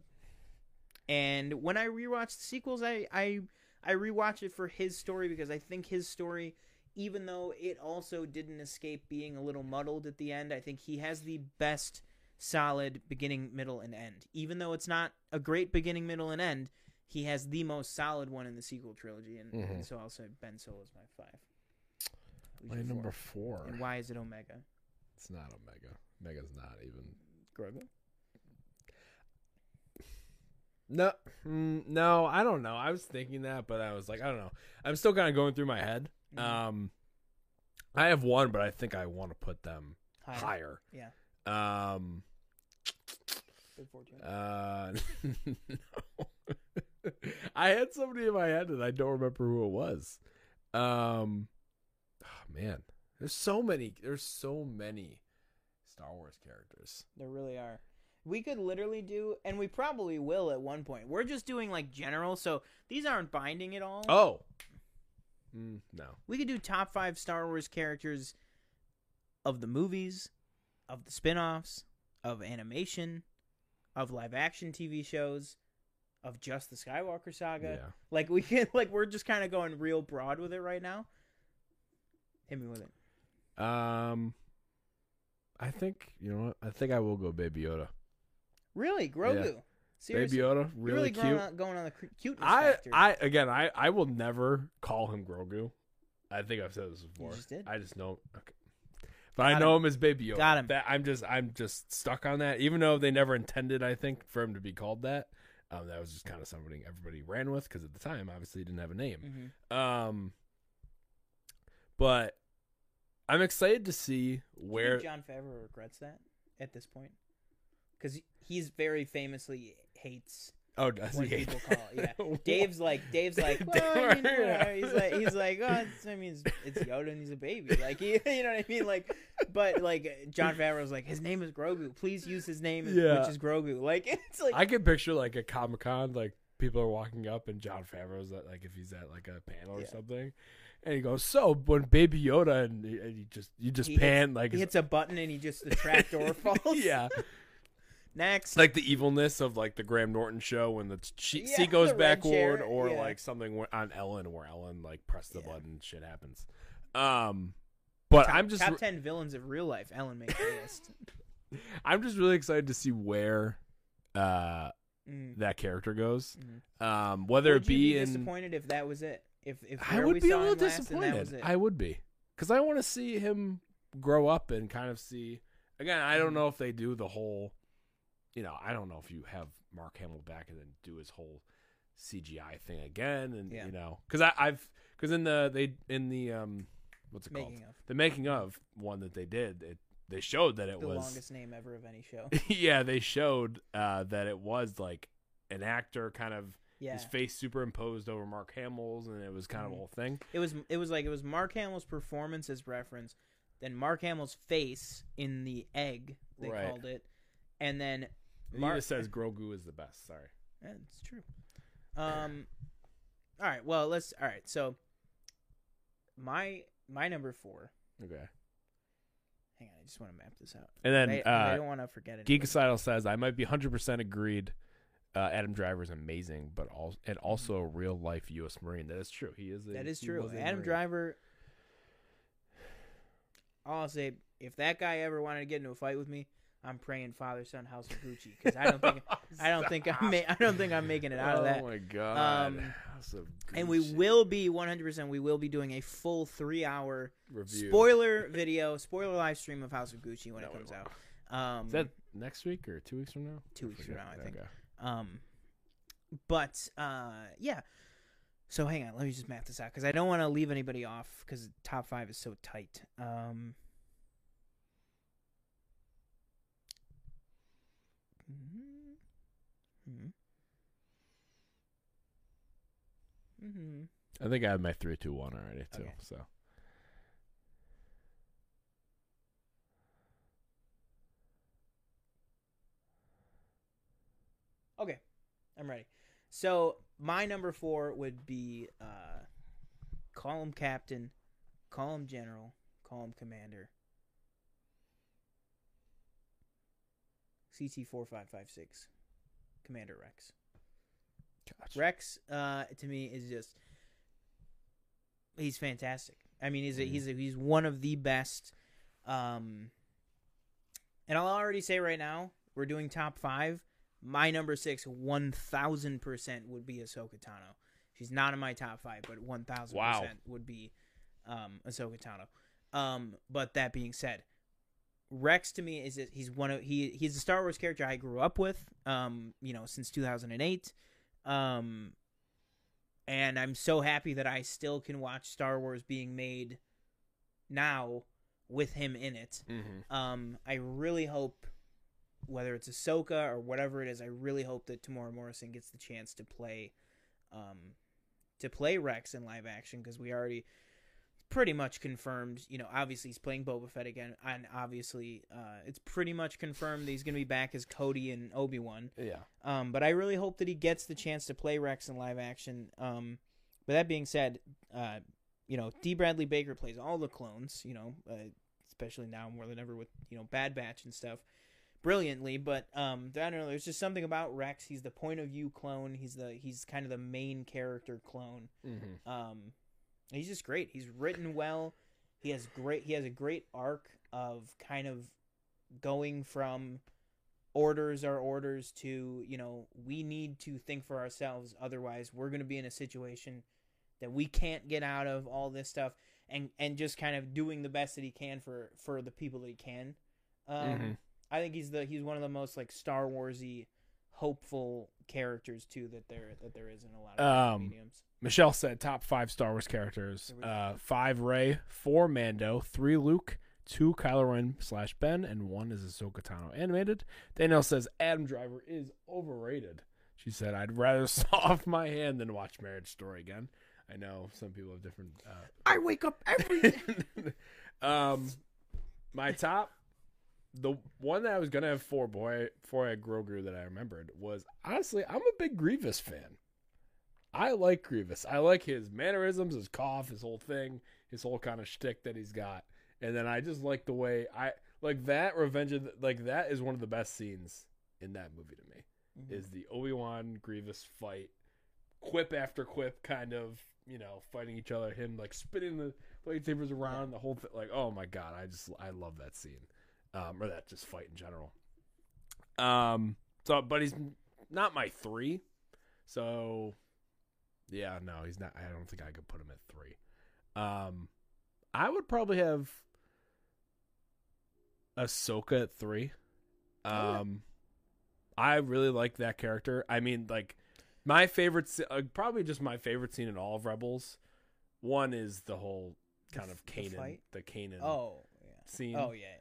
and when I rewatch the sequels, I I I rewatch it for his story because I think his story, even though it also didn't escape being a little muddled at the end, I think he has the best solid beginning, middle, and end. Even though it's not a great beginning, middle, and end, he has the most solid one in the sequel trilogy, and, and Mhm. so I'll say Ben Solo is my five. My number four? And why is it Omega? It's not Omega. Omega's not even. Grogu. No, mm, no, I don't know. I was thinking that, but I was like, I don't know. I'm still kind of going through my head. Mhm. Um, I have one, but I think I want to put them Higher. higher. Yeah. Um, uh, no. I had somebody in my head and I don't remember who it was. Um, oh, man, there's so many. There's so many Star Wars characters. There really are. We could literally do, and we probably will at one point. We're just doing like general, so these aren't binding at all. Oh, mm, no. We could do top five Star Wars characters of the movies, of the spin offs, of animation, of live action TV shows, of just the Skywalker saga. Yeah. Like we can like we're just kinda going real broad with it right now. Hit me with it. Um, I think you know what? I think I will go Baby Yoda. Really? Grogu. Seriously. Baby Yoda, really, really cute. going on, going on the cu- cuteness I, factor. I again, I, I will never call him Grogu. I think I've said this before. just did. I just know. Okay. But I know him. him as Baby Yoda. Got him. That I'm just, I'm just stuck on that. Even though they never intended, I think, for him to be called that. Um, that was just kind of something everybody ran with because at the time, obviously, didn't have a name. Mhm. Um, but I'm excited to see where. Jon Favreau regrets that at this point? Because he's very famously hates oh, does when he? people call it. Yeah, Dave's like Dave's like, well, you know, he's like he's like, oh, it's, I mean, it's, it's Yoda and he's a baby, like he, you know what I mean, like, but like Jon Favreau's like, his name is Grogu, please use his name, Yeah. which is Grogu, like it's like I can picture like a Comic Con, like people are walking up and Jon Favreau's at like if he's at like a panel or Yeah. something, and he goes, "So when Baby Yoda and he, and he just you just He pan hits, like he hits a button and he just the trap door falls. yeah, next, like the evilness of like the Graham Norton show when the she, Yeah, seat goes the backward, or yeah. like something on Ellen where Ellen like press the Yeah. button, shit happens. Um, but top, I'm just top ten villains of real life. Ellen made the list. I'm just really excited to see where uh Mm. that character goes. Mhm. Um, whether Would it be you be in disappointed if that was it? If if I would be a little him last and that was disappointed. I would be because I want to see him grow up and kind of see. Again, I Mm-hmm. don't know if they do the whole. You know, I don't know if you have Mark Hamill back and then do his whole CGI thing again, and Yeah. you know, because I've because in the they in the um what's it Making called of. the making of one that they did it they showed that it the was longest name ever of any show. yeah they showed uh that it was like an actor kind of Yeah, his face superimposed over Mark Hamill's and it was kind of a Mhm. whole thing. it was it was like it was Mark Hamill's performance as reference, then Mark Hamill's face in the egg they Right. called it, and then He just says Grogu is the best. Sorry. Yeah, it's true. Um, all right. Well, let's. All right. So, my my number four. Okay. Hang on, I just want to map this out. And then I, I uh, don't want to forget it. Geekocidal says I might be 100% agreed. Uh, Adam Driver is amazing, but also and also a real life U.S. Marine. That is true. He is. A, That is true. Adam Marine. Driver. I'll say if that guy ever wanted to get into a fight with me, I'm praying father son house of Gucci because I don't think I don't think I'm I don't think I'm making it out of that. Oh my god. Um, House of And we will be 100%. We will be doing a full three hour review. spoiler video, spoiler live stream of House of Gucci when No, it comes out. Um, Is that next week or two weeks from now? Two weeks from now, I think. Okay. Um, but uh, yeah. So hang on, let me just map this out because I don't want to leave anybody off because top five is so tight. Um. Hmm hmm I think I have my three, two, one already too. Okay. So Okay, I'm ready. So my number four would be uh, call him captain, call him general, call him commander. CT four five five six, Commander Rex. gotcha. Rex, uh, to me, is just he's fantastic. I mean, he's a, Mhm. he's a, he's one of the best. Um, and I'll already say right now, we're doing top five. My number six, one thousand percent, would be Ahsoka Tano. She's not in my top five, but one thousand percent would be um, Ahsoka Tano. Um, but that being said, Rex to me is he's one of he he's a Star Wars character I grew up with, um, you know, since 2008, um, and I'm so happy that I still can watch Star Wars being made now with him in it. Mm-hmm. Um, I really hope, whether it's Ahsoka or whatever it is, I really hope that Temuera Morrison gets the chance to play, um, to play Rex in live action because we already pretty much confirmed. You know, obviously he's playing Boba Fett again, and obviously, uh, it's pretty much confirmed that he's going to be back as Cody and Obi Wan. Yeah. Um, but I really hope that he gets the chance to play Rex in live action. Um, but that being said, uh, you know, D. Bradley Baker plays all the clones. You know, uh, especially now more than ever with you know Bad Batch and stuff, brilliantly. But um, I don't know. There's just something about Rex. He's the point of view clone. He's the he's kind of the main character clone. Mm-hmm. Um, he's just great. He's written well. He has great. He has a great arc of kind of going from orders are orders to you know we need to think for ourselves otherwise we're going to be in a situation that we can't get out of all this stuff and and just kind of doing the best that he can for for the people that he can um Mhm. i think he's the he's one of the most like star warsy hopeful characters too that there that there is in a lot of Um, mediums Michelle said top five Star Wars characters: Here we go. uh, five Rey, four Mando, three Luke, two Kylo Ren slash Ben, and one is Ahsoka Tano animated. Danielle says Adam Driver is overrated. She said I'd rather saw off my hand than watch Marriage Story again. I know some people have different. Uh, i wake up every um, my top, the one that I was gonna have for boy before I had Grogu that I remembered was honestly I'm a big Grievous fan. I like Grievous. I like his mannerisms, his cough, his whole thing, his whole kind of shtick that he's got, and then I just like the way I like that Revenge of the, like that is one of the best scenes in that movie to me. Mm-hmm. Is the Obi Wan Grievous fight, quip after quip, kind of you know fighting each other. Him like spinning the lightsabers around the whole thing. Like oh my god, I just I love that scene, um, or that just fight in general. Um. So, but he's not my three. So, yeah, no, he's not. I don't think I could put him at three. Um, I would probably have Ahsoka at three. Um, I really like that character. I mean, like my favorite, uh, probably just my favorite scene in all of Rebels. One is the whole kind of the Kanan, fight? the Kanan oh yeah scene. oh yeah yeah, yeah.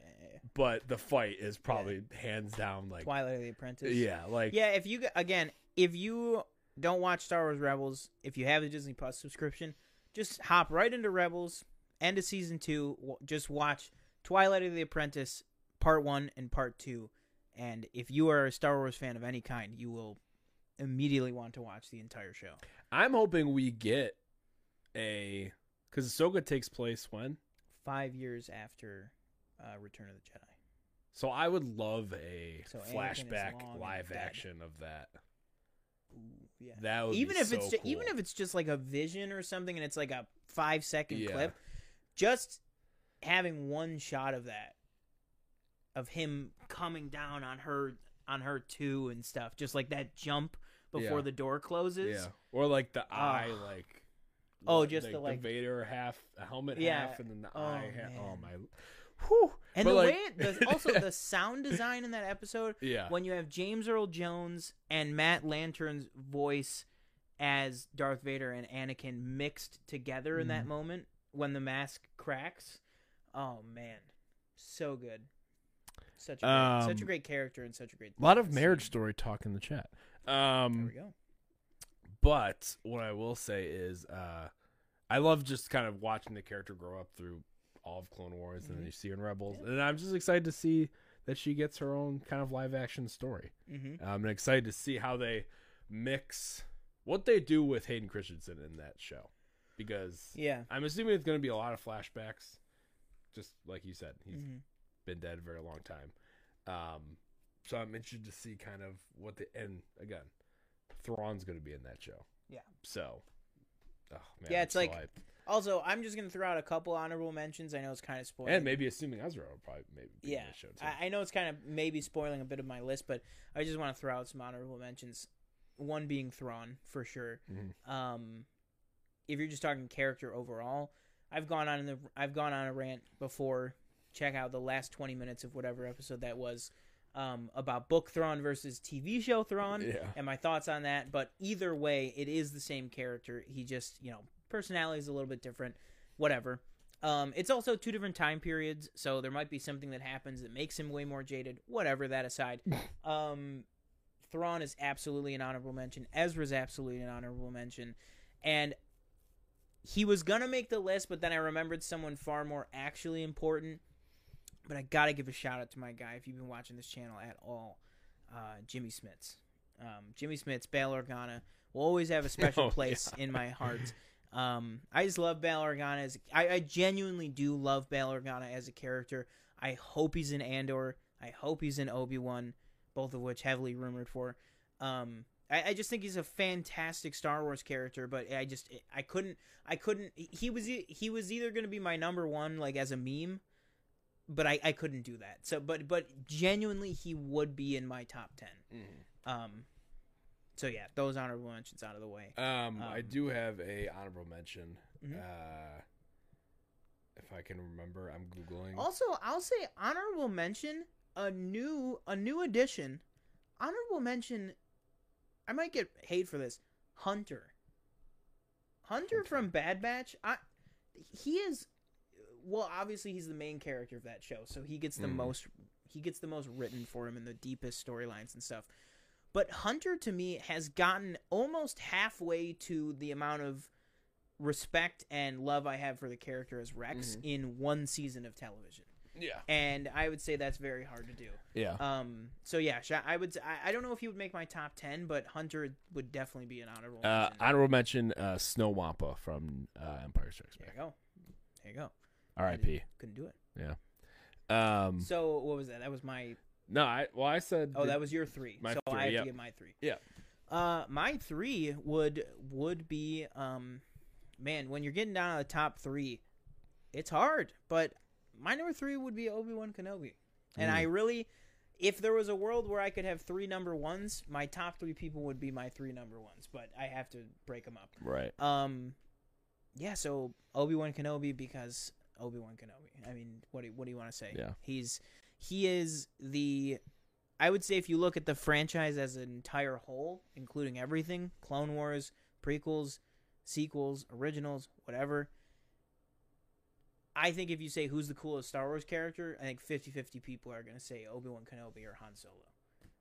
But the fight is probably hands down like twilight of the apprentice yeah, like Yeah, if you again, if you don't watch Star Wars Rebels, if you have the Disney Plus subscription, just hop right into Rebels, end of season two. Just watch Twilight of the Apprentice part one and part two, and if you are a Star Wars fan of any kind, you will immediately want to watch the entire show. I'm hoping we get a because Ahsoka takes place when. Five years after uh, Return of the Jedi. So I would love a So Anakin is flashback and live dead. action of that. Ooh, yeah. That would even be if it's so ju- even cool. if it's just like a vision or something and it's like a five second Yeah. clip just having one shot of that of him coming down on her on her too and stuff just like that jump before Yeah. the door closes yeah, or like the eye, Ah. like Oh, like- just the, like- Vader half helmet Yeah. half, and then the Oh, eye. half. Oh man. my, whew. and But, the like- way it does also the sound design in that episode yeah, when you have James Earl Jones and Matt Lanter's voice as Darth Vader and Anakin mixed together in Mm-hmm. that moment when the mask cracks. Oh man, so good. Such a great, such a Um, great character and such a great. a lot of marriage story talk in the chat. There Um, we go. But what I will say is, uh, I love just kind of watching the character grow up through of Clone Wars, and then you see her in Rebels, and I'm just excited to see that she gets her own kind of live action story. Mm-hmm. I'm excited to see how they mix what they do with Hayden Christensen in that show, because Yeah. I'm assuming it's going to be a lot of flashbacks, just like you said, he's Mhm. been dead a very long time. Um, so I'm interested to see kind of what the and again, Thrawn's going to be in that show. Yeah. So, oh man, Yeah, it's like-. Also, I'm just gonna throw out a couple honorable mentions. I know it's kind of spoiling. and maybe assuming Ezra will probably maybe be in yeah, show too. I, I know it's kind of maybe spoiling a bit of my list, but I just want to throw out some honorable mentions. One being Thrawn for sure. Mhm. Um, if you're just talking character overall, I've gone on in the I've gone on a rant before check out the last 20 minutes of whatever episode that was um, about book Thrawn versus TV show Thrawn Yeah. and my thoughts on that. But either way, it is the same character. He just, you know, personality is a little bit different. Whatever. Um, it's also two different time periods, so there might be something that happens that makes him way more jaded. Whatever. That aside, um, Thrawn is absolutely an honorable mention. Ezra's absolutely an honorable mention, and he was gonna make the list, but then I remembered someone far more actually important. But I gotta give a shout out to my guy if you've been watching this channel at all, uh, Jimmy Smits. Um, Jimmy Smits, Bail Organa will always have a special Oh, place in my heart. Um, I just love Bail Organa as I, I genuinely do love Bail Organa as a character. I hope he's in Andor. I hope he's in Obi Wan, both of which heavily rumored for. Um, I, I just think he's a fantastic Star Wars character, but I just I couldn't I couldn't he was he was either going to be my number one like as a meme, but I, I couldn't do that. So but but genuinely he would be in my top 10 Um, so yeah, those honorable mentions out of the way. Um, I Um, do have a honorable mention. Mhm. Uh, if I can remember, I'm googling. Also, I'll say honorable mention a new a new addition. Honorable mention. I might get hate for this. Hunter. Hunter from Bad Batch. I he is well, obviously he's the main character of that show, so he gets the Mhm. most he gets the most written for him and the deepest storylines and stuff. But Hunter to me has gotten almost halfway to the amount of respect and love I have for the character as Rex in one season of television. yeah, And I would say that's very hard to do. yeah. Um, so yeah, I would. I, I don't know if he would make my top ten, but Hunter would definitely be an honorable. Uh, mention. honorable mention: uh, Snow Wampa from uh, Empire Strikes Back. there Back. you go. There you go. R.I.P. Couldn't do it. Yeah. Um, So what was that? That was my. no, I well, I said. Oh, that was your three. My so three, I have yeah. to give my three. Yeah. Uh, my three would would be um, man, when you're getting down to the top three, it's hard. But my number three would be Obi Wan Kenobi, and Mm. I really, if there was a world where I could have three number ones, my top three people would be my three number ones. But I have to break them up. right. Um, yeah. So Obi Wan Kenobi because Obi Wan Kenobi. I mean, what do what do you want to say? Yeah. He's he is the. I would say if you look at the franchise as an entire whole, including everything, Clone Wars, prequels, sequels, originals, whatever. I think if you say who's the coolest Star Wars character, I think 50-50 people are going to say Obi-Wan Kenobi or Han Solo.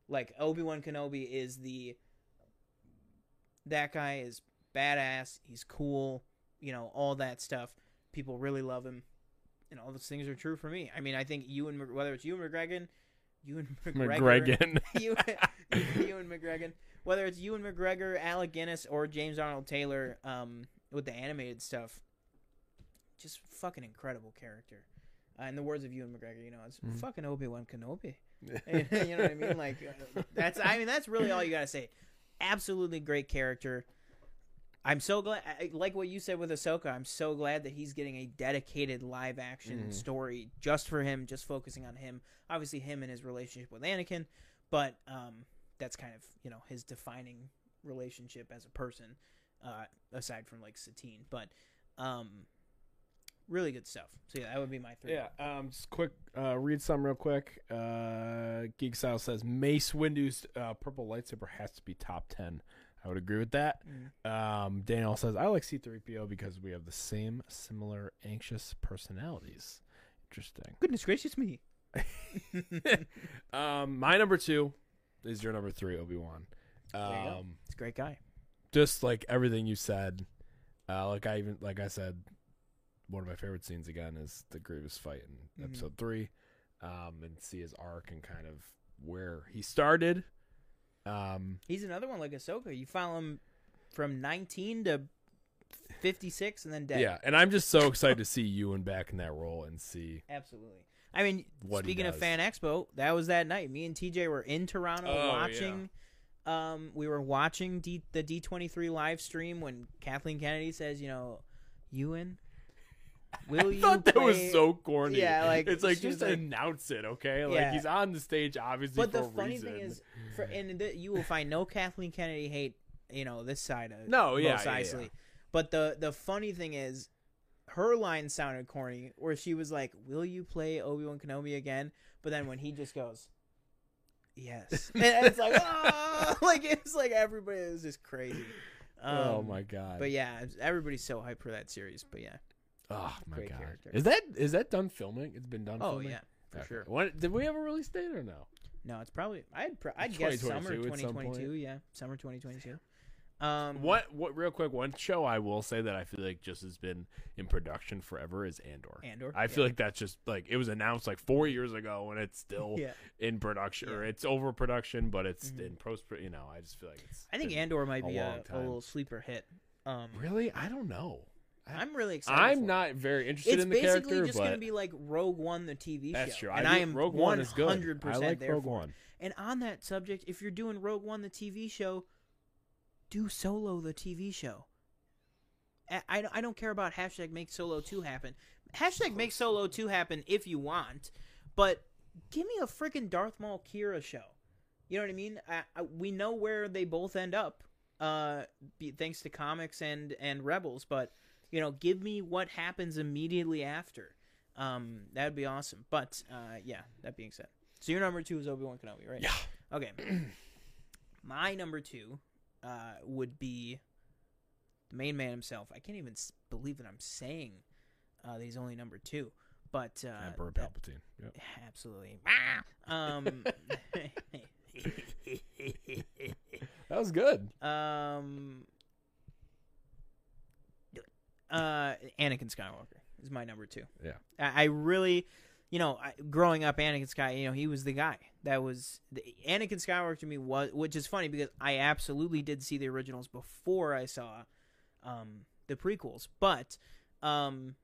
Like Obi-Wan Kenobi is the that guy is badass, he's cool, you know, all that stuff. People really love him. And all those things are true for me. I mean, I think you and whether it's Ewan McGregor, you and McGregor, McGregor. you, Ewan McGregor, whether it's Ewan McGregor, Alec Guinness, or James Arnold Taylor, um, with the animated stuff, just fucking incredible character. Uh, in the words of Ewan McGregor, you know, it's Mhm. fucking Obi Wan Kenobi. you know what I mean? Like uh, that's I mean that's really all you gotta say. Absolutely great character. I'm so glad, like what you said with Ahsoka. I'm so glad that he's getting a dedicated live action Mhm. story just for him, just focusing on him. Obviously, him and his relationship with Anakin, but um, that's kind of you know his defining relationship as a person, uh, aside from like Satine. But um, really good stuff. So yeah, that would be my three. Yeah, um, just quick, uh, read some real quick. Uh, Geek Style says Mace Windu's uh, purple lightsaber has to be top ten. I would agree with that. Mm. Um, Daniel says I like C-3PO because we have the same similar anxious personalities. Interesting. Goodness gracious me. um, my number two is your number three, Obi Wan. Um, It's a great guy. just like everything you said. Uh, like I even like I said, one of my favorite scenes again is the Grievous fight in Mhm. episode three, um, and see his arc and kind of where he started. Um, He's another one like Ahsoka. You follow him from 19 to 56 and then dead. yeah, and I'm just so excited to see Ewan back in that role and see. Absolutely. I mean, What speaking of. Fan Expo, that was that night. Me and TJ were in Toronto Oh, watching. Um, we were watching D- the D23 live stream when Kathleen Kennedy says, you know, Ewan, will I you thought that was so corny. Yeah, like, it's like just like- announce it, okay? Like Yeah. he's on the stage, obviously. But for the funny reason. thing is, for and the, you will find no Kathleen Kennedy hate. You know this side of No, yeah, Mos yeah, yeah. But the the funny thing is, her line sounded corny, where she was like, "Will you play Obi Wan Kenobi again?" But then when he just goes, "Yes," and it's like, ah, like it's like everybody is just crazy. oh Um, my god. But yeah, everybody's so hyped for that series. But yeah, Oh my Great god. character. Is that is that done filming? It's been done. oh filming? yeah, for Okay. sure. When, did we have a release date or no? No, it's probably I'd pr- I'd guess summer 2022 at some 2022. point. Yeah, summer 2022. Um, What what real quick one show I will say that I feel like just has been in production forever is Andor. Andor, I feel yeah. like that's just like it was announced like four years ago and it's still Yeah. in production or it's over production but it's Mhm. in post. You know, I just feel like it's. I think Andor might a be a, a little sleeper hit. Um, Really, I don't know. I'm really excited. I'm not very interested It's in the character. It's basically just going to be like Rogue One, the TV that's show, true. and I, I, am Rogue One is good. 100 I percent like there Rogue. One. And on that subject, if you're doing Rogue One, the TV show, do Solo, the TV show. I, I, I don't care about hashtag make Solo 2 happen. Hashtag make Solo 2 happen if you want, but give me a freaking Darth Maul Qi'ra show. You know what I mean? I, I, we know where they both end up, uh, be, thanks to comics and, and Rebels, but, you know, give me what happens immediately after. Um, that'd be awesome. But, uh, yeah, that being said. So your number two is Obi Wan Kenobi, right? Yeah. Okay. My number two uh, would be the main man himself. I can't even believe that I'm saying uh, that he's only number two, but uh, Emperor that- Palpatine. Yep. absolutely. um, That was good. um, uh, Anakin Skywalker is my number two. Yeah. I, I really, you know, I, growing up, Anakin Sky, you know, he was the guy that was the, Anakin Skywalker to me was, which is funny because I absolutely did see the originals before I saw um, the prequels, but um,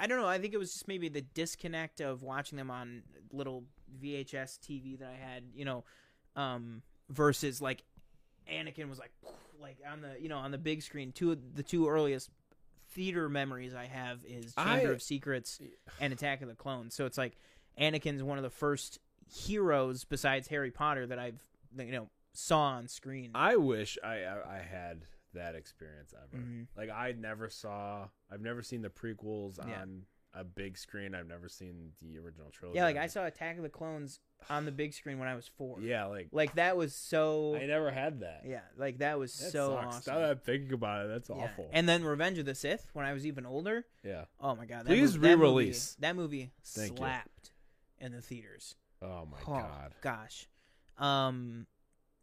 I don't know. I think it was just maybe the disconnect of watching them on little VHS TV that I had, you know, um, versus like Anakin was like like on the you know on the big screen. Two of the two earliest theater memories I have is Chamber I- of Secrets and Attack of the Clones. So it's like Anakin's one of the first heroes besides Harry Potter that I've you know saw on screen. I wish I I, I had that experience ever. Mhm. Like I never saw. I've never seen the prequels Yeah. on a big screen. I've never seen the original trilogy. yeah, like I saw Attack of the Clones on the big screen when I was four. Yeah, like like that was so. I never had that. Yeah, like that was That so sucks. awesome. Now that I'm thinking about it, that's Yeah. awful. And then Revenge of the Sith when I was even older. yeah. Oh my god! That Please mov- that movie- re-release. That movie Thank you. slapped in the theaters. Oh my oh god. gosh. Um.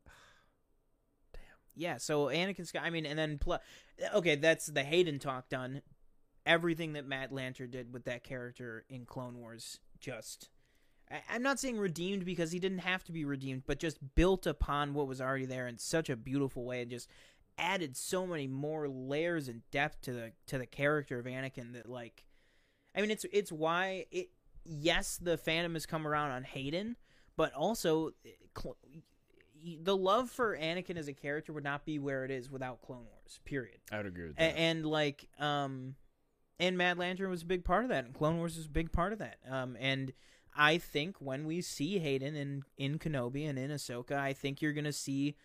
Damn. Yeah. So Anakin Sky. I mean, and then plus, okay, that's the Hayden talk done. Everything that Matt Lanter did with that character in Clone Wars, just. I'm not saying redeemed because he didn't have to be redeemed, but just built upon what was already there in such a beautiful way, and just added so many more layers and depth to the to the character of Anakin that like I mean it's it's why it yes the fandom has come around on Hayden but also the love for Anakin as a character would not be where it is without Clone Wars period I would agree with that. and like um and Matt Lanter was a big part of that and Clone Wars was a big part of that um and I think when we see Hayden in in Kenobi and in Ahsoka I think you're gonna see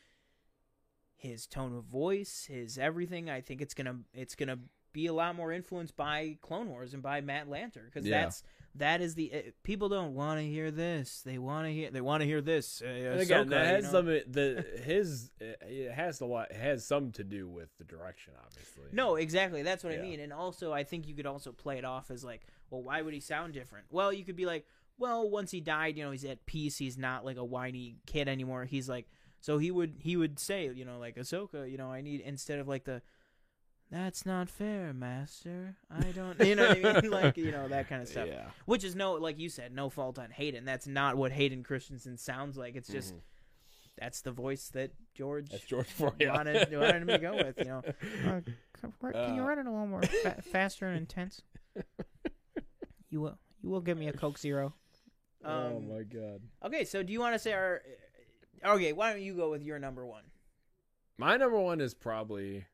his tone of voice his everything I think it's gonna it's gonna be a lot more influenced by Clone Wars and by Matt Lanter because Yeah. that's that is the uh, people don't want to hear this they want to hear they want to hear this uh, and again, Ahsoka, that you has know? some the his it has a lot has some to do with the direction, obviously. No, exactly. That's what I mean. And also, I think you could also play it off as like, well, why would he sound different? Well, you could be like, well, once he died, you know, he's at peace. He's not like a whiny kid anymore. He's like, so he would he would say, you know, like Ahsoka, you know, I need instead of like the, that's not fair, Master. I don't, you know what I mean? Like, you know, that kind of stuff. Yeah. Which is no, like you said, no fault on Hayden. That's not what Hayden Christensen sounds like. It's just Mhm. that's the voice that George That's George Floyd. wanted wanted him to go with. You know, uh, can you Uh, run it a little more fa- faster and intense? You will. You will give me a Coke Zero. oh Um, my god. Okay, so do you want to say our? Okay, why don't you go with your number one? My number one is probably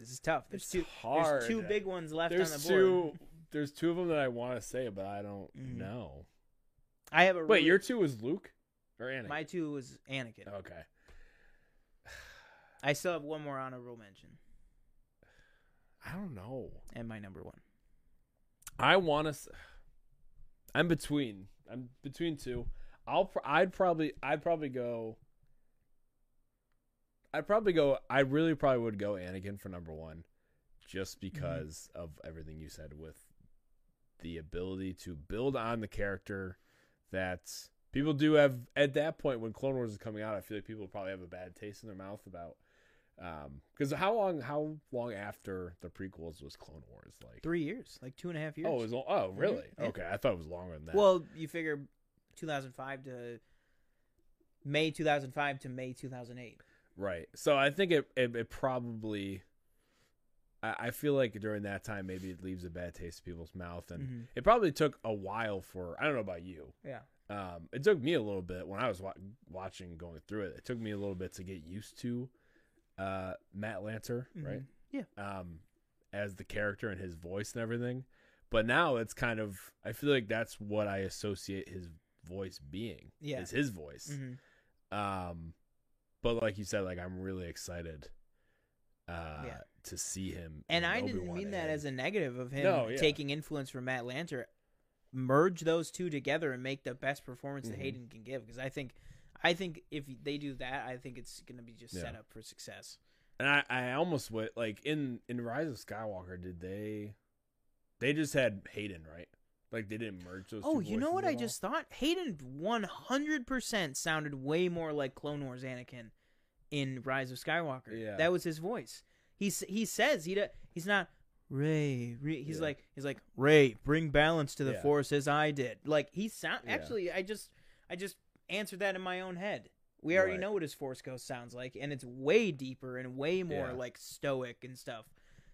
This is tough. There's It's two. hard. There's two big ones left there's on the board. two there's two of them that I want to say, but I don't Mhm. know. I have a. Wait, your two was Luke or Anakin? My two was Anakin. okay. I still have one more honorable mention. I don't know. and my number one. I want to. I'm between. I'm between two. I'll. I'd probably. I'd probably go. I'd probably go. I really probably would go Anakin for number one, just mm-hmm. because of everything you said with the ability to build on the character that people do have at that point when Clone Wars is coming out. I feel like people probably have a bad taste in their mouth about. Um, because how long? How long after the prequels was Clone Wars? Like Three years, like two and a half years. Oh, it was, oh, really? Yeah. Okay, I thought it was longer than that. well, you figure 2005 to May 2005 to May 2008. Right. So I think it it, it probably. I, I feel like during that time, maybe it leaves a bad taste in people's mouth, and Mhm. it probably took a while for. I don't know about you. Yeah. Um, it took me a little bit when I was wa- watching, going through it. It took me a little bit to get used to uh, Matt Lanter, right? Yeah. Um, as the character and his voice and everything. But now it's kind of. I feel like that's what I associate his voice being. Yeah. Is his voice. hmm Um, but like you said, like I'm really excited. Uh, Yeah. to see him. And I didn't Obi-Wan mean that as a negative of him No, yeah. taking influence from Matt Lanter. Merge those two together and make the best performance Mhm. that Hayden can give. Because I think, I think if they do that, I think it's going to be just set up for success. And I, I almost went like in in Rise of Skywalker. Did they? They just had Hayden, right? Like they didn't merge those. Oh, you know what I all? just thought? Hayden 100% sounded way more like Clone Wars Anakin in Rise of Skywalker. Yeah. That was his voice. He's he says he he's not Rey. Rey he's Yeah. like he's like Rey, bring balance to the Yeah. force as I did. Like he sound Yeah. actually I just I just answered that in my own head. We already Right. know what his force ghost sounds like and it's way deeper and way more like stoic and stuff.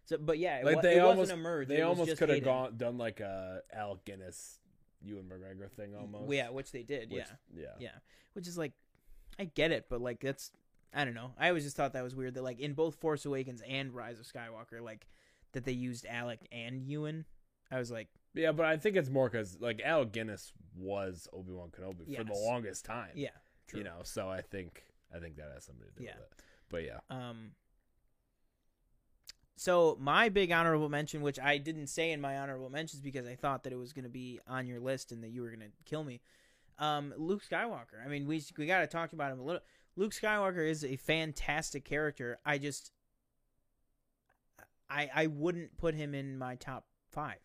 So but yeah, it, like they it almost wasn't a merge. they almost could have gone done like a Alec Guinness, Ewan McGregor thing almost. Yeah, which they did. Which- yeah. yeah, Yeah, which is like, I get it, but like that's I don't know. I always just thought that was weird that like in both Force Awakens and Rise of Skywalker, like that they used Alec and Ewan. I was like, Yeah, but I think it's more because like Alec Guinness was Obi Wan Kenobi for the longest time. yeah, true. you know. So I think I think that has something to do Yeah. with it. But yeah, Um. So my big honorable mention, which I didn't say in my honorable mentions because I thought that it was going to be on your list and that you were going to kill me. Um, Luke Skywalker. I mean, we we got to talk about him a little. Luke Skywalker is a fantastic character. I just, I I wouldn't put him in my top five,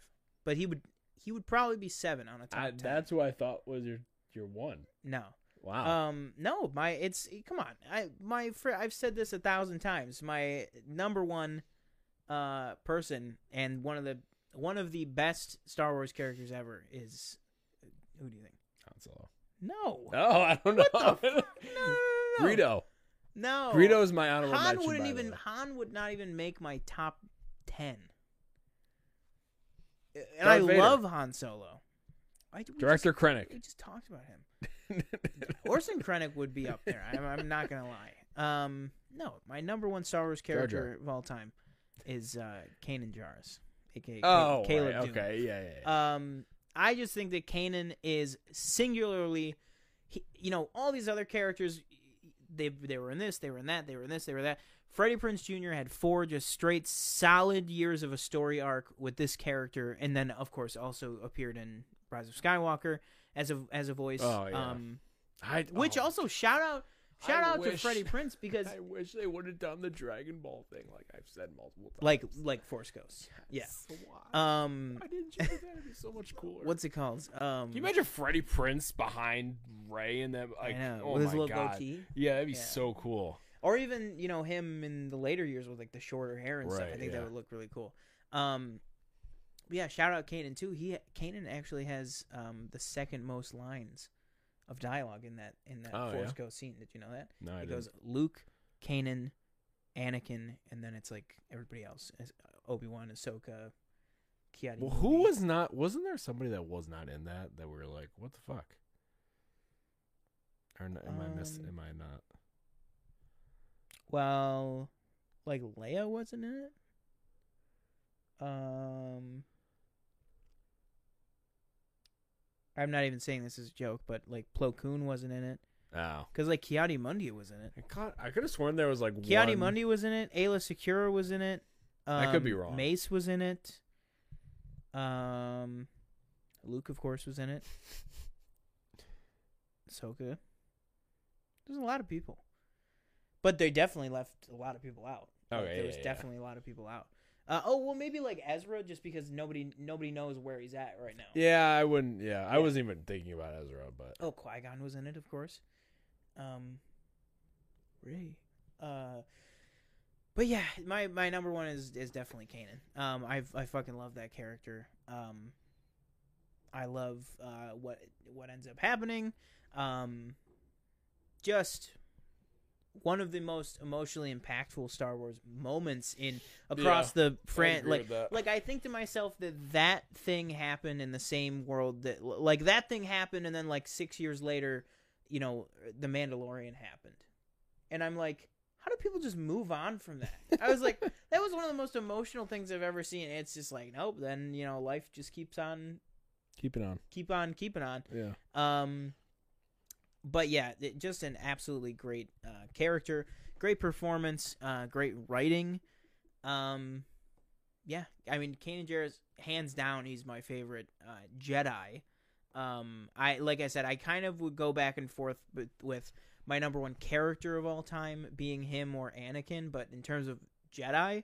but he would he would probably be seven on a top I, ten. that's who I thought was your your one. no. Wow. Um, no, my it's come on. I my I've said this a thousand times. My number one uh person and one of the one of the best Star Wars characters ever is who do you think? Han Solo. No, Oh, I don't know. no, no, no, no. Greedo. No, Greedo is my honorable Han mention. wouldn't the even. Han would not even make my top ten. And Darth I Vader. love Han Solo. I, Director just, Krennic. we just talked about him. Orson Krennic would be up there. I'm, I'm not gonna lie. Um, no, my number one Star Wars Jar character Jar. of all time is uh, Kanan Jarrus, aka Oh, Caleb right, okay, yeah, yeah. yeah. Um, I just think that Kanan is singularly, he, you know, all these other characters, they they were in this, they were in that, they were in this, they were that. Freddie Prinze Jr. had four just straight solid years of a story arc with this character, and then of course also appeared in Rise of Skywalker as a as a voice. Oh, yeah. Um, I, which oh, also shout out shout I out to wish- Freddie Prinze because I wish they would have done the Dragon Ball thing, like I've said multiple times. like like Force Ghosts. Yeah. Why? Um, why didn't you do that? It'd be so much cooler. what's it called? Um, Can you imagine Freddie Prinze behind Rey and that? Like, I know oh with his my little god, yeah, that'd be Yeah. so cool. or even you know him in the later years with like the shorter hair and stuff. I think yeah. that would look really cool. Um, yeah, shout out Kanan too. He Kanan actually has um the second most lines of dialogue in that in that Oh, Force yeah? Ghost scene. Did you know that? No, I it didn't. goes Luke, Kanan, Anakin, and then it's like everybody else: Obi Wan, Ahsoka, Ki-Adi. Well, who was not? Wasn't there somebody that was not in that that we were like, what the fuck? Or am I miss? Um, Am I not? Well, like Leia wasn't in it. Um, I'm not even saying this as a joke, but like Plo Koon wasn't in it Oh, because like Ki-Adi-Mundi was in it. I, caught, I could have sworn there was like Ki-Adi one. Mundi was in it. Aayla Secura was in it. I could be Um, wrong. Mace was in it. Um, Luke, of course, was in it. Ahsoka. There's a lot of people, but they definitely left a lot of people out. Like, Okay, there yeah, was yeah, yeah. definitely a lot of people out. Uh, oh well, maybe like Ezra, just because nobody nobody knows where he's at right now. Yeah, I wouldn't. Yeah, I wasn't even thinking about Ezra, but Oh, Qui Gon was in it, of course. Um, Rey. Uh, but yeah, my my number one is is definitely Kanan. Um, I I fucking love that character. Um, I love uh what what ends up happening. Um, just one of the most emotionally impactful Star Wars moments in across the fran like like I think to myself that that thing happened in the same world that like that thing happened and then like 6 years later, you know, the Mandalorian happened. And I'm like, how do people just move on from that? I was like, that was one of the most emotional things I've ever seen. It's just like, nope, then, you know, life just keeps on keeping on. keep on keeping on. Yeah. Um, but yeah, it, just an absolutely great uh, character, great performance, uh, great writing. Um, yeah, I mean, Kanan Jarrus, hands down, he's my favorite uh, Jedi. Um, I like I said, I kind of would go back and forth with, with my number one character of all time being him or Anakin, but in terms of Jedi,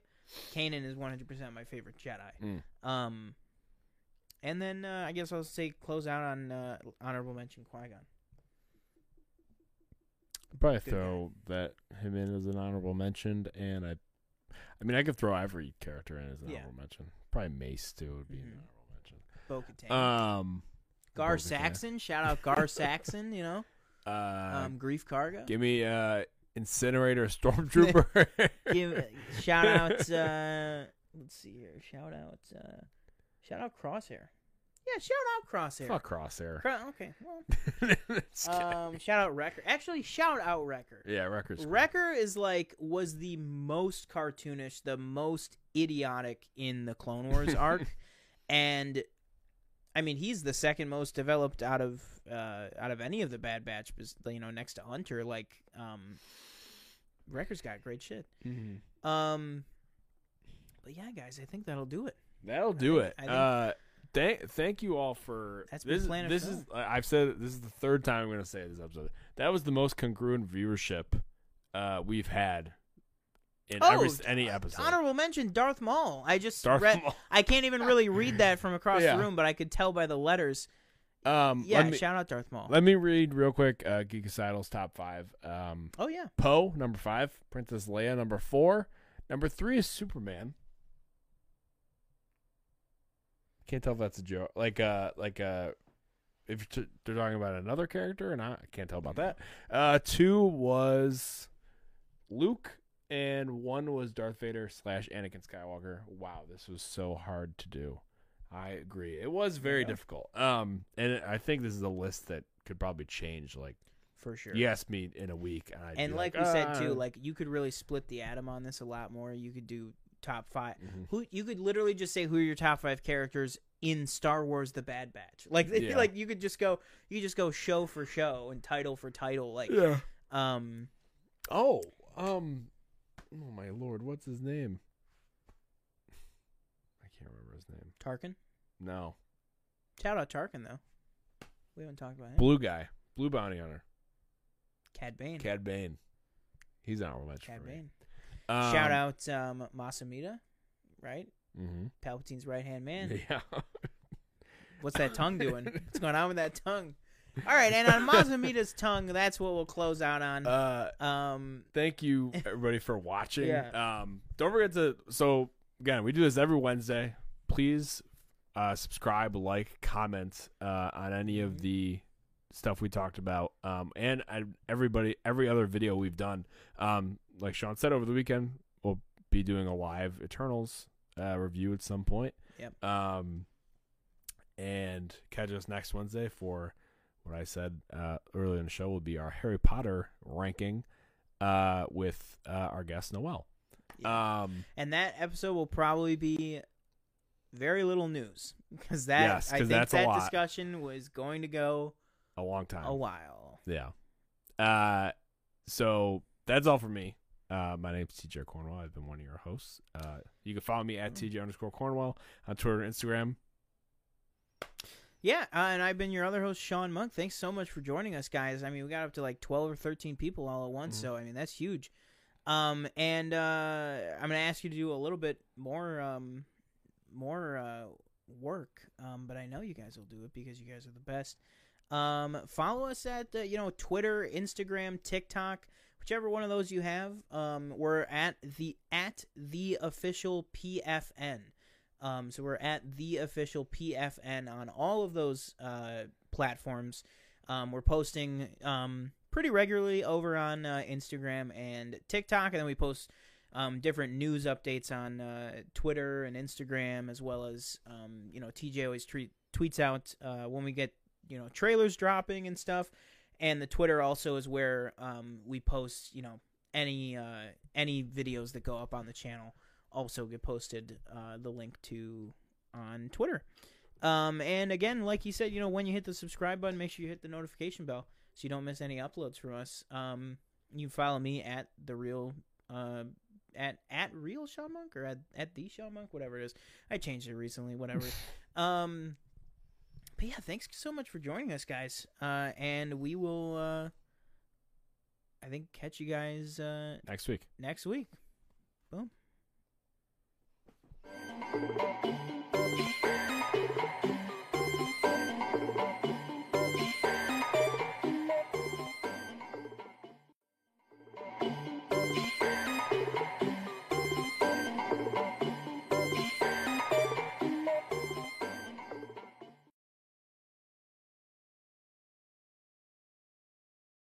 Kanan is one hundred percent my favorite Jedi. Mm. Um, and then uh, I guess I'll say close out on uh, honorable mention Qui Gon. Probably Good throw that him in as an honorable mention, and I, I mean, I could throw every character in as an Yeah. honorable mention. Probably Mace too would be Mhm. an honorable mention. Bo Katan. Um, Gar Bo-Katan. Saxon, shout out Gar Saxon, you know. Uh, Um, Greef Karga. give me uh, Incinerator Stormtrooper. Give shout out uh let's see here. Shout out uh shout out Crosshair. Yeah, shout out Crosshair. Fuck Crosshair. Cro- okay. Well, um shout out Wrecker. Actually, shout out Wrecker. yeah, Wrecker's cool. Wrecker is like was the most cartoonish, the most idiotic in the Clone Wars arc, and I mean he's the second most developed out of uh, out of any of the Bad Batch, you know, next to Hunter. Like, um, Wrecker's got great shit. Mhm. Um, but yeah, guys, I think that'll do it. That'll do think- it. I think- uh, thank thank you all for That's this. Planet this Film. is I've said it, this is the third time I'm going to say it this episode. That was the most congruent viewership uh, we've had in every any uh, episode. Honorable mention Darth Maul. I just Darth read. Maul. I can't even really read that from across Yeah. the room, but I could tell by the letters. Um, Yeah, me, shout out Darth Maul. let me read real quick. Uh, Geekocidal's top five. Um, oh yeah, Poe number five, Princess Leia number four, number three is Superman. Can't tell if that's a joke. Like uh, like uh, if t- they're talking about another character or not, I can't tell about that. Uh, two was Luke, and one was Darth Vader slash Anakin Skywalker. Wow, this was so hard to do. I agree. It was very Yeah. difficult. Um, and I think this is a list that could probably change. Like, for sure. you asked me in a week, and, and like, like, we said too, "Ah." like you could really split the atom on this a lot more. You could do top 5 Mhm. Who you could literally just say who are your top five characters in Star Wars: The Bad Batch. Like, Yeah. like you could just go, you just go show for show and title for title. Like, Yeah. um, Oh, um, oh my lord, what's his name? I can't remember his name. Tarkin. No, Shout out Tarkin though. We haven't talked about him. blue guy, blue bounty hunter, Cad Bane. Cad Bane. He's an honorable mention Cad. Bane. Um, Shout out um, Mas Amedda, right? mhm. Palpatine's right hand man. Yeah. What's that tongue doing? What's going on with that tongue? All right, and on Mas Amedda's tongue, that's what we'll close out on. uh, Um, thank you everybody for watching. Yeah. Um, don't forget to. So again, we do this every Wednesday. Please uh, subscribe, like, comment uh, on any of the stuff we talked about, um, and I, everybody, every other video we've done. Um, like Sean said over the weekend, we'll be doing a live Eternals uh, review at some point. Yep. Um, and catch us next Wednesday for what I said uh, earlier in the show will be our Harry Potter ranking uh, with uh, our guest Noel. Um, and that episode will probably be very little news because that Yes, I think that lot. discussion was going to go a long time. a while. Yeah. Uh, so that's all for me. Uh, my name's TJ Cornwell. I've been one of your hosts. Uh, you can follow me at TJ underscore Cornwell on Twitter and Instagram. Yeah, uh, and I've been your other host, Sean Monk. Thanks so much for joining us, guys. I mean, we got up to like twelve or thirteen people all at once, Mhm. so I mean that's huge. Um, and uh, I'm gonna ask you to do a little bit more, um, more uh, work. Um, but I know you guys will do it because you guys are the best. Um, follow us at uh, you know Twitter, Instagram, TikTok, whichever one of those you have. Um, we're at the at the official PFN. Um, so we're at the official PFN on all of those uh, platforms. Um, we're posting um, pretty regularly over on uh, Instagram and TikTok, and then we post um, different news updates on uh, Twitter and Instagram, as well as um, you know TJ always tweet, tweets out uh, when we get you know trailers dropping and stuff. And the Twitter also is where um, we post you know any uh, any videos that go up on the channel also get posted uh, the link to on Twitter. Um, and again, like you said, you know, when you hit the subscribe button, make sure you hit the notification bell so you don't miss any uploads from us. Um, you follow me at the real uh, at at real Shaw Monk or at at the Shaw Monk, whatever it is. I changed it recently, whatever. um, but yeah, thanks so much for joining us, guys. Uh, and we will, uh, I think, catch you guys uh, Next week. next week. Boom.